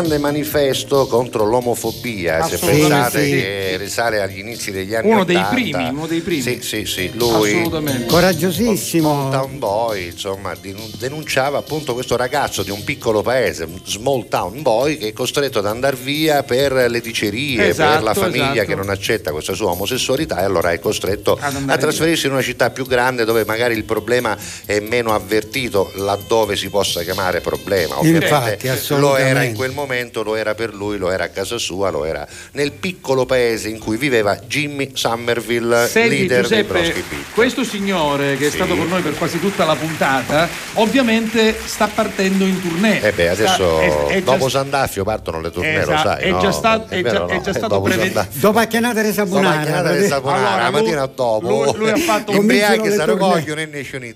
Grande manifesto contro l'omofobia, se Assolutamente pensate sì. che risale agli inizi degli anni Uno dei 80. primi, uno dei primi. Sì, sì, sì, lui Assolutamente. Coraggiosissimo. Town Boy, insomma, denun- denunciava appunto questo ragazzo di un piccolo paese, un small town boy, che è costretto ad andare via per le dicerie, Esatto, per la famiglia esatto. che non accetta questa sua omosessualità e allora è costretto a trasferirsi in una città più grande dove magari il problema è meno avvertito, laddove si possa chiamare problema. Ovviamente Infatti, lo era in quel momento, lo era per lui, lo era a casa sua, lo era nel piccolo paese in cui viveva Jimmy Somerville, Senti leader dei Broski Giuseppe, Beat. questo signore che è Sì. stato con noi per quasi tutta la puntata, ovviamente sta partendo in tournée. Eh beh, Sta- adesso è- è già- dopo Sandaffio partono le tournée, lo Esatto, sai. è no? già stato- è vero già- o è no? già Eh, stato dopo preved- Sandaffio. Dopo Acchianata di Dopo Sabonara. Acchianata di Sabonara, Allora, la lui- mattina dopo. lui- lui ha fatto (laughs) un-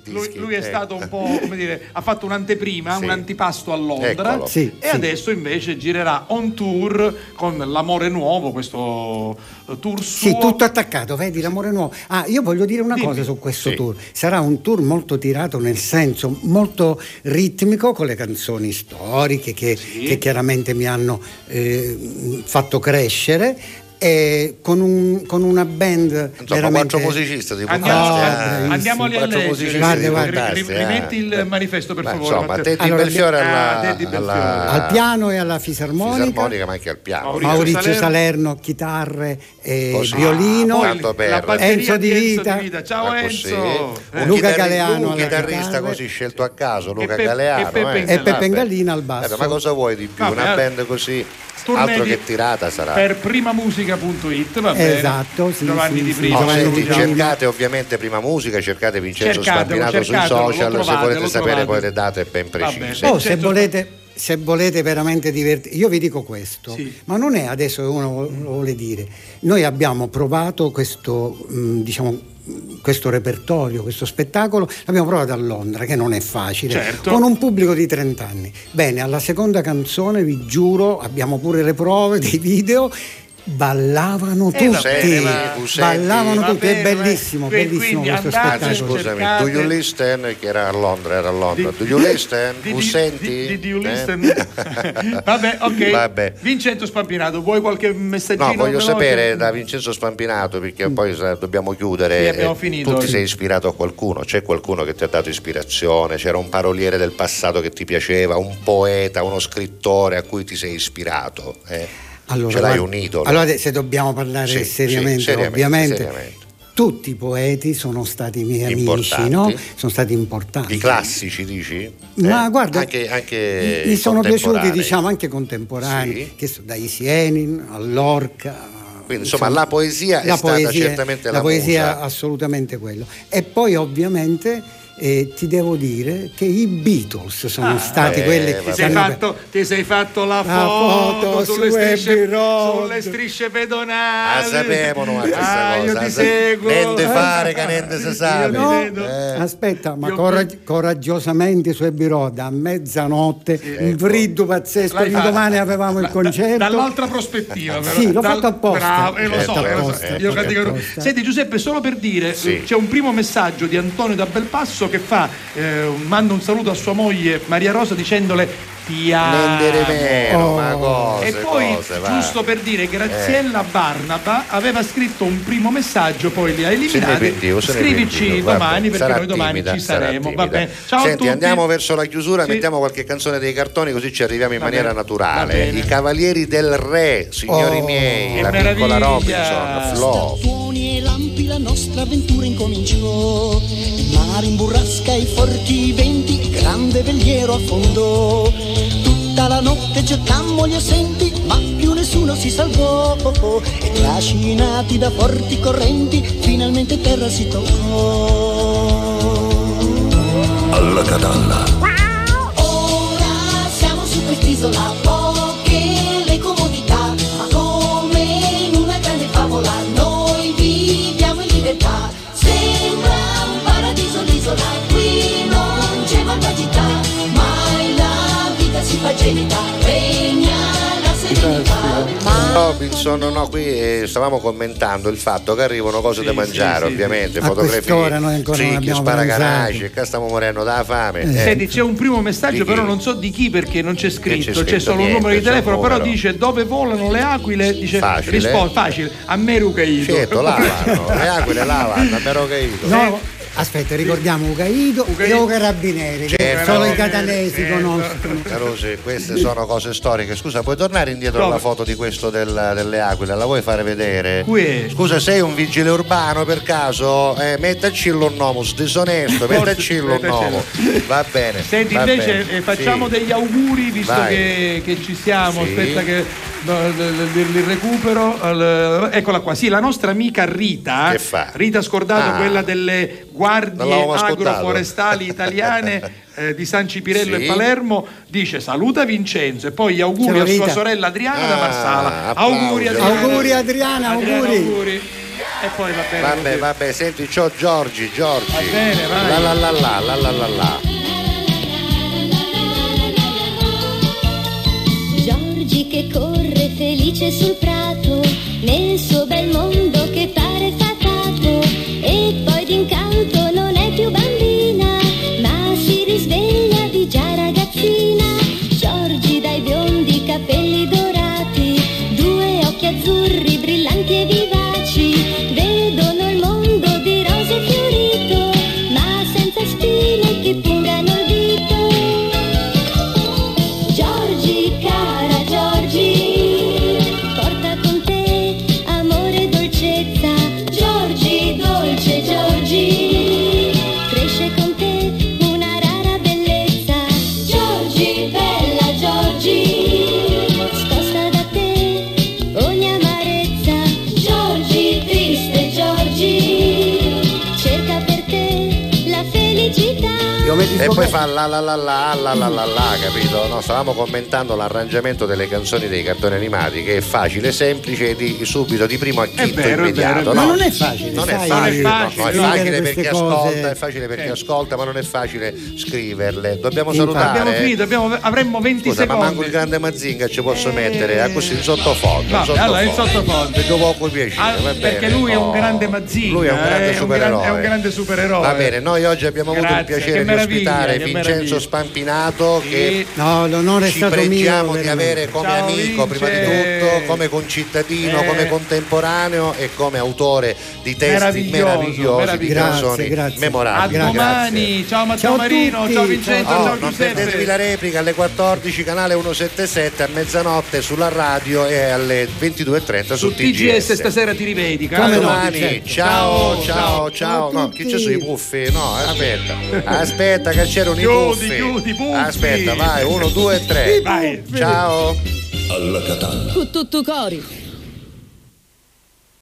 e Lui, dischi. lui è Eh. stato un po', come dire, ha fatto un'anteprima, Sì. un antipasto a Londra. Sì, e sì. adesso invece girerà on tour con L'amore nuovo, questo eh, tour suo. Sì, tutto attaccato, vedi l'amore nuovo. Ah, io voglio dire una Dimmi. cosa su questo Sì. tour. Sarà un tour molto tirato nel senso molto ritmico con le canzoni storiche che, che chiaramente mi hanno eh, fatto crescere. E con, un- con una band Insomma, veramente quattro musicisti di Andiamo, Ah, puntate, eh. andiamoli a leggere. Guarda, guarda. Ri- eh. rimetti il manifesto per Beh, favore. Insomma, Matteo. Teddy Allora, Belfiore alla, Ah, Teddy alla al piano e alla fisarmonica. fisarmonica, ma anche al piano. Maurizio Maurizio Salerno. Salerno, chitarre e Così. violino. Poi la batteria Enzo Di di Enzo Vita. Di Vita. Ciao Ah, così. Enzo. Un Eh, Luca Galeano un chitarrista così scelto a caso, Luca Galeano e Peppe eh. E Peppe Vabbè. Ngallina al basso. Ma cosa vuoi di più? Vabbè, Una eh. band così, altro di- che tirata sarà. Per primamusica.it, va bene. Esatto, sì, Giovanni sì, Di Prima. Giovanni senti, cercate ovviamente prima musica, cercate Vincenzo Cercatelo, Spampinato sui cercatelo, lo social, trovate, se volete sapere poi le date ben precise. Oh, se volete, se volete veramente divertirvi, io vi dico questo, Sì. ma non è adesso che uno lo vuole dire. Noi abbiamo provato questo, diciamo, questo repertorio, questo spettacolo, l'abbiamo provato a Londra, che non è facile, Certo. con un pubblico di 30 anni. Bene, alla seconda canzone, vi giuro, abbiamo pure le prove dei video. Ballavano Eh, tutti, bene, ma tu senti- ballavano Va tutti, è bellissimo, quindi bellissimo questo andate, Anzi, spettacolo. scusami, cercate- do you listen? Che era a Londra, era a Londra. Di- Do you listen? Di- Tu di- senti? di- di- you Eh? (laughs) Vabbè, ok. Vabbè. Vincenzo Spampinato, vuoi qualche messaggino? No, voglio veloce? sapere da Vincenzo Spampinato perché poi sa, dobbiamo chiudere. Sì, abbiamo Eh, finito. Tu ti sei ispirato a qualcuno? C'è qualcuno che ti ha dato ispirazione? C'era un paroliere del passato che ti piaceva? Un poeta, uno scrittore a cui ti sei ispirato? Eh? Allora, Ce l'hai un idolo? Allora, se dobbiamo parlare Sì, seriamente, sì, seriamente, ovviamente, seriamente. tutti i poeti sono stati miei amici, Importanti. no? sono stati importanti. I classici, dici? Ma Eh? guarda, anche, anche mi sono piaciuti diciamo anche contemporanei, Sì. che so, da Isienin a Lorca, Quindi insomma la poesia è la stata poesia, certamente la, la poesia musa. assolutamente quello. E poi ovviamente eh, ti devo dire che i Beatles sono Ah, stati eh, quelli che Ti sei, fatto, ti sei fatto la La foto, foto sulle, su strisce, sulle strisce pedonali. Ah, sapevano ma questa Ah, io cosa. ti seguo. Niente fare che niente si sa. No. Eh. aspetta, ma Io- corag- coraggiosamente su Abbey Road a mezzanotte, un ecco. friddo pazzesco, L'hai fatto. domani avevamo il Da- concerto. dall'altra prospettiva, però. Sì, l'ho Dal- fatto apposta. Bravo, eh, lo Certo, so, lo so. apposta, Io ecco, categor- apposta. Senti Giuseppe, solo per dire, Sì. c'è un primo messaggio di Antonio da Belpasso che fa, eh, manda un saluto a sua moglie Maria Rosa dicendole ti amo. Oh. ma cose, E poi, cose, giusto per dire, Graziella Barnaba aveva scritto un primo messaggio, poi li ha eliminati. ne Scrivici pentivo, vabbè. domani perché Sarà noi domani timida, ci saremo. Va bene. Ciao a Senti, tutti. andiamo verso la chiusura, Sì. mettiamo qualche canzone dei cartoni così ci arriviamo in Va maniera bene, naturale. I Cavalieri del Re, signori Oh, miei, che la piccola meraviglia. Robinson, Flo. Tuoni e lampi la nostra avventura incominciò Il mare in burrasca i forti venti Grande veliero affondò Tutta la notte cercammo gli assenti Ma più nessuno si salvò. E trascinati da forti correnti Finalmente terra si toccò. Alla catalla, Ora siamo su quest'isola, Robinson, no, qui eh, stavamo commentando il fatto che arrivano cose Sì, da mangiare, sì, ovviamente, fotografie, sì, abbiamo sparacanacci, pranzato. che stiamo morendo dalla fame. eh. Senti, c'è un primo messaggio, però non so di chi perché non c'è c'è scritto, c'è, scritto solo un niente, numero di telefono, però dice dove volano le aquile, dice Facile. risposta facile, a Merucaito. Certo, lavano, le aquile lavano, a caito. No, aspetta, ricordiamo Ugaito Ugaito. e o Carabinieri, che Certo. solo i catanesi Certo. conoscono. Carosi, queste sono cose storiche. Scusa, puoi tornare indietro Dove? alla foto di questo del- delle aquile? La vuoi fare vedere? Qui. Scusa, sei un vigile urbano per caso? Eh, mettaci un nome, disonesto, mettaci nome. Va bene. Senti, va invece bene. eh, facciamo Sì. degli auguri visto che, che ci siamo. Sì. Aspetta che li recupero. Al- eccola qua. Sì, la nostra amica Rita. Che fa? Rita Scordato, Ah. quella delle guardie agroforestali italiane. (laughs) eh, di San Cipirello Sì. e Palermo dice saluta Vincenzo e poi gli auguri Ciao, a sua sorella Adriana da Ah, Marsala applausi. auguri Adriana Auguri Adriana, auguri. auguri. e poi va bene Vabbè, così. vabbè, senti, c'ho Giorgi, Giorgi. Va bene, vai. La la la la la la la la. Giorgi che corre felice sul prato, nel suo bel E poi fa la la la la la la la la, capito? No, stavamo commentando l'arrangiamento delle canzoni dei cartoni animati che è facile, semplice e di subito di primo acchitto vero, è immediato. vero, è no? Ma non è facile, Non è facile, non è no, no, è facile facile scrivere per chi cose. ascolta, è facile per chi Eh. ascolta, ma non è facile scriverle. Dobbiamo Infatti. salutare. abbiamo finito abbiamo- avremmo 20 Scusa, ma secondi manco il grande Mazinga ci posso mettere ah, così in sottofondo. Vabbè, in allora, in sottofondo. sottofondo. Perché poco piacere, Ah, perché bene. lui è un grande Mazinga, Lui è un grande eh, è un supereroe. gran- è un grande supereroe. Va bene, noi oggi abbiamo avuto il piacere di ospitare meraviglia, che Vincenzo. Spampinato che No, l'onore ci mio. pregiamo di avere come Ciao, amico prima di Vince. tutto, come concittadino, Eh. come contemporaneo e come autore di testi Meraviglioso, meravigliosi, di canzoni Grazie, grazie. a memorabili. domani ciao Matteo Ciao Marino tutti, ciao Vincenzo ciao. Oh, ciao non perdetevi la replica alle 14 canale 177 a mezzanotte sulla radio e alle 22.30 su, su TGS stasera ti rivedi A caro. domani, ciao, Ciao, ciao, ciao. No, tutti. chi c'è sui puffi? No, aspetta. (laughs) Aspetta che c'erano i Chiudi, puffi. chiudi i puffi. Aspetta, vai, uno, due, tre. vai Ciao. alla catalla. Cu tutto cori.